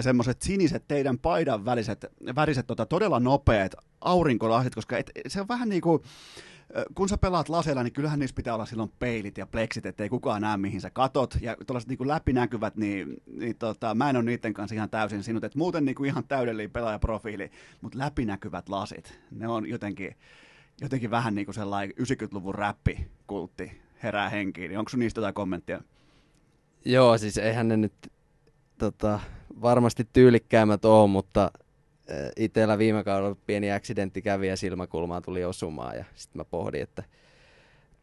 semmoiset siniset teidän paidan väliset, väriset tota, todella nopeat aurinkolasit, koska et, se on vähän niin kuin, kun sä pelaat laseilla, niin kyllähän niissä pitää olla silloin peilit ja pleksit, ettei kukaan näe, mihin sä katot. Ja tuollaiset niin läpinäkyvät, niin, niin tota, mä en ole niiden kanssa ihan täysin sinut. Et muuten niin kuin ihan täydellinen pelaajaprofiili, mutta läpinäkyvät lasit, ne on jotenkin, jotenkin vähän niin kuin sellainen 90-luvun räppikultti herää henkiin. Onko sun niistä jotain kommenttia? Joo, siis eihän ne nyt tota, varmasti tyylikkäämmät on, mutta itsellä viime kaudella pieni accidentti kävi ja silmäkulmaa tuli osumaan ja sitten mä pohdin, että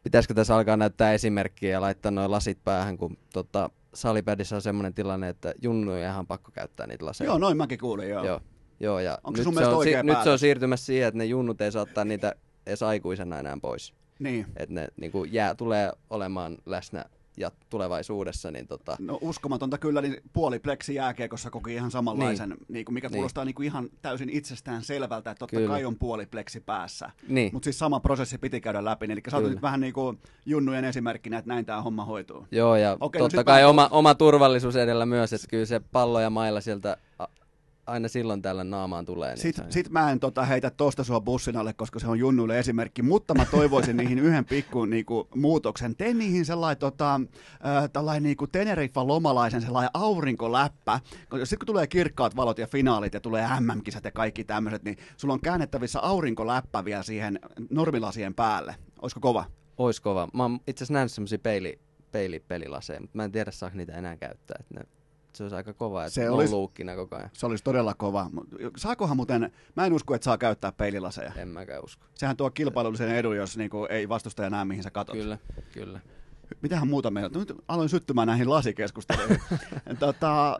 pitäisikö tässä alkaa näyttää esimerkkiä ja laittaa noin lasit päähän, kun tota, salipädissä on semmoinen tilanne, että junnu on ihan pakko käyttää niitä laseja. Joo, noin mäkin kuulin, joo. joo. Joo, ja Onko nyt, se on, oikea nyt se on siirtymässä siihen, että ne junnut ei saa ottaa niitä edes aikuisena enää pois. Niin. Että ne niin kuin jää, tulee olemaan läsnä ja tulevaisuudessa, niin tota, No uskomatonta kyllä, niin puolipleksi jääkiekossa koki ihan samanlaisen, niin. Niin kuin mikä Niin. kuulostaa niin kuin ihan täysin itsestään selvältä, että totta Kyllä. kai on puolipleksi päässä. niin, Mutta siis sama prosessi piti käydä läpi, niin eli sä nyt vähän niin kuin junnujen esimerkkinä, että näin tämä homma hoituu. joo, ja Okei, no totta sit kai vähän- oma, oma turvallisuus edellä myös, että kyllä se pallo ja mailla sieltä aina silloin tällä naamaan tulee. Niin Sitten sit mä en tota, heitä tosta sua bussin alle, koska se on junnuille esimerkki, mutta mä toivoisin niihin yhden pikku niinku, muutoksen. Tee niihin sellainen tota, äh, tällainen niinku Teneriffa-lomalaisen sellainen aurinkoläppä. Sitten kun tulee kirkkaat valot ja finaalit ja tulee MM-kisat ja kaikki tämmöiset, niin sulla on käännettävissä aurinkoläppä vielä siihen normilasien päälle. Olisiko kova? Ois kova. Mä oon itse asiassa nähnyt semmosia peili, peilipelilaseja, mutta mä en tiedä saako niitä enää käyttää. Että ne, se olisi aika kova, että Se on olis- luukkina koko ajan. Se olisi todella kova. Saakohan muuten, mä en usko, että saa käyttää peililaseja. En mäkään usko. Sehän tuo kilpailullisen edun, jos niinku ei vastustaja näe, mihin sä katot. Kyllä, kyllä. Mitähän muuta meillä? Nyt aloin syttymään näihin lasikeskusteluihin. <laughs> tota,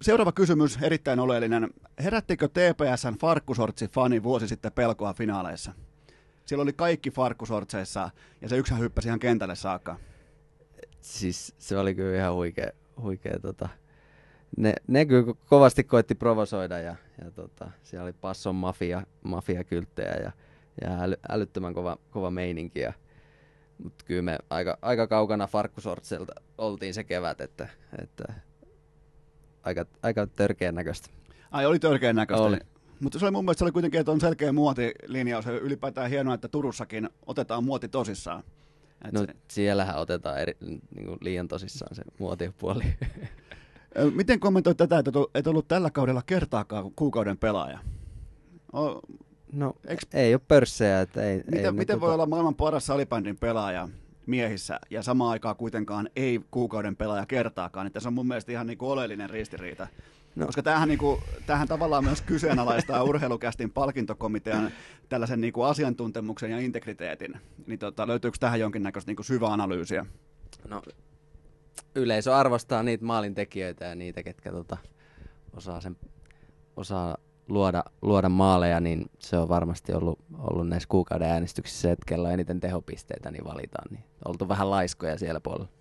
seuraava kysymys, erittäin oleellinen. Herättikö TPSn farkkusortsi fani vuosi sitten pelkoa finaaleissa? Siellä oli kaikki farkkusortseissa ja se yksihän hyppäsi ihan kentälle saakka. Siis se oli kyllä ihan huikea, huikea tota. Ne, ne kyllä ko- kovasti koitti provosoida ja, ja tota, siellä oli Passon mafia, mafiakylttejä ja, ja äly, älyttömän kova, kova meininki. Ja, mutta kyllä me aika, aika kaukana farkkusortselta oltiin se kevät, että, että aika, aika törkeän näköistä. Ai oli törkeän näköistä. Oli. Mutta se oli mun mielestä se oli kuitenkin, että on selkeä muotilinjaus ja ylipäätään hienoa, että Turussakin otetaan muoti tosissaan. Et No se- siellähän otetaan eri, niin kuin liian tosissaan se muotipuoli. <laughs> Miten kommentoit tätä, että et ol- et ollut tällä kaudella kertaakaan kuukauden pelaaja? O, No Eiks- ei ole pörssejä, että ei, ei miten me miten voi tota- olla maailman paras salibändin pelaaja miehissä ja samaan aikaan kuitenkaan ei kuukauden pelaaja kertaakaan? Että se on mun mielestä ihan niinku oleellinen ristiriita. No. Koska tämähän, niinku, tämähän tavallaan myös kyseenalaistaa urheilukästin palkintokomitean tällaisen niinku asiantuntemuksen ja integriteetin. Niin tota, löytyykö tähän jonkinnäköistä niinku syvää analyysiä? No, yleisö arvostaa niitä maalintekijöitä ja niitä, ketkä tota, osaa, sen, osaa luoda, luoda maaleja, niin se on varmasti ollut, ollut näissä kuukauden äänestyksissä että kello eniten tehopisteitä, niin valitaan. Niin oltu vähän laiskoja siellä puolella.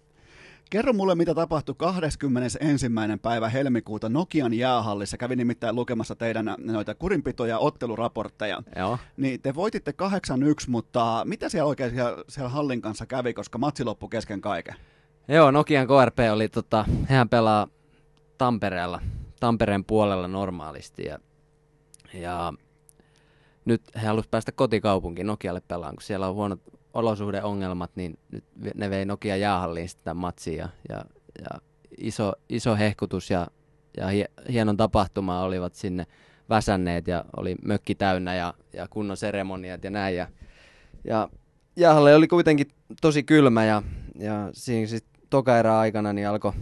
Kerro mulle, mitä tapahtui 21. päivä helmikuuta Nokian jäähallissa. Kävin nimittäin lukemassa teidän noita kurinpito- ja otteluraportteja. Joo. Niin te voititte 8-1, mutta mitä siellä oikein siellä, siellä hallin kanssa kävi, koska matsi loppui kesken kaiken? Joo, Nokian KRP oli, tota, hehän pelaa Tampereella, Tampereen puolella normaalisti ja, ja nyt he halusivat päästä kotikaupunkiin Nokialle pelaan, kun siellä on huonot olosuhdeongelmat, niin nyt ne vei Nokia jäähalliin sitä matsia ja, ja, ja iso, iso hehkutus ja, ja hie, hienon tapahtuma olivat sinne väsänneet ja oli mökki täynnä ja, ja kunnon seremoniat ja näin ja, ja jäähalli oli kuitenkin tosi kylmä ja, ja siinä sitten toka erä aikana niin alkoi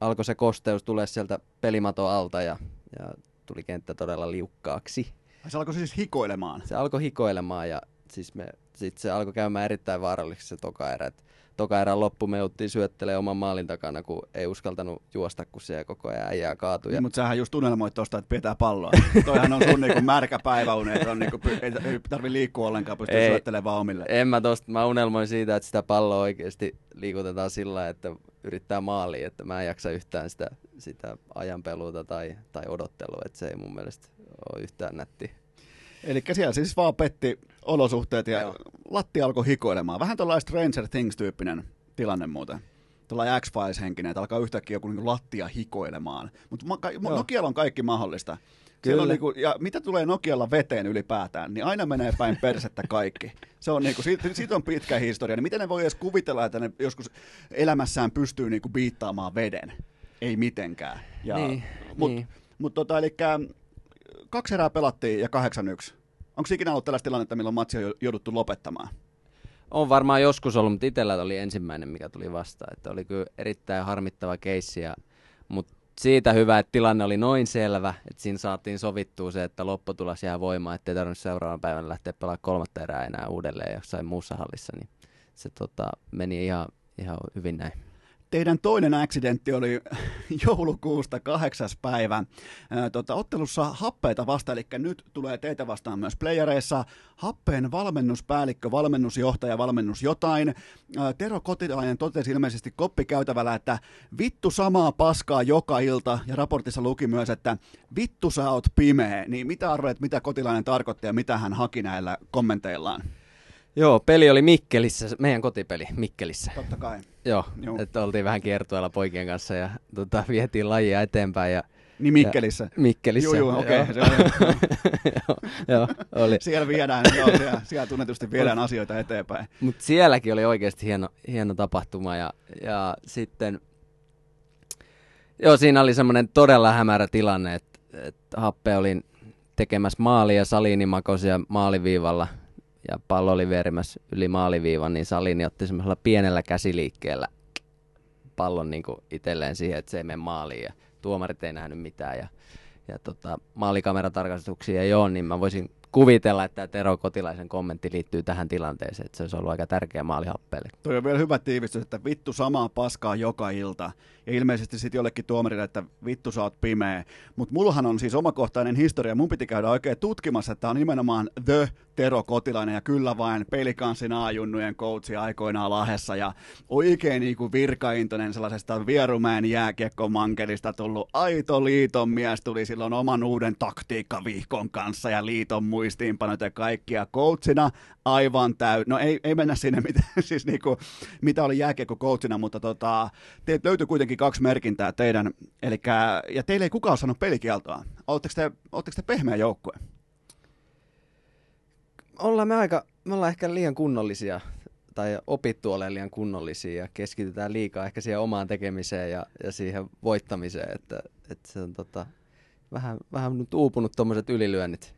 alko se kosteus tulee sieltä pelimaton alta ja, ja tuli kenttä todella liukkaaksi. Se alkoi siis hikoilemaan. Se alkoi hikoilemaan ja siis me, sit se alkoi käymään erittäin vaaralliseksi se toka erä. Et toka erän loppu me jouttiin syöttelemään oman maalin takana, kun ei uskaltanut juosta, kun siellä koko ajan äijää kaatui. Ja Niin, mutta sähän just unelmoit tuosta, että pitää palloa. <laughs> Toihan on sun niinku märkä päiväuni, että on niinku, ei, ei tarvi liikkua ollenkaan, pystyy Ei. syöttelemään vaan omille. En mä tosta, mä unelmoin siitä, että sitä palloa oikeasti liikutetaan sillä että yrittää maaliin, että mä en jaksa yhtään sitä, sitä ajanpeluuta tai, tai odottelua, että se ei mun mielestä ole yhtään nätti. Eli siellä siis vaan petti olosuhteet ja Joo. latti alkoi hikoilemaan. Vähän tällainen Stranger Things-tyyppinen tilanne muuten. Tällainen X-Files-henkinen, että alkaa yhtäkkiä joku niin lattia hikoilemaan. Mutta. Nokialla on kaikki mahdollista. Siellä on Kyllä. niinku, ja mitä tulee Nokialla veteen ylipäätään, niin aina menee päin persettä kaikki. Se on niinku, siitä, siitä on pitkä historia. Niin miten ne voi edes kuvitella, että ne joskus elämässään pystyy niinku biittaamaan veden? Ei mitenkään. Ja, Niin, mut, niin. Mut tota, eli kaksi erää pelattiin ja 8-1. Onko ikinä ollut tällaista tilannetta, milloin matsi on jo- jouduttu lopettamaan? On varmaan joskus ollut, mutta itsellä oli ensimmäinen, mikä tuli vastaan. Että oli kyllä erittäin harmittava keissi, ja, mutta siitä hyvä, että tilanne oli noin selvä, että siinä saatiin sovittua se, että lopputulos jää voimaan, ettei tarvinnut seuraavan päivän lähteä pelaamaan kolmatta erää enää uudelleen jossain muussa hallissa, niin se tota, meni ihan, ihan hyvin näin. Teidän toinen accidentti oli <laughs> joulukuusta kahdeksas päivä. tota, ottelussa happeita vasta, eli nyt tulee teitä vastaan myös playereissa. Happeen valmennuspäällikkö, valmennusjohtaja, valmennus jotain. Tero Kotilainen totesi ilmeisesti koppikäytävällä, että vittu samaa paskaa joka ilta, ja raportissa luki myös, että vittu sä oot pimeä. Niin mitä arvelet, mitä Kotilainen tarkoitti ja mitä hän haki näillä kommenteillaan? Joo, peli oli Mikkelissä, meidän kotipeli Mikkelissä. Totta kai. Joo, Joo. että oltiin vähän kiertueella poikien kanssa ja tota, vietiin lajia eteenpäin. Ja, niin Mikkelissä? Ja, Mikkelissä. Joo, joo, okei. Okay, <laughs> joo, joo, oli. Siellä viedään, joo, siellä, siellä tunnetusti viedään asioita eteenpäin. Mutta sielläkin oli oikeasti hieno, hieno tapahtuma ja, ja sitten, joo, siinä oli semmoinen todella hämärä tilanne, että, että Happe oli tekemässä maalia, Salini makosi ja maaliviivalla – ja pallo oli vierimässä yli maaliviivan, niin Salini otti semmoisella pienellä käsiliikkeellä pallon niin kuin itselleen siihen, että se ei mene maaliin ja tuomarit ei nähnyt mitään ja, ja tota, maalikameratarkastuksia ei ole, niin mä voisin kuvitella, että Tero Kotilaisen kommentti liittyy tähän tilanteeseen, että se olisi ollut aika tärkeä maali Happeelle. Toi on vielä hyvä tiivistys, että vittu samaa paskaa joka ilta. Ja ilmeisesti sitten jollekin tuomarille, että vittu sä oot pimeä. Mutta mullahan on siis omakohtainen historia. Mun piti käydä oikein tutkimassa, että tämä on nimenomaan The Tero Kotilainen ja kyllä vain pelikanssin A-junnujen coachi aikoinaan Lahessa ja oikein niin kuin virkaintoinen sellaisesta Vierumäen jääkiekkomankelista tullut aito liiton mies tuli silloin oman uuden taktiikkavihkon kanssa ja liiton muistiinpanot ja kaikkia coachina aivan täy... No ei, ei mennä sinne, <laughs> mitä, siis niin kuin, mitä oli jääkiekko coachina, mutta tota, teiltä löytyi kuitenkin kaksi merkintää teidän, elikkä, ja teille ei kukaan sanonut pelikieltoa. Oletteko te, te pehmeä joukkue? Ollaan me aika, me ollaan ehkä liian kunnollisia tai opittu olemaan liian kunnollisia ja keskitytään liikaa ehkä siihen omaan tekemiseen ja, ja siihen voittamiseen, että, että se on tota, vähän, vähän nyt uupunut tuommoiset ylilyönnit.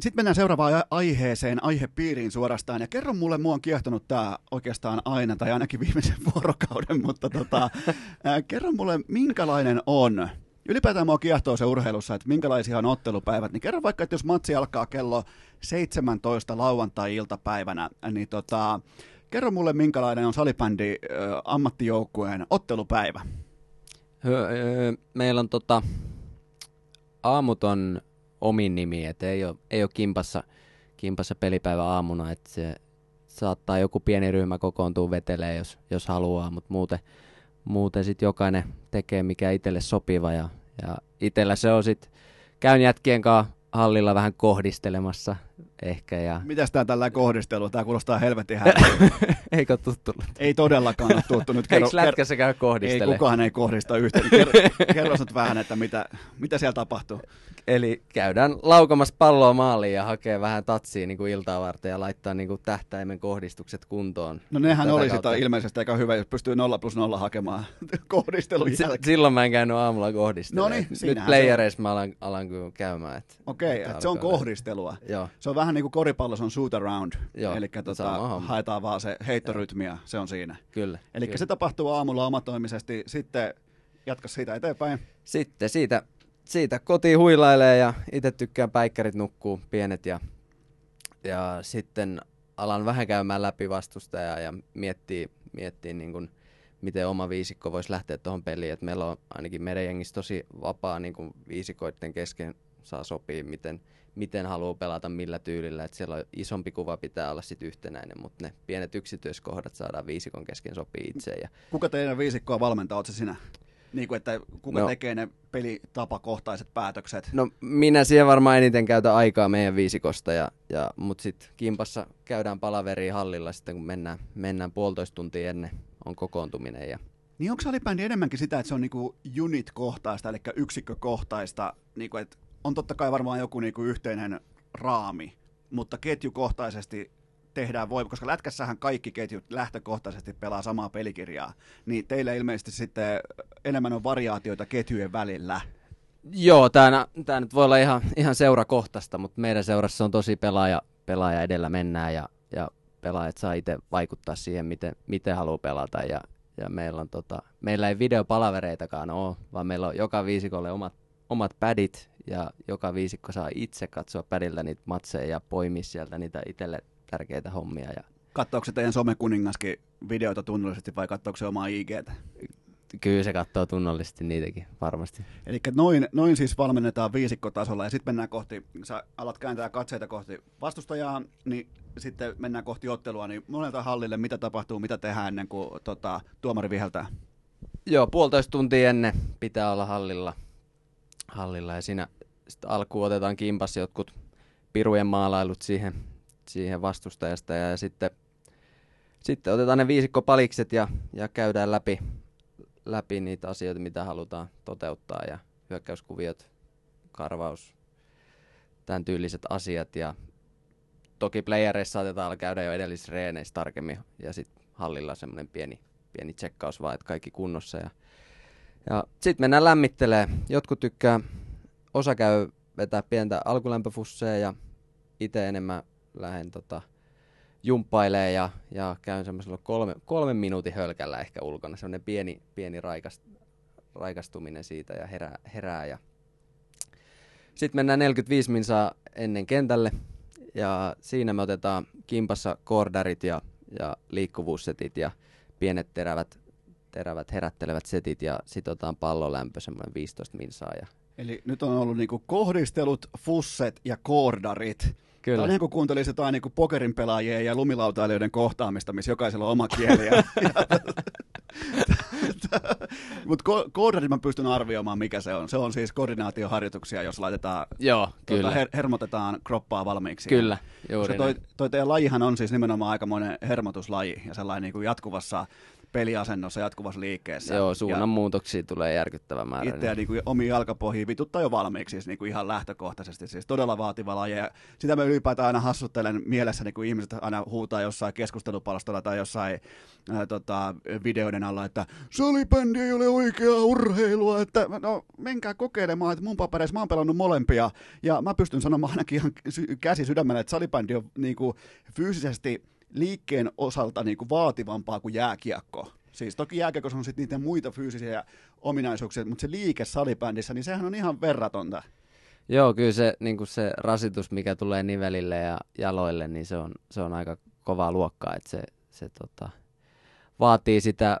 Sitten mennään seuraavaan aiheeseen, aihepiiriin suorastaan. Ja kerro mulle, mua on kiehtonut tämä oikeastaan aina, tai ainakin viimeisen <laughs> vuorokauden, mutta tota, <laughs> kerro mulle, minkälainen on ylipäätään mua kiehtoo se urheilussa, että minkälaisia on ottelupäivät, niin kerro vaikka, että jos matsi alkaa kello 17 lauantai-iltapäivänä, niin tota, kerro mulle, minkälainen on salibändi äh, ammattijoukkueen ottelupäivä. Meillä on tota, aamut on omin nimi, että ei ole, ei ole kimpassa, kimpassa pelipäivä aamuna, että se saattaa joku pieni ryhmä kokoontua vetelee, jos, jos haluaa, mutta muuten, muuten sitten jokainen tekee mikä itselle sopiva ja, ja itsellä se on sitten, käyn jätkien kanssa hallilla vähän kohdistelemassa ehkä. Ja... Mitäs tää tällä kohdistelu? Tää kuulostaa helvetin <laughs> Eikö tuttu? Ei todellakaan ole tuttu. Nyt kerro, Eikö lätkässä käy kohdistele? Ei kukaan ei kohdista yhtään. Kerro, <laughs> kerro vähän, että mitä, mitä siellä tapahtuu. Eli käydään laukamassa palloa maaliin ja hakee vähän tatsia niin kuin iltaa varten ja laittaa niin kuin tähtäimen kohdistukset kuntoon. No nehän oli sitä ilmeisesti aika hyvä, jos pystyy 0 plus 0 hakemaan <laughs> kohdistelun jälkeen. silloin mä en käynyt aamulla kohdistelemaan. No niin, Nyt playereissa mä alan, alan käymään. Okei, okay, se on kohdistelua. Joo. Se on vähän niin kuin koripallossa on shoot around, eli tota, haetaan vaan se heittorytmiä, se on siinä. Kyllä. Eli se tapahtuu aamulla omatoimisesti, sitten jatka siitä eteenpäin. Sitten siitä siitä kotiin huilailee ja itse tykkään päikkärit nukkuu pienet ja, ja sitten alan vähän käymään läpi vastustajaa ja miettii, miettii niin kuin, miten oma viisikko voisi lähteä tuohon peliin. Et meillä on ainakin meidän jengissä tosi vapaa niin kuin viisikoiden kesken saa sopia, miten, miten haluaa pelata, millä tyylillä. Et siellä on isompi kuva pitää olla sit yhtenäinen, mutta ne pienet yksityiskohdat saadaan viisikon kesken sopii itse. Ja... Kuka teidän viisikkoa valmentaa, Oletko sinä? Niin kuin, että kuka no, tekee ne pelitapakohtaiset päätökset? No minä siihen varmaan eniten käytän aikaa meidän viisikosta, ja, ja, mutta sitten kimpassa käydään palaveriin hallilla sitten, kun mennään, mennään puolitoista tuntia ennen on kokoontuminen. Ja... Niin onko salibändi enemmänkin sitä, että se on niinku unit-kohtaista, eli yksikkökohtaista, niinku, että on totta kai varmaan joku niinku yhteinen raami, mutta ketjukohtaisesti tehdään voi, koska lätkässähän kaikki ketjut lähtökohtaisesti pelaa samaa pelikirjaa, niin teillä ilmeisesti sitten enemmän on variaatioita ketjujen välillä. Joo, tämä, nyt voi olla ihan, ihan seurakohtaista, mutta meidän seurassa on tosi pelaaja, pelaaja edellä mennään ja, ja pelaajat saa itse vaikuttaa siihen, miten, miten haluaa pelata ja, ja meillä, on tota, meillä ei videopalavereitakaan ole, vaan meillä on joka viisikolle omat, omat pädit ja joka viisikko saa itse katsoa pädiltä niitä matseja ja poimia sieltä niitä itselle tärkeitä hommia. Ja Katsoako se teidän somekuningaskin videoita tunnollisesti vai katsoako se omaa IGtä? kyllä se katsoo tunnollisesti niitäkin varmasti. Eli noin, noin siis valmennetaan viisikkotasolla ja sitten mennään kohti, sä alat kääntää katseita kohti vastustajaa, niin sitten mennään kohti ottelua, niin monelta hallille mitä tapahtuu, mitä tehdään ennen kuin tota, tuomari viheltää? Joo, puolitoista tuntia ennen pitää olla hallilla, hallilla ja siinä alkuun otetaan kimpas jotkut pirujen maalailut siihen, siihen vastustajasta ja, ja sitten, sitten otetaan ne viisikko palikset ja, ja käydään läpi, läpi niitä asioita, mitä halutaan toteuttaa ja hyökkäyskuviot, karvaus, tämän tyyliset asiat ja toki playereissa saatetaan käydä jo edellisissä reeneissä tarkemmin ja sitten hallilla semmoinen pieni, pieni tsekkaus vaan, että kaikki kunnossa ja, ja sitten mennään lämmittelee. Jotkut tykkää, osa käy vetää pientä alkulämpöfusseja ja itse enemmän lähden tota, jumppailee ja, ja käyn semmoisella kolme, kolmen minuutin hölkällä ehkä ulkona. Semmoinen pieni, pieni raikast, raikastuminen siitä ja herää, herää ja sitten mennään 45 minsaa ennen kentälle ja siinä me otetaan kimpassa kordarit ja, ja liikkuvuussetit ja pienet terävät, terävät herättelevät setit ja sitten otetaan pallolämpö semmoinen 15 minsaa. Ja... Eli nyt on ollut niinku kohdistelut, fusset ja kordarit. Kyllä. Tämä on niin kuin kuuntelisi jotain niin kuin pokerin pelaajien ja lumilautailijoiden kohtaamista, missä jokaisella on oma kieli. Ja, <laughs> Mutta ko- koodarit mä pystyn arvioimaan, mikä se on. Se on siis koordinaatioharjoituksia, jos laitetaan, Joo, kyllä. Tuota, her- hermotetaan kroppaa valmiiksi. Kyllä, juuri toi, toi teidän lajihan on siis nimenomaan aikamoinen hermotuslaji ja sellainen niin kuin jatkuvassa peliasennossa jatkuvassa liikkeessä. Joo, suunnanmuutoksia tulee järkyttävä määrä. Itseä niin kuin omiin jalkapohjiin vituttaa jo valmiiksi siis niin kuin ihan lähtökohtaisesti. Siis todella vaativa laji. Ja sitä mä ylipäätään aina hassuttelen mielessä, niin kuin ihmiset aina huutaa jossain keskustelupalstolla tai jossain ää, tota, videoiden alla, että salibändi ei ole oikeaa urheilua, että no menkää kokeilemaan, että mun papereissa mä oon pelannut molempia. Ja mä pystyn sanomaan ainakin ihan käsi sydämellä, että salibändi on niin kuin fyysisesti liikkeen osalta niin kuin vaativampaa kuin jääkiekko. Siis toki jääkiekossa on sitten niitä muita fyysisiä ominaisuuksia, mutta se liike salibändissä, niin sehän on ihan verratonta. Joo, kyllä se, niin kuin se rasitus, mikä tulee nivelille ja jaloille, niin se on, se on aika kovaa luokkaa, että se, se tota, vaatii sitä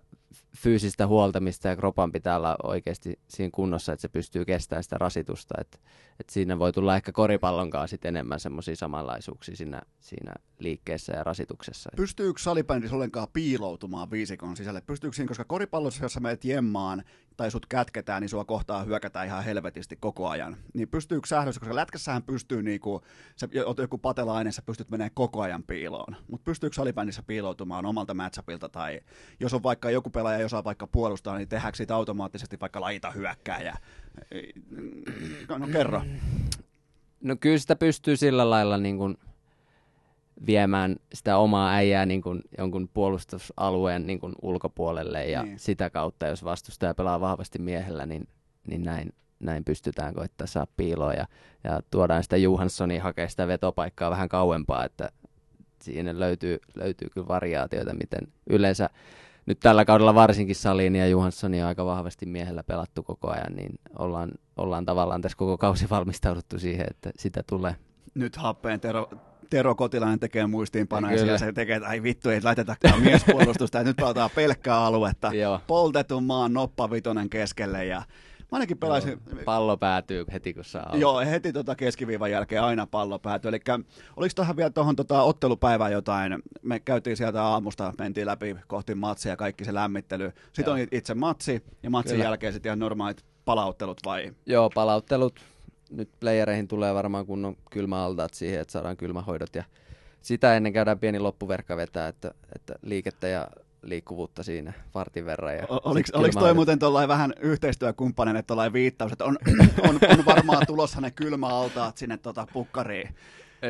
fyysistä huoltamista ja kropan pitää olla oikeasti siinä kunnossa, että se pystyy kestämään sitä rasitusta. Et, et siinä voi tulla ehkä koripallon kanssa sit enemmän semmoisia samanlaisuuksia siinä, siinä liikkeessä ja rasituksessa. Pystyykö salibändissä ollenkaan piiloutumaan viisikon sisälle? Pystyykö siinä, koska koripallossa, jos sä menet jemmaan tai sut kätketään, niin sua kohtaa hyökätään ihan helvetisti koko ajan. Niin pystyykö sähdössä, koska lätkässähän pystyy niinku, oot joku patelainen, sä pystyt menemään koko ajan piiloon. Mutta pystyykö salibändissä piiloutumaan omalta matchupilta tai jos on vaikka joku pelaaja, osaa vaikka puolustaa, niin tehdäänkö siitä automaattisesti vaikka laita hyökkääjä? No kerro. No kyllä sitä pystyy sillä lailla niin kuin viemään sitä omaa äijää niin kuin jonkun puolustusalueen niin kuin ulkopuolelle ja niin. sitä kautta, jos vastustaja pelaa vahvasti miehellä, niin, niin näin, näin pystytään koittaa saa piiloa ja, ja tuodaan sitä Johanssonia hakea sitä vetopaikkaa vähän kauempaa, että siinä löytyy, löytyy kyllä variaatioita, miten yleensä nyt tällä kaudella varsinkin Salin ja Johanssonia aika vahvasti miehellä pelattu koko ajan, niin ollaan, ollaan tavallaan tässä koko kausi valmistauduttu siihen, että sitä tulee. Nyt happeen Tero, Tero Kotilainen tekee muistiinpanoja ja se tekee, että ai vittu, ei laitetakaan miespuolustusta, että nyt pelataan pelkkää aluetta. Joo. Poltetun maan noppavitonen keskelle ja Mä ainakin pelasin... Joo, pallo päätyy heti, kun saa Joo, heti tota keskiviivan jälkeen aina pallo päätyy. Eli oliko tuohon vielä tuohon tota ottelupäivään jotain? Me käytiin sieltä aamusta, mentiin läpi kohti matsia ja kaikki se lämmittely. Sitten Joo. on itse matsi ja matsin Kyllä. jälkeen sitten ihan normaalit palauttelut vai? Joo, palauttelut. Nyt playereihin tulee varmaan kunnon kylmäaltaat siihen, että saadaan kylmähoidot ja sitä ennen käydään pieni loppuverkka vetää, että, että liikettä ja liikkuvuutta siinä vartin verran. Ja oliko, oliko toi muuten tuollainen vähän yhteistyökumppanen, että tuollainen viittaus, että on, <coughs> on, on varmaan tulossa ne kylmäaltaat sinne tota pukkariin?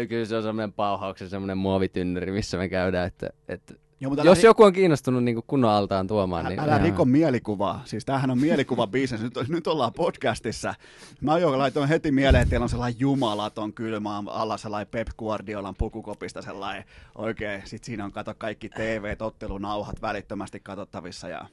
Kyllä se on semmoinen pauhauksen semmoinen muovitynnyri, missä me käydään, että, että Joo, mutta Jos älä, joku on kiinnostunut niin kunnon altaan tuomaan, älä, niin... Älä riko mielikuvaa. Siis tämähän on mielikuva bisnes. Nyt, nyt ollaan podcastissa. Mä jo laitoin heti mieleen, että teillä on sellainen jumalaton kylmä alla sellainen Pep Guardiolan pukukopista sellainen oikein. Sitten siinä on kato kaikki TV-ottelunauhat välittömästi katsottavissa ja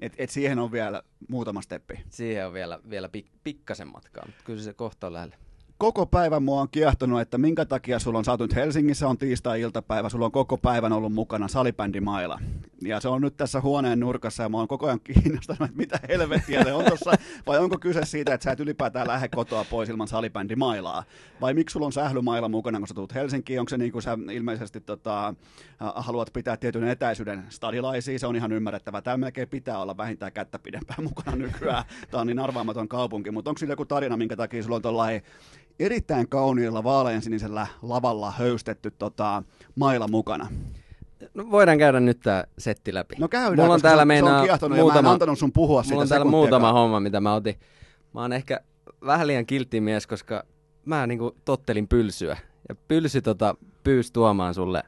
Et, et siihen on vielä muutama steppi. Siihen on vielä, vielä pik, pikkasen matkaa, mutta kyllä se kohta on lähellä koko päivän mua on kiehtonut, että minkä takia sulla on saatu nyt Helsingissä on tiistai-iltapäivä, sulla on koko päivän ollut mukana salibändi Maila. Ja se on nyt tässä huoneen nurkassa ja mä oon koko ajan <laughs> kiinnostanut, että mitä helvettiä se on tossa, vai onko kyse siitä, että sä et ylipäätään lähde kotoa pois ilman salibändi Mailaa? Vai miksi sulla on sählymaila mukana, kun sä tulet Helsinkiin? Onko se niin kuin sä ilmeisesti tota, haluat pitää tietyn etäisyyden stadilaisiin? Se on ihan ymmärrettävää. Tämä melkein pitää olla vähintään kättä pidempään <laughs> mukana nykyään. Tämä on niin arvaamaton kaupunki, mutta onko sillä joku tarina, minkä takia sulla on tuollainen erittäin kauniilla vaaleansinisellä lavalla höystetty tota, maila mukana. No voidaan käydä nyt tämä setti läpi. No käydään, mulla on täällä se, on muutama, ja antanut sun puhua Mulla on täällä muutama homma, mitä mä otin. Mä oon ehkä vähän liian kiltti mies, koska mä niinku tottelin pylsyä. Ja pylsy tota, pyysi tuomaan sulle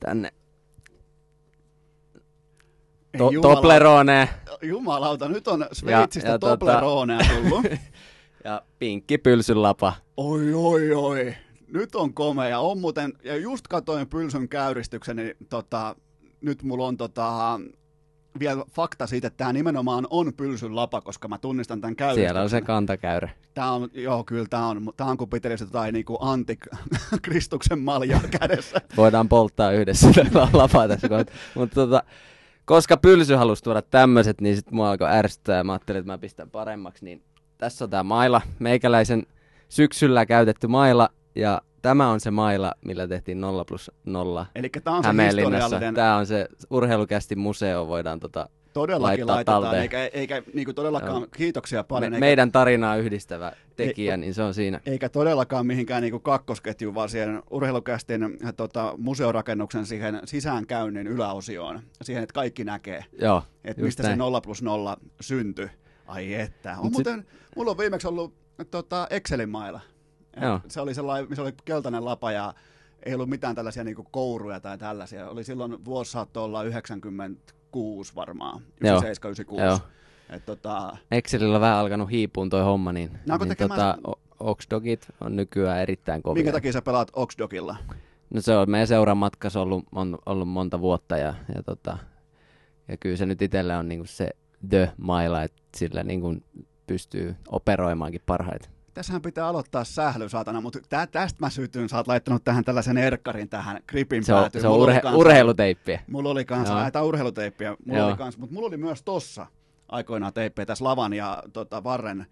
tänne to- Jumala, Toblerone. Jumalauta, nyt on Sveitsistä ja, ja tota- Tobleronea tullut. <laughs> ja pinkki pylsyn lapa. Oi, oi, oi. Nyt on komea. On muuten, ja just katoin pylsyn käyristyksen, niin tota, nyt mulla on tota, vielä fakta siitä, että tämä nimenomaan on pylsyn lapa, koska mä tunnistan tämän käyristyksen. Siellä on se kantakäyrä. Tämä on, joo, kyllä tämä on, tämä on kuin pitelisi jotain niin kuin antikristuksen <laughs> malja kädessä. Voidaan polttaa yhdessä <laughs> lapaa tässä kohtaa. Mutta tota, koska pylsy halusi tuoda tämmöiset, niin sitten mua alkoi ärsyttää ja mä ajattelin, että mä pistän paremmaksi, niin tässä on tämä maila, meikäläisen syksyllä käytetty maila, ja tämä on se maila, millä tehtiin 0 plus 0 Eli tämä on se historiallinen... Tämä on se urheilukästi museo, voidaan tota Todellakin laittaa laitetaan, talteen. eikä, eikä niin kuin todellakaan, Joo. kiitoksia paljon. Me, eikä, meidän tarinaa yhdistävä tekijä, ei, niin se on siinä. Eikä todellakaan mihinkään niin kuin kakkosketjuun, vaan siihen urheilukästin tota, museorakennuksen siihen sisäänkäynnin yläosioon, siihen, että kaikki näkee, Joo, että mistä näin. se 0 plus 0 syntyi. Ai että. On muuten, sit... mulla on viimeksi ollut tota, Excelin mailla. Joo. Se oli sellainen, missä oli keltainen lapa ja ei ollut mitään tällaisia niin kouruja tai tällaisia. Oli silloin vuosi saattoi olla 96 varmaan, 97, 96. Joo. Et, tota... Excelillä on vähän alkanut hiipuun toi homma, niin, niin tekemään... tota, Oxdogit on nykyään erittäin kovia. Minkä takia sä pelaat Oxdogilla? No se on meidän seuran matkassa ollut, on ollut monta vuotta ja, ja, tota, ja kyllä se nyt itselle on niinku se the-mailla, että sillä niin kuin pystyy operoimaankin parhaiten. Tässähän pitää aloittaa sähly, saatana, mutta tä, tästä mä sytyn, sä oot laittanut tähän tällaisen erkkarin tähän gripin se on, Se on urhe, kanssa, urheiluteippiä. Mulla oli kanssa, tämä urheiluteippiä, mulla Joo. oli kanssa, mutta mulla oli myös tossa aikoinaan teippejä tässä lavan ja tota, varren äh,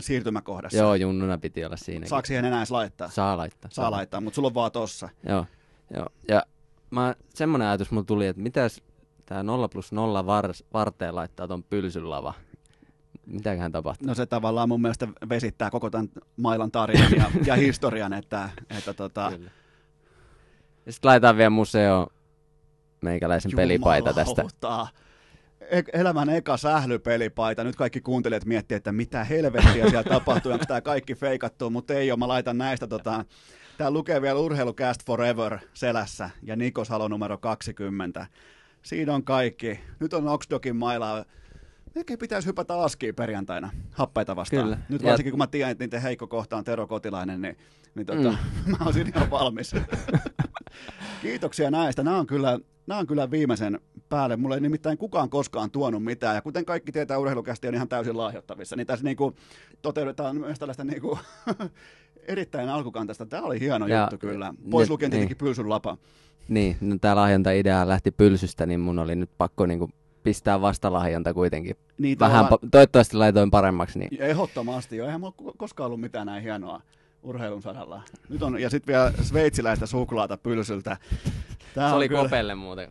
siirtymäkohdassa. Joo, junnuna piti olla siinä. Saako siihen enää edes laittaa? Saa laittaa. Saa, saa laittaa, mutta sulla on vaan tossa. Joo, joo. ja mä, semmoinen ajatus mulla tuli, että mitäs tämä 0 plus 0 var, varteen laittaa tuon pylsyn lava. Mitäköhän tapahtuu? No se tavallaan mun mielestä vesittää koko tämän mailan tarinan ja, ja <laughs> historian, että, että tota... Kyllä. Ja sitten laitetaan vielä museo meikäläisen Jumalauta. pelipaita tästä. E- elämän eka sählypelipaita. Nyt kaikki kuuntelijat miettii, että mitä helvettiä siellä <laughs> tapahtuu, onko tämä kaikki feikattu, mutta ei ole. Mä laitan näistä tota, Tää lukee vielä Urheilucast Forever selässä ja Nikos Halo numero 20. Siinä on kaikki. Nyt on Oxdogin mailaa. Melkein pitäisi hypätä askiin perjantaina happeita vastaan. Kyllä. Nyt varsinkin ja... kun mä tiedän, että niiden heikko kohta on Tero Kotilainen, niin, niin tota, mm. <laughs> mä olisin ihan valmis. <laughs> Kiitoksia näistä. Nämä on, kyllä, nämä on kyllä viimeisen päälle. Mulle ei nimittäin kukaan koskaan tuonut mitään. Ja kuten kaikki tietää, urheilukästi on ihan täysin lahjoittavissa. Niin tässä niinku toteutetaan myös tällaista niinku <laughs> erittäin alkukantaista. Tämä oli hieno ja, juttu kyllä. Pois lukien tietenkin niin. pylsyn lapa. Niin, no tämä lahjonta-idea lähti pylsystä, niin mun oli nyt pakko niinku pistää vastalahjonta kuitenkin. Niin, Vähän, pa- toivottavasti laitoin paremmaksi. Niin. Ehdottomasti jo. Eihän mulla koskaan ollut mitään näin hienoa urheilun saralla. Nyt on, ja sitten vielä sveitsiläistä suklaata pylsyltä. Tää Se oli kyllä... kopelle muuten.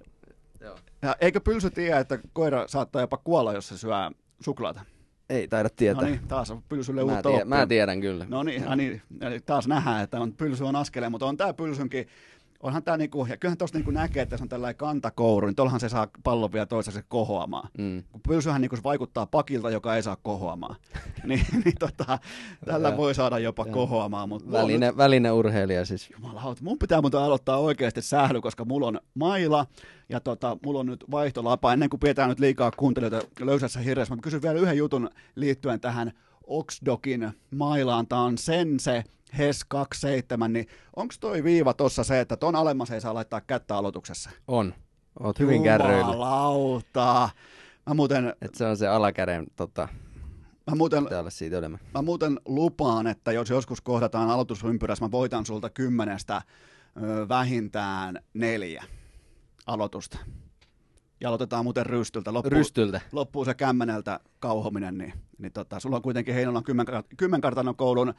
Joo. Ja eikö pylsy tiedä, että koira saattaa jopa kuolla, jos se syö suklaata? Ei taida tietää. No niin, taas on pylsylle mä, tiedä, mä tiedän kyllä. No niin, ja niin, taas nähdään, että on, pylsy on askeleen, mutta on tämä pylsynkin onhan tämä niinku, ja kyllähän tuosta niinku näkee, että se on tällainen kantakouru, niin tuollahan se saa pallon vielä toiseksi kohoamaan. Mm. Kun pylsyhän niinku vaikuttaa pakilta, joka ei saa kohoamaan. <laughs> niin, niin tota, tällä voi saada jopa ja. kohoamaan. Mutta väline, nyt... väline urheilija siis. Jumalauta, mun pitää muuten aloittaa oikeasti sähly, koska mulla on maila, ja tota, mulla on nyt vaihtolapa. Ennen kuin pidetään nyt liikaa kuuntelijoita löysässä hirveässä, mä kysyn vielä yhden jutun liittyen tähän Oxdokin mailaan. Tämä on sen se HES 27, niin onko toi viiva tuossa se, että ton alemmas ei saa laittaa kättä aloituksessa? On. Oot hyvin kärryillä. Jumalauta. Mä muuten, että se on se alakäden tota, mä muuten, siitä mä muuten lupaan, että jos joskus kohdataan aloitusympyrässä, mä voitan sulta kymmenestä ö, vähintään neljä aloitusta. Ja aloitetaan muuten rystyltä. Loppuu, Rystyltä. loppuu se kämmeneltä kauhominen, niin, niin tota, sulla on kuitenkin Heinolan kymmen, kymmenkartanon koulun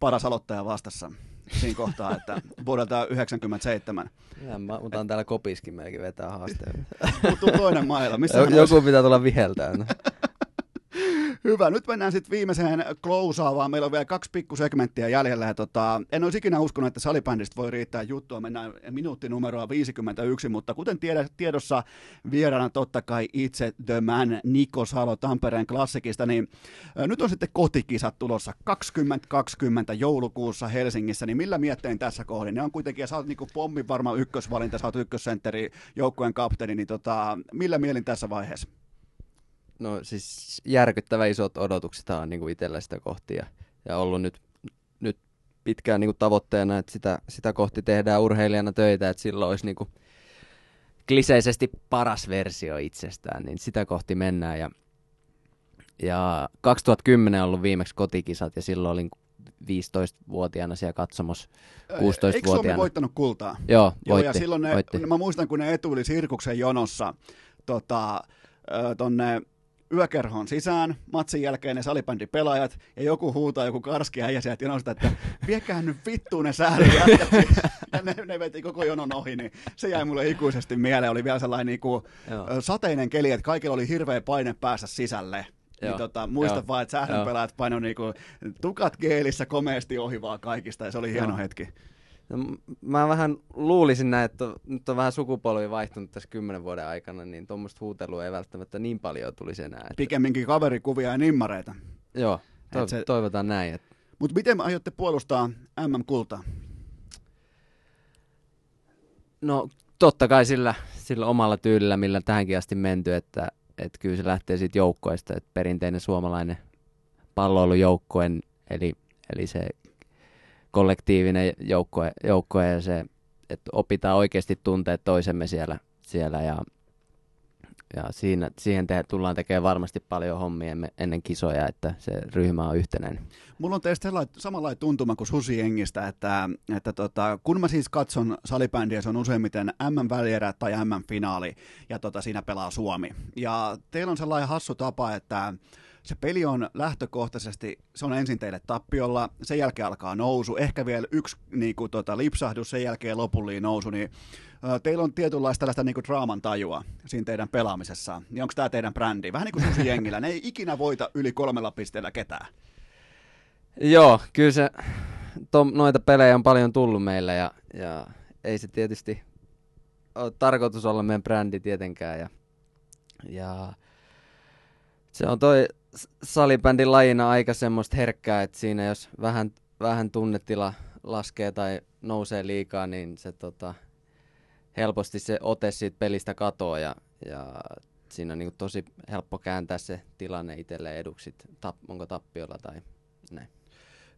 paras aloittaja vastassa siinä kohtaa, että <laughs> vuodelta 97. Ja mä otan täällä kopiskin melkein vetää haasteen. Puuttuu toinen maila. Missä hän Joku pitää tulla viheltään. <laughs> Hyvä, nyt mennään sitten viimeiseen closeaavaan. Meillä on vielä kaksi pikkusegmenttiä jäljellä. Ja tota, en olisi ikinä uskonut, että salibändistä voi riittää juttua. Mennään minuuttinumeroa 51, mutta kuten tiedä, tiedossa vieraana totta kai itse The Man Niko Salo Tampereen klassikista, niin nyt on sitten kotikisat tulossa 2020 joulukuussa Helsingissä, niin millä miettein tässä kohdin? Ne on kuitenkin, ja sä oot niinku pommin varma ykkösvalinta, sä oot ykkössentteri, joukkueen kapteeni, niin tota, millä mielin tässä vaiheessa? No siis järkyttävä isot odotukset on niin kuin itsellä sitä kohti ja, ja ollut nyt, nyt pitkään niin kuin tavoitteena, että sitä, sitä kohti tehdään urheilijana töitä, että silloin olisi niin kuin kliseisesti paras versio itsestään, niin sitä kohti mennään ja, ja 2010 on ollut viimeksi kotikisat ja silloin olin 15-vuotiaana siellä katsomossa, Eikö Suomi 16-vuotiaana. voittanut kultaa? Joo, Joo, voitti, ja silloin ne, voitti. mä muistan, kun ne etuili Sirkuksen jonossa tota, tonne yökerhoon sisään, matsin jälkeen ne salibändipelaajat, ja joku huutaa, joku karski äijä sieltä jonosta, että viekään nyt vittuun ne säärijätkät. ja ne, ne veti koko jonon ohi, niin se jäi mulle ikuisesti mieleen. Oli vielä sellainen Joo. ö, sateinen keli, että kaikilla oli hirveä paine päästä sisälle. Niin tota, muista Joo. vaan, että sähdönpelaajat painoi niinku, tukat geelissä komeasti ohi vaan kaikista, ja se oli hieno Joo. hetki. No, mä vähän luulisin näin, että nyt on vähän sukupolvi vaihtunut tässä kymmenen vuoden aikana, niin tuommoista huutelua ei välttämättä niin paljon tulisi enää. Että, Pikemminkin kaverikuvia ja nimmareita. joo, to- Et se- toivotaan näin. Että, Mutta miten aiotte puolustaa MM-kultaa? no totta kai sillä, sillä omalla tyylillä, millä tähänkin asti menty, että, että kyllä se lähtee siitä joukkoista, että perinteinen suomalainen palloilujoukkue, eli, eli se kollektiivinen joukkue, joukkue ja se, että opitaan oikeasti tuntea toisemme siellä, siellä ja, ja siinä, siihen te, tullaan tekemään varmasti paljon hommia ennen kisoja, että se ryhmä on yhtenäinen. Mulla on teistä samanlainen tuntuma kuin Susi Jengistä, että, että tota, kun mä siis katson salibändiä, se on useimmiten MM-välierä tai MM-finaali, ja tota, siinä pelaa Suomi. Ja teillä on sellainen hassu tapa, että se peli on lähtökohtaisesti, se on ensin teille tappiolla, sen jälkeen alkaa nousu, ehkä vielä yksi niin kuin, tota, lipsahdus, sen jälkeen lopullinen nousu, niin ö, teillä on tietynlaista tällaista niin kuin draaman tajua siinä teidän pelaamisessa. Niin onko tämä teidän brändi? Vähän niin kuin Susi <laughs> Jengillä, ne ei ikinä voita yli kolmella pisteellä ketään. Joo, kyllä se, to, noita pelejä on paljon tullut meillä ja, ja ei se tietysti ole tarkoitus olla meidän brändi tietenkään. Ja, ja se on toi salibändin lajina aika semmoista herkkää, että siinä jos vähän, vähän tunnetila laskee tai nousee liikaa, niin se tota, helposti se ote siitä pelistä katoaa ja, ja siinä on niin tosi helppo kääntää se tilanne itselleen eduksi, tap, onko tappiolla tai näin.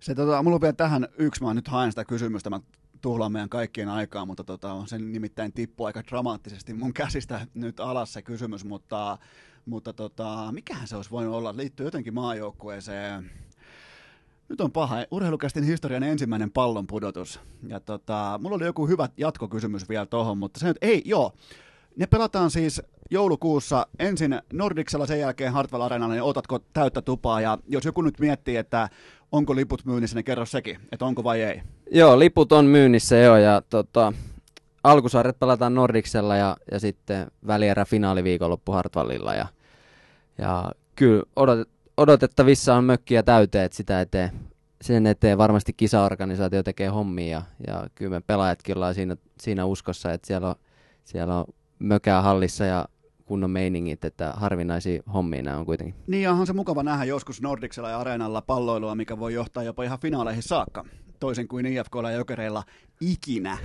Se, tota, mulla on vielä tähän yksi, mä nyt haen sitä kysymystä, mä tuhlaan meidän kaikkien aikaa, mutta tota, sen nimittäin tippu aika dramaattisesti mun käsistä nyt alas se kysymys, mutta, mutta tota, mikähän se olisi voinut olla, liittyy jotenkin maajoukkueeseen. Nyt on paha. Urheilukästin historian ensimmäinen pallon pudotus. Ja tota, mulla oli joku hyvä jatkokysymys vielä tohon, mutta se nyt, ei, joo. Ne pelataan siis joulukuussa ensin Nordicsella, sen jälkeen Hartwell Arenalla, niin otatko täyttä tupaa? Ja jos joku nyt miettii, että onko liput myynnissä, niin kerro sekin, että onko vai ei. Joo, liput on myynnissä jo ja tota, alkusarjat pelataan Nordicsella ja, ja sitten välierä finaaliviikonloppu Hartwallilla ja, ja kyllä odot, odotettavissa on mökkiä täyteen, että sitä eteen, sen eteen varmasti kisaorganisaatio tekee hommia ja, ja kyllä me pelaajatkin ollaan siinä, siinä uskossa, että siellä on, siellä on mökää hallissa ja kunnon meiningit, että harvinaisia hommia nämä on kuitenkin. Niin onhan se mukava nähdä joskus Nordicsella ja Areenalla palloilua, mikä voi johtaa jopa ihan finaaleihin saakka, toisin kuin IFKlla ja Jokereilla ikinä.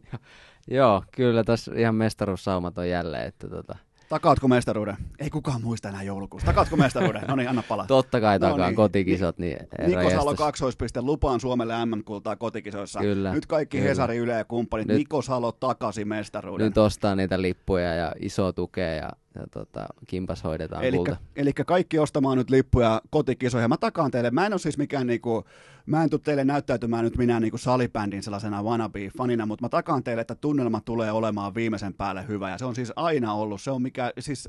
<laughs> Joo, kyllä tässä ihan mestaruussaumat on jälleen, että tota, Takaatko mestaruuden? Ei kukaan muista enää joulukuussa. Takaatko mestaruuden? No niin, anna palaa. Totta kai No takaa niin. kotikisat, niin Niko Salo kaksoispiste lupaan Suomelle MM-kultaa kotikisoissa. Kyllä, Nyt kaikki kyllä. Hesari, Yle ja kumppanit, Nyt- Niko Salo takaisin mestaruuden. Nyt ostaa niitä lippuja ja iso tukea ja, ja tota, kimpas hoidetaan Elikkä, kulta. eli kaikki ostamaan nyt lippuja kotikisoihin. Mä takaan teille, mä en ole siis mikään niinku, mä en tule teille näyttäytymään nyt minä niinku salibändin sellaisena wannabe-fanina, mutta mä takaan teille, että tunnelma tulee olemaan viimeisen päälle hyvä. Ja se on siis aina ollut, se on mikä, siis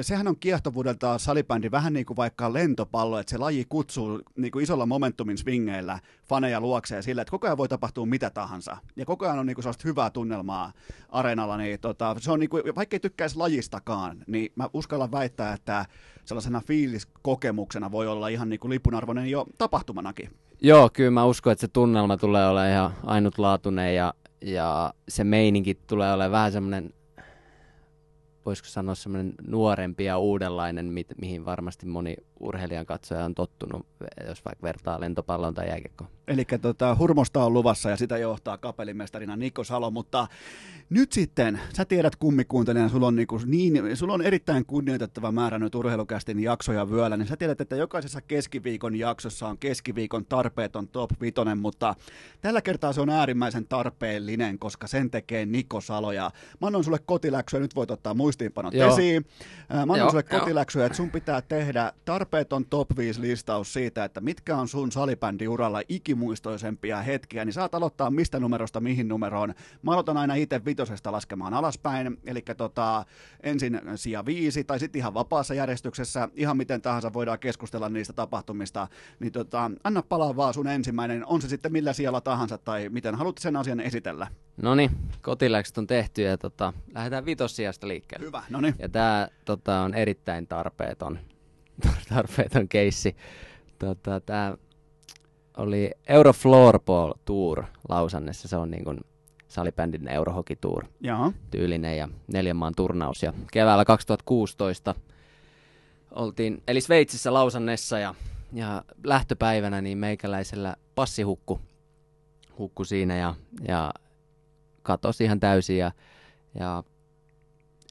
sehän on kiehtovuudelta salibändi vähän niin kuin vaikka lentopallo, että se laji kutsuu niin kuin isolla momentumin swingeillä faneja luokseen sillä, että koko ajan voi tapahtua mitä tahansa. Ja koko ajan on niin kuin sellaista hyvää tunnelmaa areenalla, niin tota, se on niin kuin, vaikka ei tykkäisi lajistakaan, niin mä uskallan väittää, että sellaisena fiiliskokemuksena voi olla ihan niin kuin lipunarvoinen jo tapahtumanakin. Joo, kyllä mä uskon, että se tunnelma tulee olemaan ihan ainutlaatuinen ja, ja se meininki tulee olemaan vähän semmoinen voisiko sanoa semmoinen nuorempi ja uudenlainen, mi- mihin varmasti moni urheilijan katsoja on tottunut, jos vaikka vertaa lentopallon tai jääkiekkoon. Eli tota, hurmosta on luvassa ja sitä johtaa kapellimestarina Nikko Salo, mutta nyt sitten, sä tiedät kummikuuntelijana, sulla on, niinku niin, sulla on erittäin kunnioitettava määrä nyt urheilukästin jaksoja vyöllä, niin sä tiedät, että jokaisessa keskiviikon jaksossa on keskiviikon tarpeeton top vitonen, mutta tällä kertaa se on äärimmäisen tarpeellinen, koska sen tekee Niko Salo ja mä annan sulle kotiläksyä, nyt voit ottaa muistiinpanot Joo. esiin. Mä annan sulle kotiläksyä, että sun pitää tehdä tarpeeton top 5 listaus siitä, että mitkä on sun salibändiuralla ikimuistoisempia hetkiä, niin saat aloittaa mistä numerosta mihin numeroon. Mä aloitan aina itse vitosesta laskemaan alaspäin, eli tota, ensin sija viisi, tai sitten ihan vapaassa järjestyksessä, ihan miten tahansa voidaan keskustella niistä tapahtumista, niin tota, anna palaa vaan sun ensimmäinen, on se sitten millä sijalla tahansa, tai miten haluat sen asian esitellä. No niin, kotiläkset on tehty ja tota, lähdetään vitossijasta liikkeelle. Hyvä, no niin. Ja tämä tota, on erittäin tarpeeton, <laughs> tarpeeton keissi. Tota, tämä oli Euro Floorball Tour Lausannessa. Se on niin kuin salibändin Eurohockey Tour Joo. tyylinen ja neljän maan turnaus. Ja keväällä 2016 oltiin, eli Sveitsissä Lausannessa ja, ja lähtöpäivänä niin meikäläisellä passi hukku, hukku siinä ja, ja katosi ihan täysin ja, ja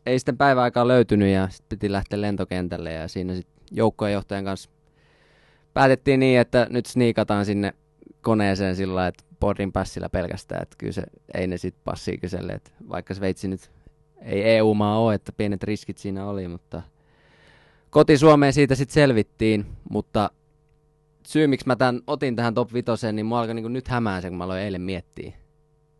ei sitten päiväaikaa löytynyt ja sitten piti lähteä lentokentälle ja siinä sitten joukkojenjohtajan kanssa päätettiin niin, että nyt sniikataan sinne koneeseen sillä lailla, että boardin passilla pelkästään, että kyllä se, ei ne sitten passia kyselle, että vaikka Sveitsi nyt ei EU-maa ole, että pienet riskit siinä oli, mutta koti Suomeen siitä sitten selvittiin, mutta syy miksi mä tämän otin tähän top 5, niin mua alkoi niin nyt hämää se, kun mä aloin eilen miettiä.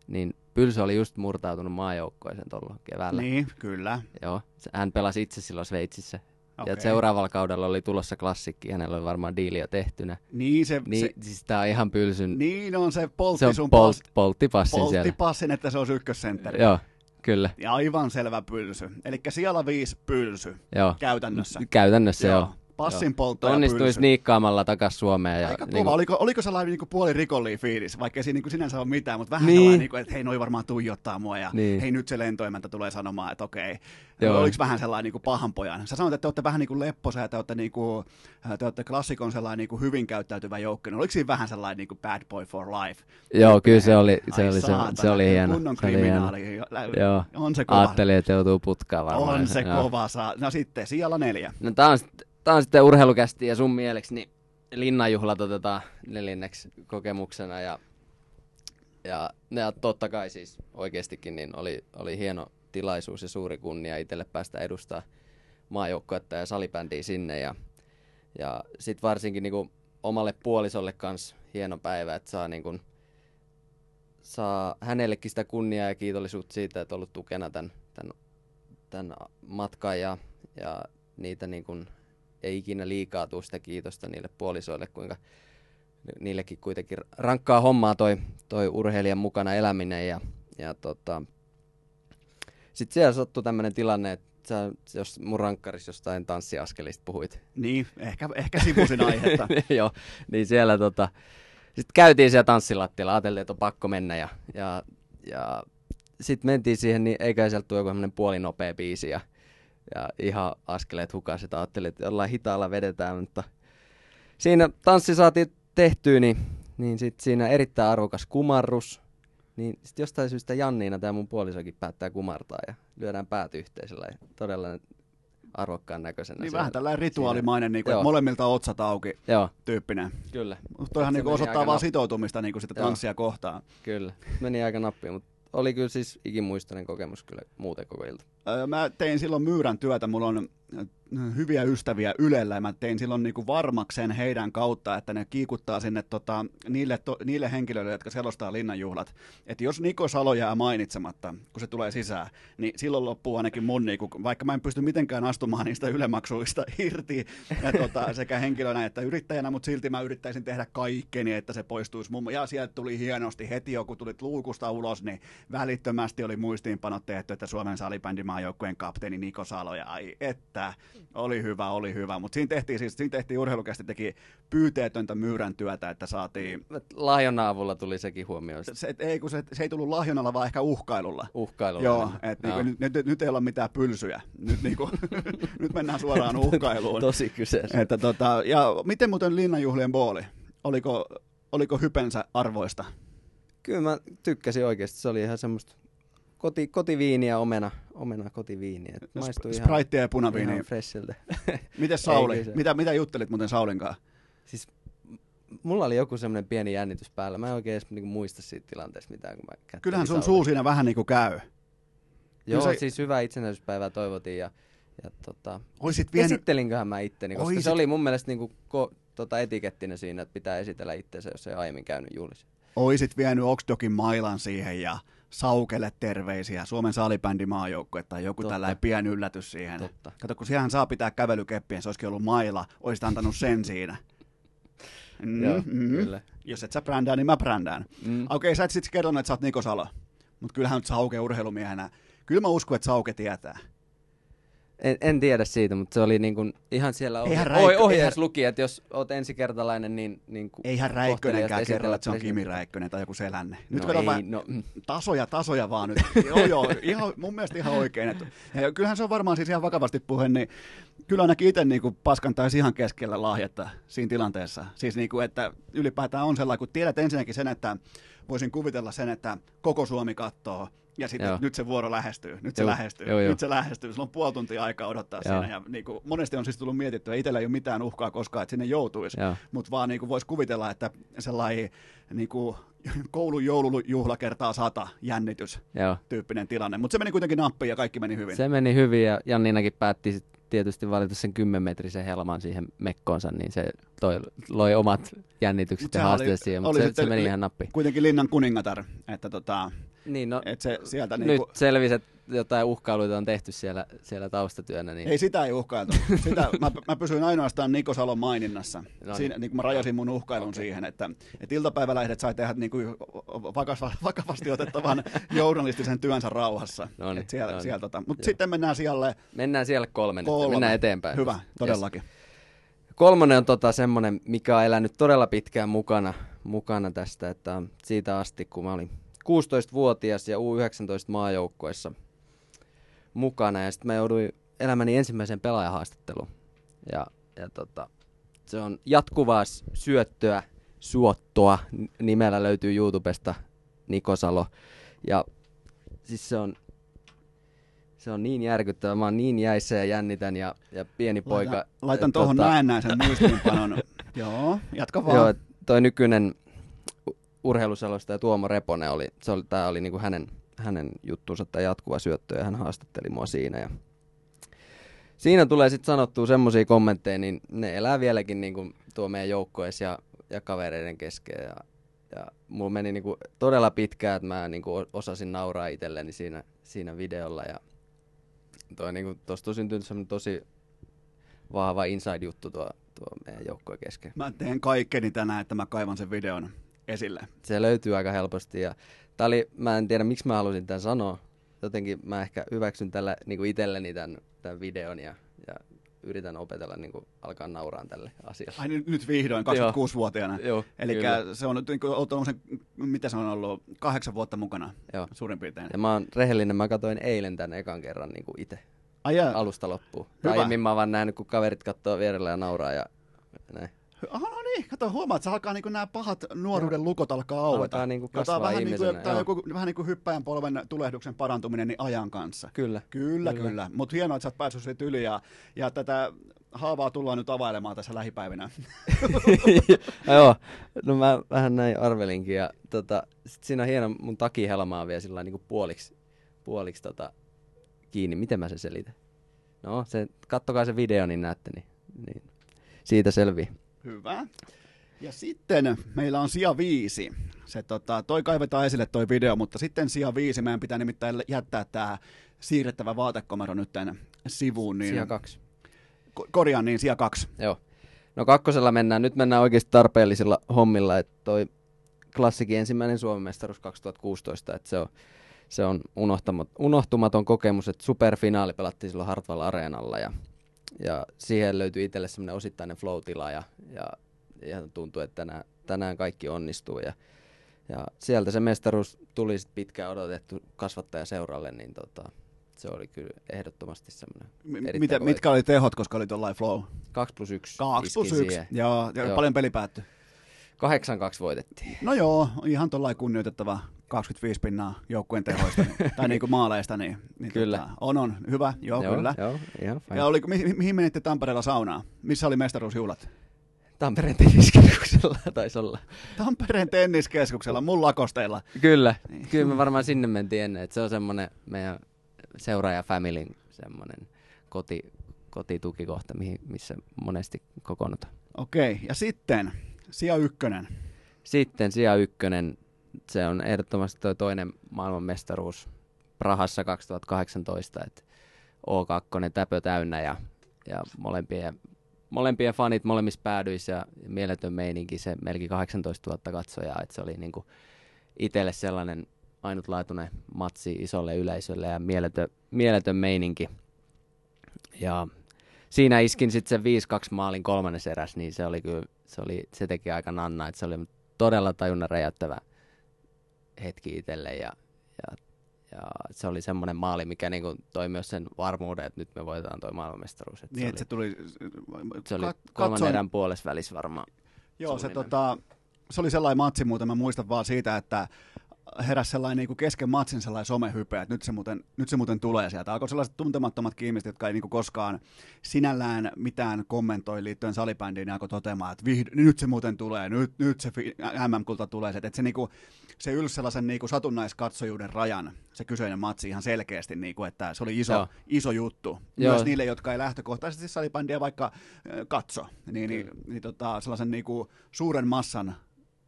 Niin Pylsy oli just murtautunut maajoukkoeseen tuolla keväällä. Niin, kyllä. Joo, hän pelasi itse silloin Sveitsissä. Okay. Ja seuraavalla kaudella oli tulossa klassikki, hänellä oli varmaan diili jo tehtynä. Niin, se, Niin, se, siis tää on ihan Pylsyn, niin on se poltti se on sun polt, pass- polttipassin poltti siellä. passin, että se olisi ykkössentteri. Joo, kyllä, Ja aivan selvä pylsy. Eli siellä viisi pylsy joo. käytännössä. Käytännössä joo. Passin poltto ja Onnistui pylsy. sniikkaamalla takas Suomeen. Ja Aika kova. niinku- Oliko, oliko sellainen niin puoli rikollinen fiilis, vaikka ei siinä niin sinänsä ole mitään, mutta vähän Niin. sellainen, niin kuin, että hei, noi varmaan tuijottaa mua ja Niin. hei, nyt se lentoimäntä tulee sanomaan, että okei. Joo. Oliko vähän sellainen niin kuin pahan pojan? Sä sanoit, että te olette vähän niin kuin lepposa ja te olette, niin kuin, te olette klassikon sellainen niin kuin hyvin käyttäytyvä joukko. No, oliko siinä vähän sellainen niin kuin bad boy for life? Joo, kyllä se oli, se Ai oli, se, saatana, se oli hieno. Kunnon se oli hieno. Joo. On se kova. Ajattelin, että joutuu putkaan varmaan. On se Joo. kova. Saa. No sitten, sijalla neljä. No tää on, tää on sitten urheilukästi ja sun mieleksi niin linnanjuhlat otetaan neljänneksi kokemuksena ja, ja, ja totta kai siis oikeastikin niin oli, oli hieno tilaisuus ja suuri kunnia itselle päästä edustaa maajoukkuetta ja salibändiä sinne ja, ja sit varsinkin niinku omalle puolisolle kans hieno päivä, että saa niinku, saa hänellekin sitä kunniaa ja kiitollisuutta siitä, että on ollut tukena tämän, tämän, tämän matkan ja, ja niitä niin kuin, ei ikinä liikaa tuu sitä kiitosta niille puolisoille, kuinka ni- niillekin kuitenkin rankkaa hommaa toi, toi urheilijan mukana eläminen ja, ja tota, sitten siellä sattui tämmöinen tilanne, että sä, jos mun rankkarissa jostain tanssiaskelista puhuit, Niin, ehkä, ehkä sivusin <laughs> aihetta. Joo, niin siellä tota, sitten käytiin siellä tanssilattialla, ajateltiin, että on pakko mennä ja, ja, ja sitten mentiin siihen, niin eikä sieltä tule joku puolinopea biisi ja, ja ihan askeleet hukas, että ajattelin, että jollain hitaalla vedetään, mutta siinä tanssi saatiin tehtyä, niin, niin sitten siinä erittäin arvokas kumarrus, niin sitten jostain syystä Janniina tämä mun puolisokin päättää kumartaa ja lyödään päät yhteisellä ja todella arvokkaan näköisenä. Niin siellä- vähän tällainen rituaalimainen, niin kuin, että molemmilta otsat auki Joo, tyyppinen. kyllä. Toihan niin osoittaa vaan nap- sitoutumista niin kuin sitä Joo. tanssia kohtaan. Kyllä, meni aika nappiin, mutta oli kyllä siis ikimuistainen kokemus kyllä muuten koko ilta. Mä tein silloin myyrän työtä, mulla on hyviä ystäviä Ylellä mä tein silloin niinku varmaksen heidän kautta, että ne kiikuttaa sinne tota, niille, to, niille henkilöille, jotka selostaa linnanjuhlat. Että jos Niko Salo jää mainitsematta, kun se tulee sisään, niin silloin loppuu ainakin mun, niinku, vaikka mä en pysty mitenkään astumaan niistä ylemaksuista <laughs> irti ja tota, sekä henkilönä että yrittäjänä, mutta silti mä yrittäisin tehdä kaikkeni, että se poistuisi mun. Ja sieltä tuli hienosti heti kun tulit luukusta ulos, niin välittömästi oli muistiinpanot tehty, että Suomen salibändimaajoukkueen kapteeni Niko Salo ja ai että oli hyvä, oli hyvä, mutta siinä tehtiin, siis, siinä tehtiin urheilukästi teki pyyteetöntä myyrän työtä, että saatiin, Lahjona avulla tuli sekin huomioon. se, ei, kun se, se ei tullut lahjonnalla, vaan ehkä uhkailulla. Uhkailulla. Joo, että Joo. niinku, nyt, nyt, nyt, ei olla mitään pylsyjä. Nyt, niinku, <laughs> <laughs> nyt mennään suoraan uhkailuun. Tosi kyseessä. Että tota, ja miten muuten linnanjuhlien booli? Oliko, oliko hypensä arvoista? Kyllä mä tykkäsin oikeasti. Se oli ihan semmoista koti, kotiviiniä, omena, omena kotiviiniä. Et Maistui ihan, ja punaviini. ihan freshiltä. <laughs> Miten Sauli? Mitä, mitä juttelit muuten Saulin kanssa? siis mulla oli joku semmoinen pieni jännitys päällä. Mä en oikein edes niinku muista siitä tilanteesta mitään, kun mä Kyllähän sun Saulia. suu siinä vähän niin kuin käy. Joo, Kyllä se... siis hyvää itsenäisyyspäivää toivotiin ja, ja tota, Oisit vienyt, esittelinköhän mä itteni, koska Oisit- se oli mun mielestä niinku ko, tota etikettinä siinä, että pitää esitellä itseensä, jos ei aiemmin käynyt juhlissa. oisit vienyt Oxdogin mailan siihen ja Saukelle terveisiä, Suomen salibändi maajoukkue tai joku Totta. tällainen pieni yllätys siihen. Totta. Kato, kun siellähän saa pitää kävelykeppiä, se olisikin ollut maila, oisit antanut sen siinä. Mm, Joo, mm. kyllä. Jos et sä brändää, niin mä brändään. Mm. Okei, okay, sä et sit kertonut, että sä oot Niko Salo, mutta kyllähän nyt Sauke urheilumiehenä, kyllä mä uskon, että Sauke tietää. En, en tiedä siitä, mutta se oli niin kuin ihan siellä ohje- Räikkö- ohjeessa eihän- luki, että jos oot ensikertalainen, niin, niin kuin Eihän Räikkönenkään kerro, että se on. Kimi Räikkönen tai joku selänne. Nyt No no ei, vähän no, mm. tasoja, tasoja vaan nyt. joo, joo, ihan, mun mielestä ihan oikein. Että, ja kyllähän se on varmaan siis ihan vakavasti puheen, niin kyllä ainakin itse niin paskantaisi ihan keskellä lahjetta siinä tilanteessa. Siis niin kuin, että ylipäätään on sellainen, kun tiedät ensinnäkin sen, että voisin kuvitella sen, että koko Suomi katsoo, ja sitten Joo. nyt se vuoro lähestyy, nyt se Joo, lähestyy, joo, joo. nyt se lähestyy. Sulla on puoli tuntia aikaa odottaa Joo. siinä. Ja niin kuin, monesti on siis tullut mietittyä, itsellä ei ole mitään uhkaa koskaan, että sinne joutuisi. Mutta vaan niin voisi kuvitella, että sellainen niin kuin, <laughs> koulun joulujuhla kertaa sata jännitys Joo. tyyppinen tilanne. Mutta se meni kuitenkin nappiin ja kaikki meni hyvin. Se meni hyvin ja Janninakin päätti sit tietysti valita sen 10-metrisen helman siihen mekkoonsa, niin se toi, loi omat jännitykset ja haasteet siihen, mutta se, se meni ihan nappiin. Kuitenkin linnan kuningatar, että tota, Niin, no, et se sieltä nyt niinku, selvisi, että jotain uhkailuita on tehty siellä, siellä taustatyönä. Niin... ei sitä ei uhkailtu. Sitä, <laughs> mä, mä pysyin ainoastaan Niko Salon maininnassa. niin. Siinä, niin kuin mä rajasin mun uhkailun okay. siihen, että, että iltapäivälehdet sai tehdä niin kuin vakavasti, <laughs> vakavasti otettavan journalistisen työnsä rauhassa. No niin, siellä, no niin. siellä, tota. Mutta sitten mennään siellä Mennään siellä kolme, kolme. nyt, mennään eteenpäin. Hyvä, Yes. todellakin. Kolmonen on tota semmonen, mikä on elänyt todella pitkään mukana, mukana tästä, että siitä asti kun mä olin 16-vuotias ja U19 maajoukkoissa mukana ja sitten mä jouduin elämäni ensimmäiseen pelaajahaastatteluun. Ja, ja tota, se on jatkuvaa syöttöä, suottoa, nimellä löytyy YouTubesta Niko Salo. Ja siis se on, se on niin järkyttävä, mä oon niin jäissä ja jännitän ja, ja pieni poika. Laitan, tuohon tota- näennäisen muistiinpanon. <laughs> Joo, jatka vaan. Joo, toi nykyinen urheiluselostaja Tuomo Reponen oli, se oli, tää oli niinku hänen, hänen juttunsa tämä jatkuva syöttö ja hän haastatteli mua siinä. Ja siinä tulee sitten sanottua semmoisia kommentteja, niin ne elää vieläkin niinku tuo meidän joukkoessa ja, ja kavereiden kesken. Ja, ja mulla meni niinku todella pitkään, että mä niinku o- osasin nauraa itselleni siinä, siinä videolla. Ja toi niinku, tosta on syntynyt semmonen tosi vahva inside-juttu tuo, tuo meidän joukkojen kesken. Mä teen kaikkeni tänään, että mä kaivan sen videon esille. se löytyy aika helposti. Ja tää oli, mä en tiedä miksi mä halusin tämän sanoa. Jotenkin mä ehkä hyväksyn tällä niin kuin itselleni tämän, tämän videon ja, ja yritän opetella niin kuin alkaa nauraan tälle asialle. Ai nyt, nyt vihdoin, 26-vuotiaana. Joo, Eli se on nyt, niin kuin, sen, mitä se on ollut, kahdeksan vuotta mukana Joo. suurin piirtein. Ja mä oon rehellinen, mä katsoin eilen tämän ekan kerran niin kuin itse Ai alusta loppuun. Hyvä. Aiemmin mä oon vaan nähnyt, kun kaverit katsoo vierellä ja nauraa ja näin. Aha, no niin, kato, huomaat, että se alkaa niin nämä pahat nuoruuden lukot alkaa aueta. Alkaa Jota on kasvaa vähän niin kuin, joku, vähän niin kuin hyppäjän polven tulehduksen parantuminen niin ajan kanssa. Kyllä. Kyllä, Kyllä. kyllä. Mutta hienoa, että sä oot päässyt siitä yli ja, ja tätä haavaa tullaan nyt availemaan tässä lähipäivinä. <laughs> Joo, no mä vähän näin arvelinkin. Ja tota, sit siinä on hieno mun takihelmaa vielä sillä niin puoliksi, puoliksi tota, kiinni. Miten mä sen selitän? No, se, kattokaa se video, niin näette, niin, niin siitä selvii. Hyvä. Ja sitten meillä on sija viisi. Se, tota, toi kaivetaan esille toi video, mutta sitten sija viisi meidän pitää nimittäin jättää tämä siirrettävä vaatekomero nyt sivuun. Niin sija kaksi. Ko- korjaan niin, sija kaksi. Joo. No kakkosella mennään, nyt mennään oikeasti tarpeellisilla hommilla, että toi klassikin ensimmäinen Suomen mestaruus 2016, että se on, se on unohtumaton kokemus, että superfinaali pelattiin silloin Hartwall Areenalla ja, ja siihen löytyi itselle semmoinen osittainen flow-tila ja, ja, ja tuntui, että tänään, tänään kaikki onnistuu ja, ja sieltä se mestaruus tuli sitten pitkään odotettu kasvattajaseuralle, niin tota, se oli kyllä ehdottomasti semmoinen mitä, mitkä oli tehot, koska oli tuollainen flow? 2 plus 1. 2 plus 1, joo, ja joo. paljon peli päättyi? 8-2 voitettiin. No joo, ihan tuollainen kunnioitettava 25 pinnaa joukkueen tehoista, niin, tai niin kuin maaleista, niin, niin kyllä. Tota, on, on, hyvä, joo, joo kyllä. Joo, ihan fine. Ja oli, mi- mihin menitte Tampereella saunaan? Missä oli mestaruusjuhlat? Tampereen tenniskeskuksella <laughs> taisi olla. Tampereen tenniskeskuksella, mun lakosteilla. Kyllä, niin. kyllä me varmaan sinne mentiin ennen, että se on semmoinen meidän seuraaja familyn semmoinen koti, kotitukikohta, mihin, missä monesti kokoonnutaan. Okei, ja sitten sija ykkönen. Sitten sija ykkönen, se on ehdottomasti tuo toinen maailmanmestaruus Prahassa 2018, että O2 täpö täynnä ja, ja molempien, molempien fanit molemmissa päädyissä ja mieletön meininki, se melkein 18 000 katsojaa, että se oli niinku itselle sellainen ainutlaatuinen matsi isolle yleisölle ja mieletön, mieletön meininki. Ja siinä iskin sitten se 5-2 maalin kolmannes eräs, niin se oli kyllä, se, oli, se teki aika nanna, että se oli todella tajunnan räjäyttävä hetki itselle ja, ja, ja, se oli semmoinen maali, mikä niinku toi myös sen varmuuden, että nyt me voitetaan toi maailmanmestaruus. Että niin, se, että se tuli, se oli kolmannen erän puolessa välissä varmaan. Joo, se, tota, se oli sellainen matsi muuten, mä muistan vaan siitä, että heräsi sellainen niin kesken matsin sellainen somehype, että nyt se, muuten, nyt se muuten tulee sieltä. Alkoi sellaiset tuntemattomat ihmiset, jotka ei niin kuin koskaan sinällään mitään kommentoi liittyen salibändiin, niin alkoi toteamaan, että vihd- nyt se muuten tulee, nyt, nyt se MM-kulta tulee. Että se, niin kuin, se ylsi sellaisen niin kuin satunnaiskatsojuuden rajan, se kyseinen matsi ihan selkeästi, niin kuin, että se oli iso, iso juttu. Joo. Myös niille, jotka ei lähtökohtaisesti salibändiä vaikka katso, niin, niin, niin tota, sellaisen niin kuin suuren massan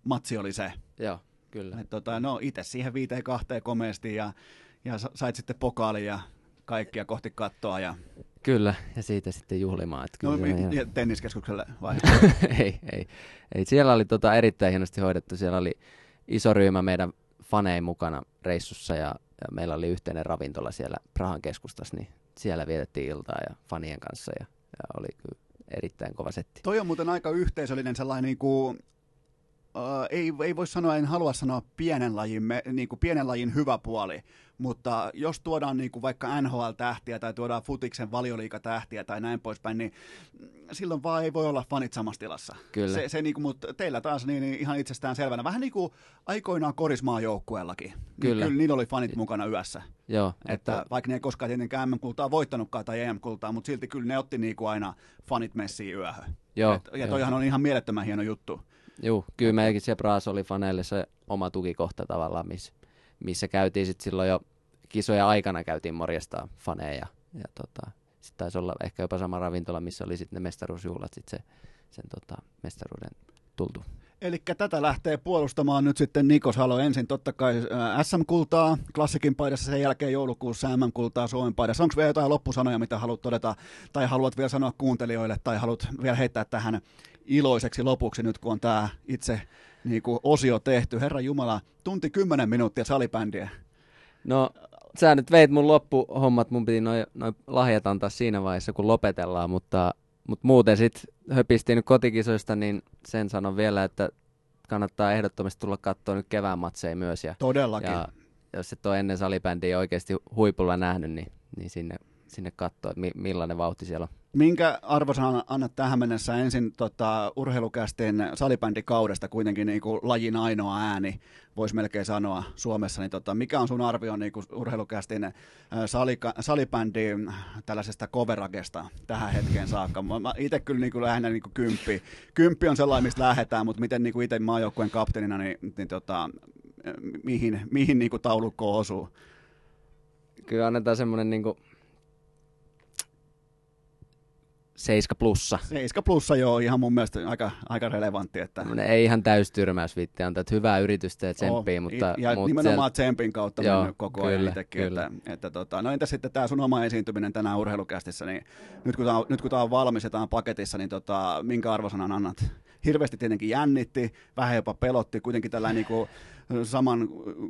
matsi oli se. Joo. Kyllä. Et tota, no itse siihen viiteen kahteen komeasti ja, ja sait sitten pokaalin ja kaikkia kohti kattoa. Ja... Kyllä, ja siitä sitten juhlimaan. Että kyllä no, mi- ihan... tenniskeskukselle vai? <laughs> ei, ei, ei. Siellä oli tota erittäin hienosti hoidettu. Siellä oli iso ryhmä meidän fanei mukana reissussa ja, ja meillä oli yhteinen ravintola siellä Prahan keskustassa, niin siellä vietettiin iltaa ja fanien kanssa ja, ja oli kyllä erittäin kova setti. Toi on muuten aika yhteisöllinen sellainen niin kuin ei, ei voi sanoa, en halua sanoa pienen lajin, me, niin kuin pienen lajin hyvä puoli, mutta jos tuodaan niin kuin vaikka NHL-tähtiä tai tuodaan futiksen valioliikatähtiä tai näin poispäin, niin silloin vaan ei voi olla fanit samassa tilassa. Kyllä. Se, se niin kuin, mutta teillä taas niin, niin ihan itsestään selvänä. Vähän niin kuin aikoinaan korismaa joukkueellakin. Niin Kyllä. Niin, kyllä niillä oli fanit mukana yössä. Joo. Että, että... Vaikka ne ei koskaan tietenkään MM-kultaa voittanutkaan tai EM-kultaa, mutta silti kyllä ne otti niin kuin aina fanit messiin yöhön. Joo. Et, ja toihan on ihan mielettömän hieno juttu. Joo, kyllä meidänkin se Braas oli faneille se oma tukikohta tavallaan, missä, missä käytiin sitten silloin jo kisoja aikana käytiin morjastaa faneja. Ja tota, sitten taisi olla ehkä jopa sama ravintola, missä oli sitten ne mestaruusjuhlat sitten se, sen tota, mestaruuden tultu. Eli tätä lähtee puolustamaan nyt sitten Nikos Halo ensin totta kai SM-kultaa klassikin paidassa, sen jälkeen joulukuussa MM-kultaa Suomen paidassa. Onko vielä jotain loppusanoja, mitä haluat todeta, tai haluat vielä sanoa kuuntelijoille, tai haluat vielä heittää tähän iloiseksi lopuksi nyt, kun on tämä itse niin kuin osio tehty. Herra Jumala, tunti kymmenen minuuttia salibändiä. No, sä nyt veit mun loppuhommat, mun piti noin noi lahjat antaa siinä vaiheessa, kun lopetellaan, mutta, mutta muuten sitten höpistiin nyt kotikisoista, niin sen sanon vielä, että kannattaa ehdottomasti tulla katsoa nyt kevään matseja myös. Ja, Todellakin. Ja jos et ole ennen salibändiä oikeasti huipulla nähnyt, niin, niin sinne sinne katsoa, että mi- millainen vauhti siellä on. Minkä arvosanan annat tähän mennessä ensin tota, urheilukästin salibändikaudesta kuitenkin niin kuin lajin ainoa ääni, voisi melkein sanoa Suomessa, niin tota, mikä on sun arvio niin kuin urheilukästin salika, salibändin tällaisesta coveragesta tähän hetkeen saakka? Mä, mä itse kyllä niin kuin lähinnä niin kuin kymppi. Kymppi on sellainen, mistä lähdetään, mutta miten niin kuin itse maajoukkueen kapteenina, niin, niin tota, mihin, mihin niin kuin taulukko osuu? Kyllä annetaan semmoinen niin kuin 7 plussa. 7 plussa joo, ihan mun mielestä aika, aika relevantti. Että... ei ihan täys tyrmäys viitti antaa, että hyvää yritystä ja tsemppiä, oh, mutta... Ja mutta nimenomaan siellä... tsempin kautta joo, mennyt koko kyllä, ajan itsekin. Kyllä. Että, että tota, no entäs sitten tämä sun oma esiintyminen tänään urheilukästissä, niin nyt kun tämä on, nyt kun tämä on valmis ja tämä on paketissa, niin tota, minkä arvosanan annat? Hirveästi tietenkin jännitti, vähän jopa pelotti, kuitenkin tällainen niin kuin, saman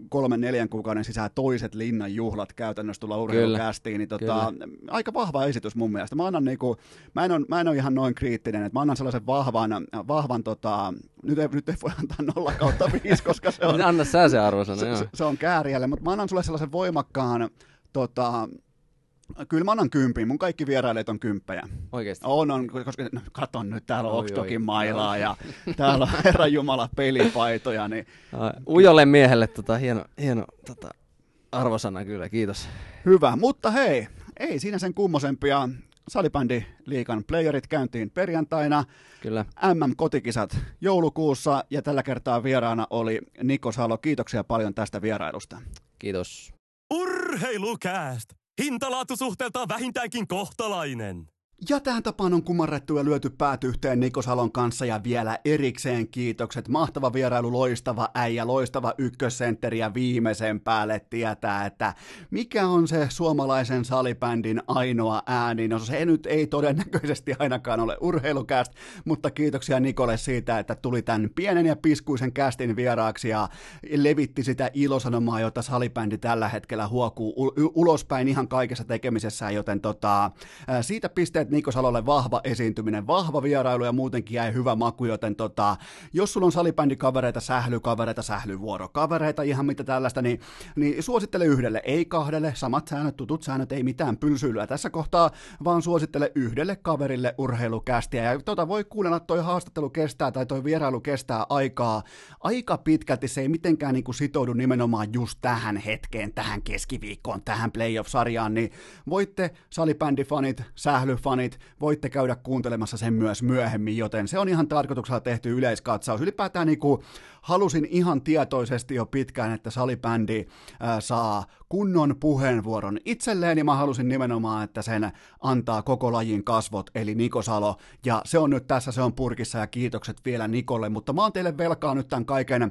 kolmen neljän kuukauden sisään toiset linnan juhlat käytännössä tulla urheilukästiin, niin tota, aika vahva esitys mun mielestä. Mä, annan niinku, mä, en ole, mä en ole ihan noin kriittinen, että mä annan sellaisen vahvan, vahvan tota, nyt ei, nyt ei voi antaa nolla kautta viisi, <laughs> koska se on... Anna sä se arvosana, se, se, se, on kääriälle, mutta mä annan sulle sellaisen voimakkaan tota, Kyllä mä annan kympin. Mun kaikki vierailijat on kymppejä. Oikeasti? On, on koska no, katon nyt, täällä on Okstokin mailaa ja täällä on <laughs> Herran Jumala pelipaitoja. Niin... Ujolle miehelle tota, hieno, hieno tota, arvosana kyllä, kiitos. Hyvä, mutta hei, ei siinä sen kummosempia. Salibändi liikan playerit käyntiin perjantaina. Kyllä. MM-kotikisat joulukuussa ja tällä kertaa vieraana oli Niko Salo. Kiitoksia paljon tästä vierailusta. Kiitos. Urheilukääst! Hintalaatusuhteeltaan vähintäänkin kohtalainen. Ja tähän tapaan on kumarrettu ja lyöty päät yhteen Nikosalon kanssa ja vielä erikseen kiitokset. Mahtava vierailu, loistava äijä, loistava ykkössentteri ja viimeisen päälle tietää, että mikä on se suomalaisen salibändin ainoa ääni. No se nyt ei todennäköisesti ainakaan ole urheilukäst, mutta kiitoksia Nikolle siitä, että tuli tämän pienen ja piskuisen kästin vieraaksi ja levitti sitä ilosanomaa, jota salibändi tällä hetkellä huokuu ulospäin ihan kaikessa tekemisessä, joten tota, siitä pisteet Niko Salolle vahva esiintyminen, vahva vierailu ja muutenkin jäi hyvä maku, joten tota, jos sulla on salibändikavereita, sählykavereita, sählyvuorokavereita, ihan mitä tällaista, niin, niin suosittele yhdelle, ei kahdelle, samat säännöt, tutut säännöt, ei mitään pylsyilyä tässä kohtaa, vaan suosittele yhdelle kaverille urheilukästiä. Ja tota voi kuunnella, toi haastattelu kestää tai toi vierailu kestää aikaa aika pitkälti, se ei mitenkään niin kuin sitoudu nimenomaan just tähän hetkeen, tähän keskiviikkoon, tähän playoff-sarjaan, niin voitte salibändifanit, sählyfanit, fanit, voitte käydä kuuntelemassa sen myös myöhemmin, joten se on ihan tarkoituksella tehty yleiskatsaus. Ylipäätään niin kuin halusin ihan tietoisesti jo pitkään, että salibändi saa kunnon puheenvuoron itselleen, ja mä halusin nimenomaan, että sen antaa koko lajin kasvot, eli Niko Salo, ja se on nyt tässä, se on purkissa, ja kiitokset vielä Nikolle, mutta mä oon teille velkaa nyt tämän kaiken ö,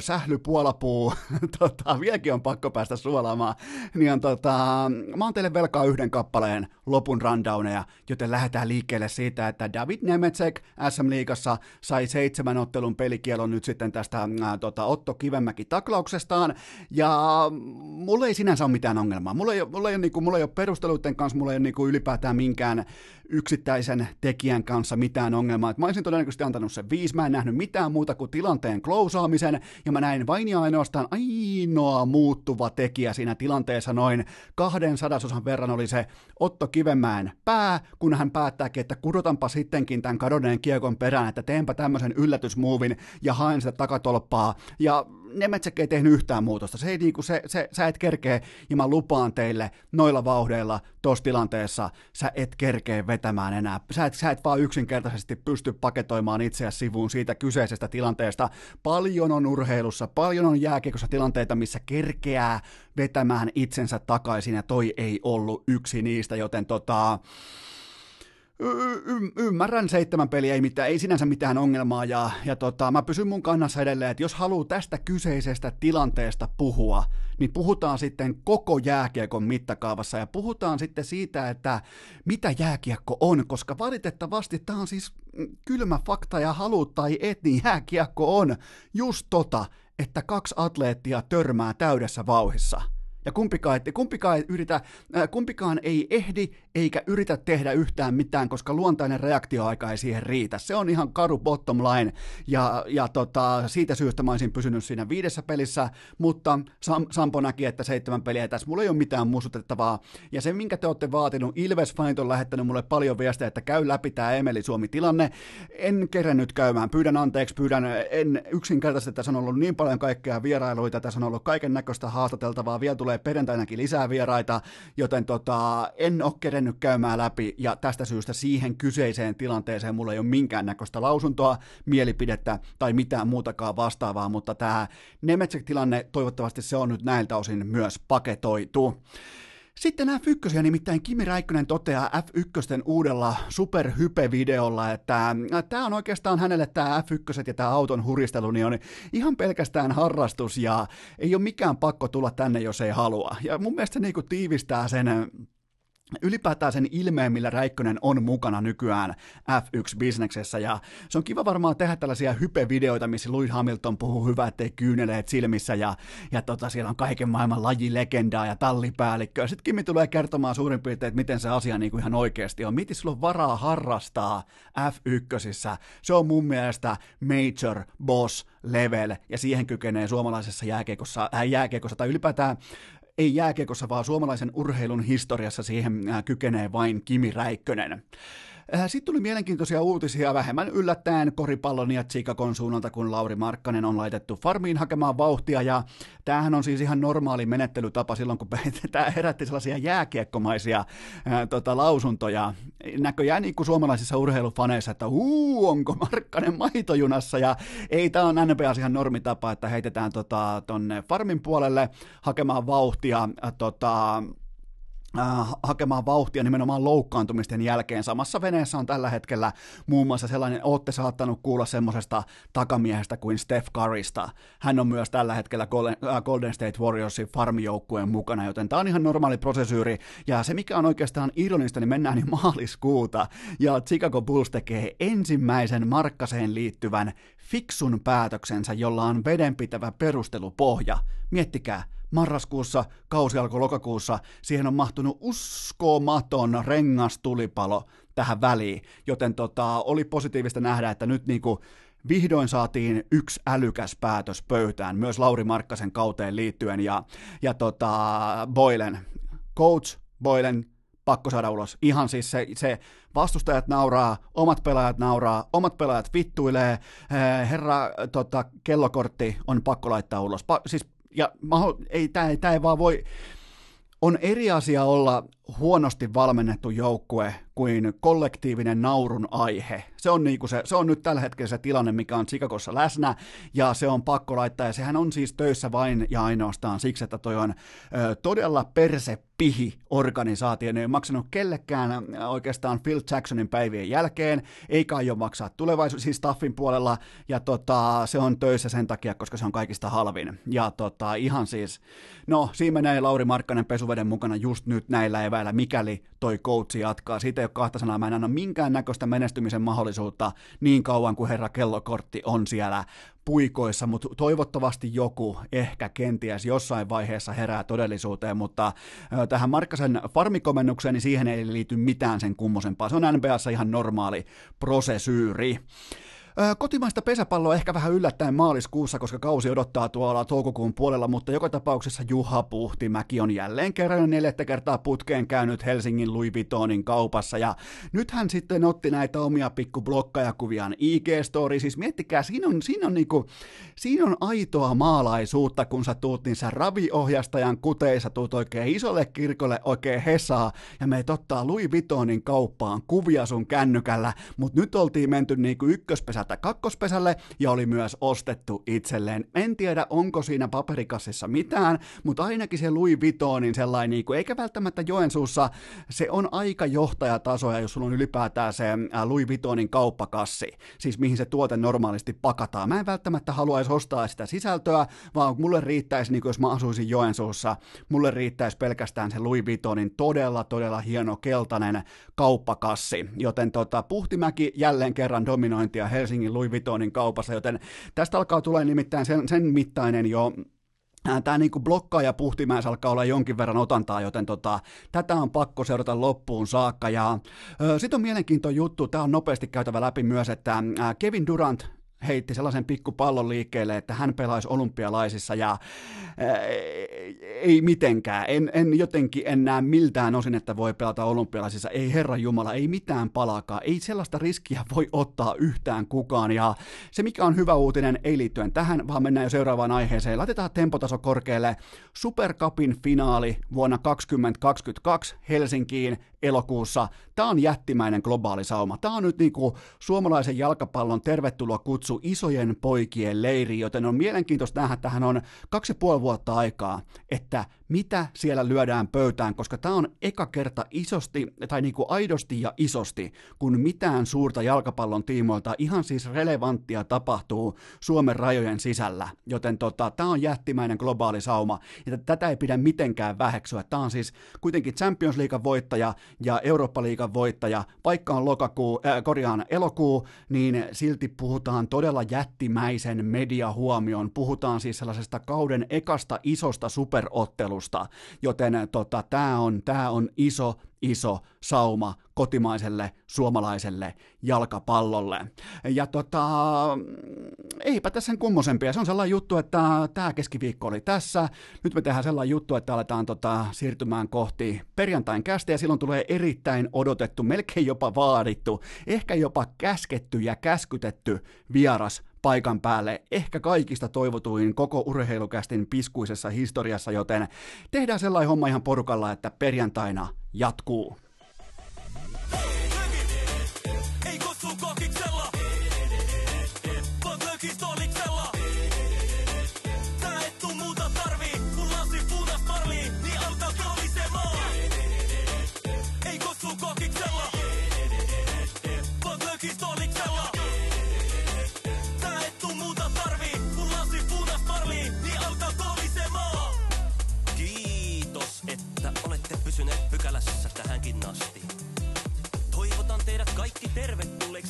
sählypuolapuu, <laughs> tota, vieläkin on pakko päästä suolaamaan, niin on, tota, mä oon teille velkaa yhden kappaleen lopun rundowneja, joten lähdetään liikkeelle siitä, että David Nemetsek SM-liigassa sai seitsemän ottelun pelikielon nyt sitten tästä ää, tota, Otto Kivemäki taklauksestaan, ja mulle ei sinänsä ole mitään ongelmaa. Mulla ei, mulla ei, ole, niin kuin, mulla ei ole perusteluiden kanssa, mulla ei ole niin kuin ylipäätään minkään yksittäisen tekijän kanssa mitään ongelmaa. Et mä olisin todennäköisesti antanut sen viisi, mä en nähnyt mitään muuta kuin tilanteen klousaamisen, ja mä näin vain ja ainoastaan ainoa muuttuva tekijä siinä tilanteessa noin kahden sadasosan verran oli se Otto Kivemäen pää, kun hän päättääkin, että kudotanpa sittenkin tämän kadonneen kiekon perään, että teenpä tämmöisen yllätysmuuvin ja haen sitä takatolppaa, ja Nemetsek ei tehnyt yhtään muutosta. Se ei niinku, se, se, sä et kerkeä, ja mä lupaan teille, noilla vauhdeilla, tuossa tilanteessa, sä et kerkeä vetämään enää. Sä et, sä et vaan yksinkertaisesti pysty paketoimaan itseäsi sivuun siitä kyseisestä tilanteesta. Paljon on urheilussa, paljon on jääkiekossa tilanteita, missä kerkeää vetämään itsensä takaisin, ja toi ei ollut yksi niistä, joten tota, y- ymmärrän seitsemän peliä, ei, mitään, ei sinänsä mitään ongelmaa, ja, ja tota, mä pysyn mun kannassa edelleen, että jos haluaa tästä kyseisestä tilanteesta puhua, niin puhutaan sitten koko jääkiekon mittakaavassa, ja puhutaan sitten siitä, että mitä jääkiekko on, koska valitettavasti tämä on siis kylmä fakta, ja haluut tai et, niin jääkiekko on just tota, että kaksi atleettia törmää täydessä vauhissa – Ja kumpikaan, kumpikaan, ei yritä, äh, kumpikaan ei ehdi eikä yritä tehdä yhtään mitään, koska luontainen reaktioaika ei siihen riitä. Se on ihan karu bottom line, ja, ja tota, siitä syystä mä olisin pysynyt siinä viidessä pelissä, mutta Sam, Sampo näki, että seitsemän peliä tässä, mulla ei ole mitään muistutettavaa, ja se, minkä te olette vaatinut, Ilves Fanit on lähettänyt mulle paljon viestejä, että käy läpi tämä Emeli Suomi-tilanne, en kerännyt käymään, pyydän anteeksi, pyydän, en yksinkertaisesti, tässä on ollut niin paljon kaikkea vierailuita, tässä on ollut kaiken näköistä haastateltavaa, vielä tulee perjantainakin lisää vieraita, joten tota, en ole kerennyt käymään läpi, ja tästä syystä siihen kyseiseen tilanteeseen mulla ei ole minkäännäköistä lausuntoa, mielipidettä tai mitään muutakaan vastaavaa, mutta tämä Nemetsek-tilanne, toivottavasti se on nyt näiltä osin myös paketoitu. Sitten F1, nimittäin Kimi Räikkönen toteaa F1 uudella superhype-videolla, että äh, tämä on oikeastaan hänelle tämä F1 ja tämä auton huristelu, niin on ihan pelkästään harrastus ja ei ole mikään pakko tulla tänne, jos ei halua. Ja mun mielestä se niinku tiivistää sen ylipäätään sen ilmeen, millä Räikkönen on mukana nykyään F1-bisneksessä, ja se on kiva varmaan tehdä tällaisia hype-videoita, missä Louis Hamilton puhuu hyvä, ettei kyyneleet silmissä, ja, ja tota, siellä on kaiken maailman lajilegendaa ja tallipäällikköä. Sitten Kimi tulee kertomaan suurin piirtein, että miten se asia niin kuin ihan oikeasti on. Miten sulla on varaa harrastaa F1? Se on mun mielestä major boss level, ja siihen kykenee suomalaisessa jääkiekossa, äh, jääkiekossa tai ylipäätään ei jääkiekossa, vaan suomalaisen urheilun historiassa siihen äh, kykenee vain Kimi Räikkönen. Äh, Sitten tuli mielenkiintoisia uutisia vähemmän yllättäen koripallon ja Chicagon suunnalta, kun Lauri Markkanen on laitettu farmiin hakemaan vauhtia, ja tämähän on siis ihan normaali menettelytapa silloin, kun <laughs> tämä herätti sellaisia jääkiekkomaisia ää, äh, tota, lausuntoja. Näköjään niin kuin suomalaisissa urheilufaneissa, että uu, onko Markkanen maitojunassa, ja ei, tämä on NBA ihan normitapa, että heitetään tota, farmin puolelle hakemaan vauhtia, ää, tota, äh, hakemaan vauhtia nimenomaan loukkaantumisten jälkeen. Samassa veneessä on tällä hetkellä muun muassa sellainen, olette saattanut kuulla semmoisesta takamiehestä kuin Steph Currysta. Hän on myös tällä hetkellä äh, Golden State Warriorsin farmijoukkueen mukana, joten tämä on ihan normaali prosesyyri. Ja se, mikä on oikeastaan ironista, niin mennään niin maaliskuuta, ja Chicago Bulls tekee ensimmäisen Markkaseen liittyvän fiksun päätöksensä, jolla on vedenpitävä perustelupohja. Miettikää, marraskuussa, kausi alkoi lokakuussa, siihen on mahtunut uskomaton rengastulipalo tähän väliin, joten tota, oli positiivista nähdä, että nyt niinku vihdoin saatiin yksi älykäs päätös pöytään, myös Lauri Markkasen kauteen liittyen, ja, ja tota, Boylen, coach Boylen pakko saada ulos. Ihan siis se, se vastustajat nauraa, omat pelaajat nauraa, omat pelaajat vittuilee, eh, herra tota, kellokortti on pakko laittaa ulos. Pa- siis ja ei, tämä ei, ei vaan voi, on eri asia olla huonosti valmennettu joukkue kuin kollektiivinen naurun aihe. Se on, niinku se, se on nyt tällä hetkellä se tilanne, mikä on Chicagossa läsnä, ja se on pakko laittaa, ja sehän on siis töissä vain ja ainoastaan siksi, että toi on ö, todella persepihi organisaatio, ne ei maksanut kellekään oikeastaan Phil Jacksonin päivien jälkeen, eikä aio maksaa tulevaisuus, siis staffin puolella, ja tota, se on töissä sen takia, koska se on kaikista halvin. Ja tota, ihan siis, no siinä menee Lauri Markkanen pesuveden mukana just nyt näillä eväillä, mikäli toi coachi jatkaa. Siitä ei ole kahta sanaa, mä en anna minkään näköistä menestymisen mahdollisuutta niin kauan kuin herra kellokortti on siellä puikoissa, mutta toivottavasti joku ehkä kenties jossain vaiheessa herää todellisuuteen, mutta tähän Markkasen farmikomennukseen, niin siihen ei liity mitään sen kummosempaa. Se on NBAssa ihan normaali prosesyyri. Kotimaista pesäpalloa ehkä vähän yllättäen maaliskuussa, koska kausi odottaa tuolla toukokuun puolella, mutta joka tapauksessa Juha Puhtimäki on jälleen kerran neljättä kertaa putkeen käynyt Helsingin Louis Vuittonin kaupassa, ja nyt hän sitten otti näitä omia pikku blokkajakuviaan IG-story, siis miettikää, siinä on, siinä on, niinku, siinä on aitoa maalaisuutta, kun sä tuut niin sä raviohjastajan kuteissa, tuut oikein isolle kirkolle oikein hesaa, ja me ottaa Louis Vuittonin kauppaan kuvia sun kännykällä, mutta nyt oltiin menty niinku ykköspesä pesältä kakkospesälle ja oli myös ostettu itselleen. En tiedä, onko siinä paperikassissa mitään, mutta ainakin se Louis Vuittonin sellainen, niin eikä välttämättä Joensuussa, se on aika johtajatasoja, jos sulla on ylipäätään se Louis Vuittonin kauppakassi, siis mihin se tuote normaalisti pakataan. Mä en välttämättä haluaisi ostaa sitä sisältöä, vaan mulle riittäisi, niin kuin jos mä asuisin Joensuussa, mulle riittäisi pelkästään se Louis Vuittonin todella, todella hieno keltainen kauppakassi. Joten tota, Puhtimäki jälleen kerran dominointia Helsingin Helsingin Louis Vuittonin kaupassa, joten tästä alkaa tulla nimittäin sen, sen mittainen jo tämä niinku blokkaaja puhtimäessä alkaa olla jonkin verran otantaa, joten tota, tätä on pakko seurata loppuun saakka. Ja sitten on mielenkiintoinen juttu, tämä on nopeasti käytävä läpi myös, että Kevin Durant heitti sellaisen pikkupallon liikkeelle, että hän pelaisi olympialaisissa ja ää, ei mitenkään. En, en jotenkin en näe miltään osin, että voi pelata olympialaisissa. Ei Herran Jumala, ei mitään palakaa. Ei sellaista riskiä voi ottaa yhtään kukaan. Ja se, mikä on hyvä uutinen, ei liittyen tähän, vaan mennään jo seuraavaan aiheeseen. Laitetaan tempotaso korkealle. Supercupin finaali vuonna 2022 Helsinkiin elokuussa. Tämä on jättimäinen globaali sauma. Tämä on nyt niin kuin suomalaisen jalkapallon tervetuloa kutsu isojen poikien leiri, joten on mielenkiintoista nähdä, tähän on kaksi ja puoli vuotta aikaa, että mitä siellä lyödään pöytään, koska tämä on eka kerta isosti, tai niin kuin aidosti ja isosti, kun mitään suurta jalkapallon tiimoilta ihan siis relevanttia tapahtuu Suomen rajojen sisällä. Joten tota, tämä on jättimäinen globaali sauma, ja tätä ei pidä mitenkään väheksyä. Tämä on siis kuitenkin Champions League voittaja ja Eurooppa-liigan voittaja. Vaikka on lokakuu, äh, korjaan elokuu, niin silti puhutaan todella jättimäisen mediahuomion. Puhutaan siis sellaisesta kauden ekasta isosta superottelusta, ottelusta, joten tota, tämä on, tää on iso, iso sauma kotimaiselle suomalaiselle jalkapallolle. Ja tota, eipä tässä sen kummosempia. Se on sellainen juttu, että tämä keskiviikko oli tässä. Nyt me tehdään sellainen juttu, että aletaan tota, siirtymään kohti perjantain kästä ja silloin tulee erittäin odotettu, melkein jopa vaadittu, ehkä jopa käsketty ja käskytetty vieras paikan päälle, ehkä kaikista toivotuin koko urheilukästin piskuisessa historiassa, joten tehdään sellainen homma ihan porukalla, että perjantaina jatkuu. Hey!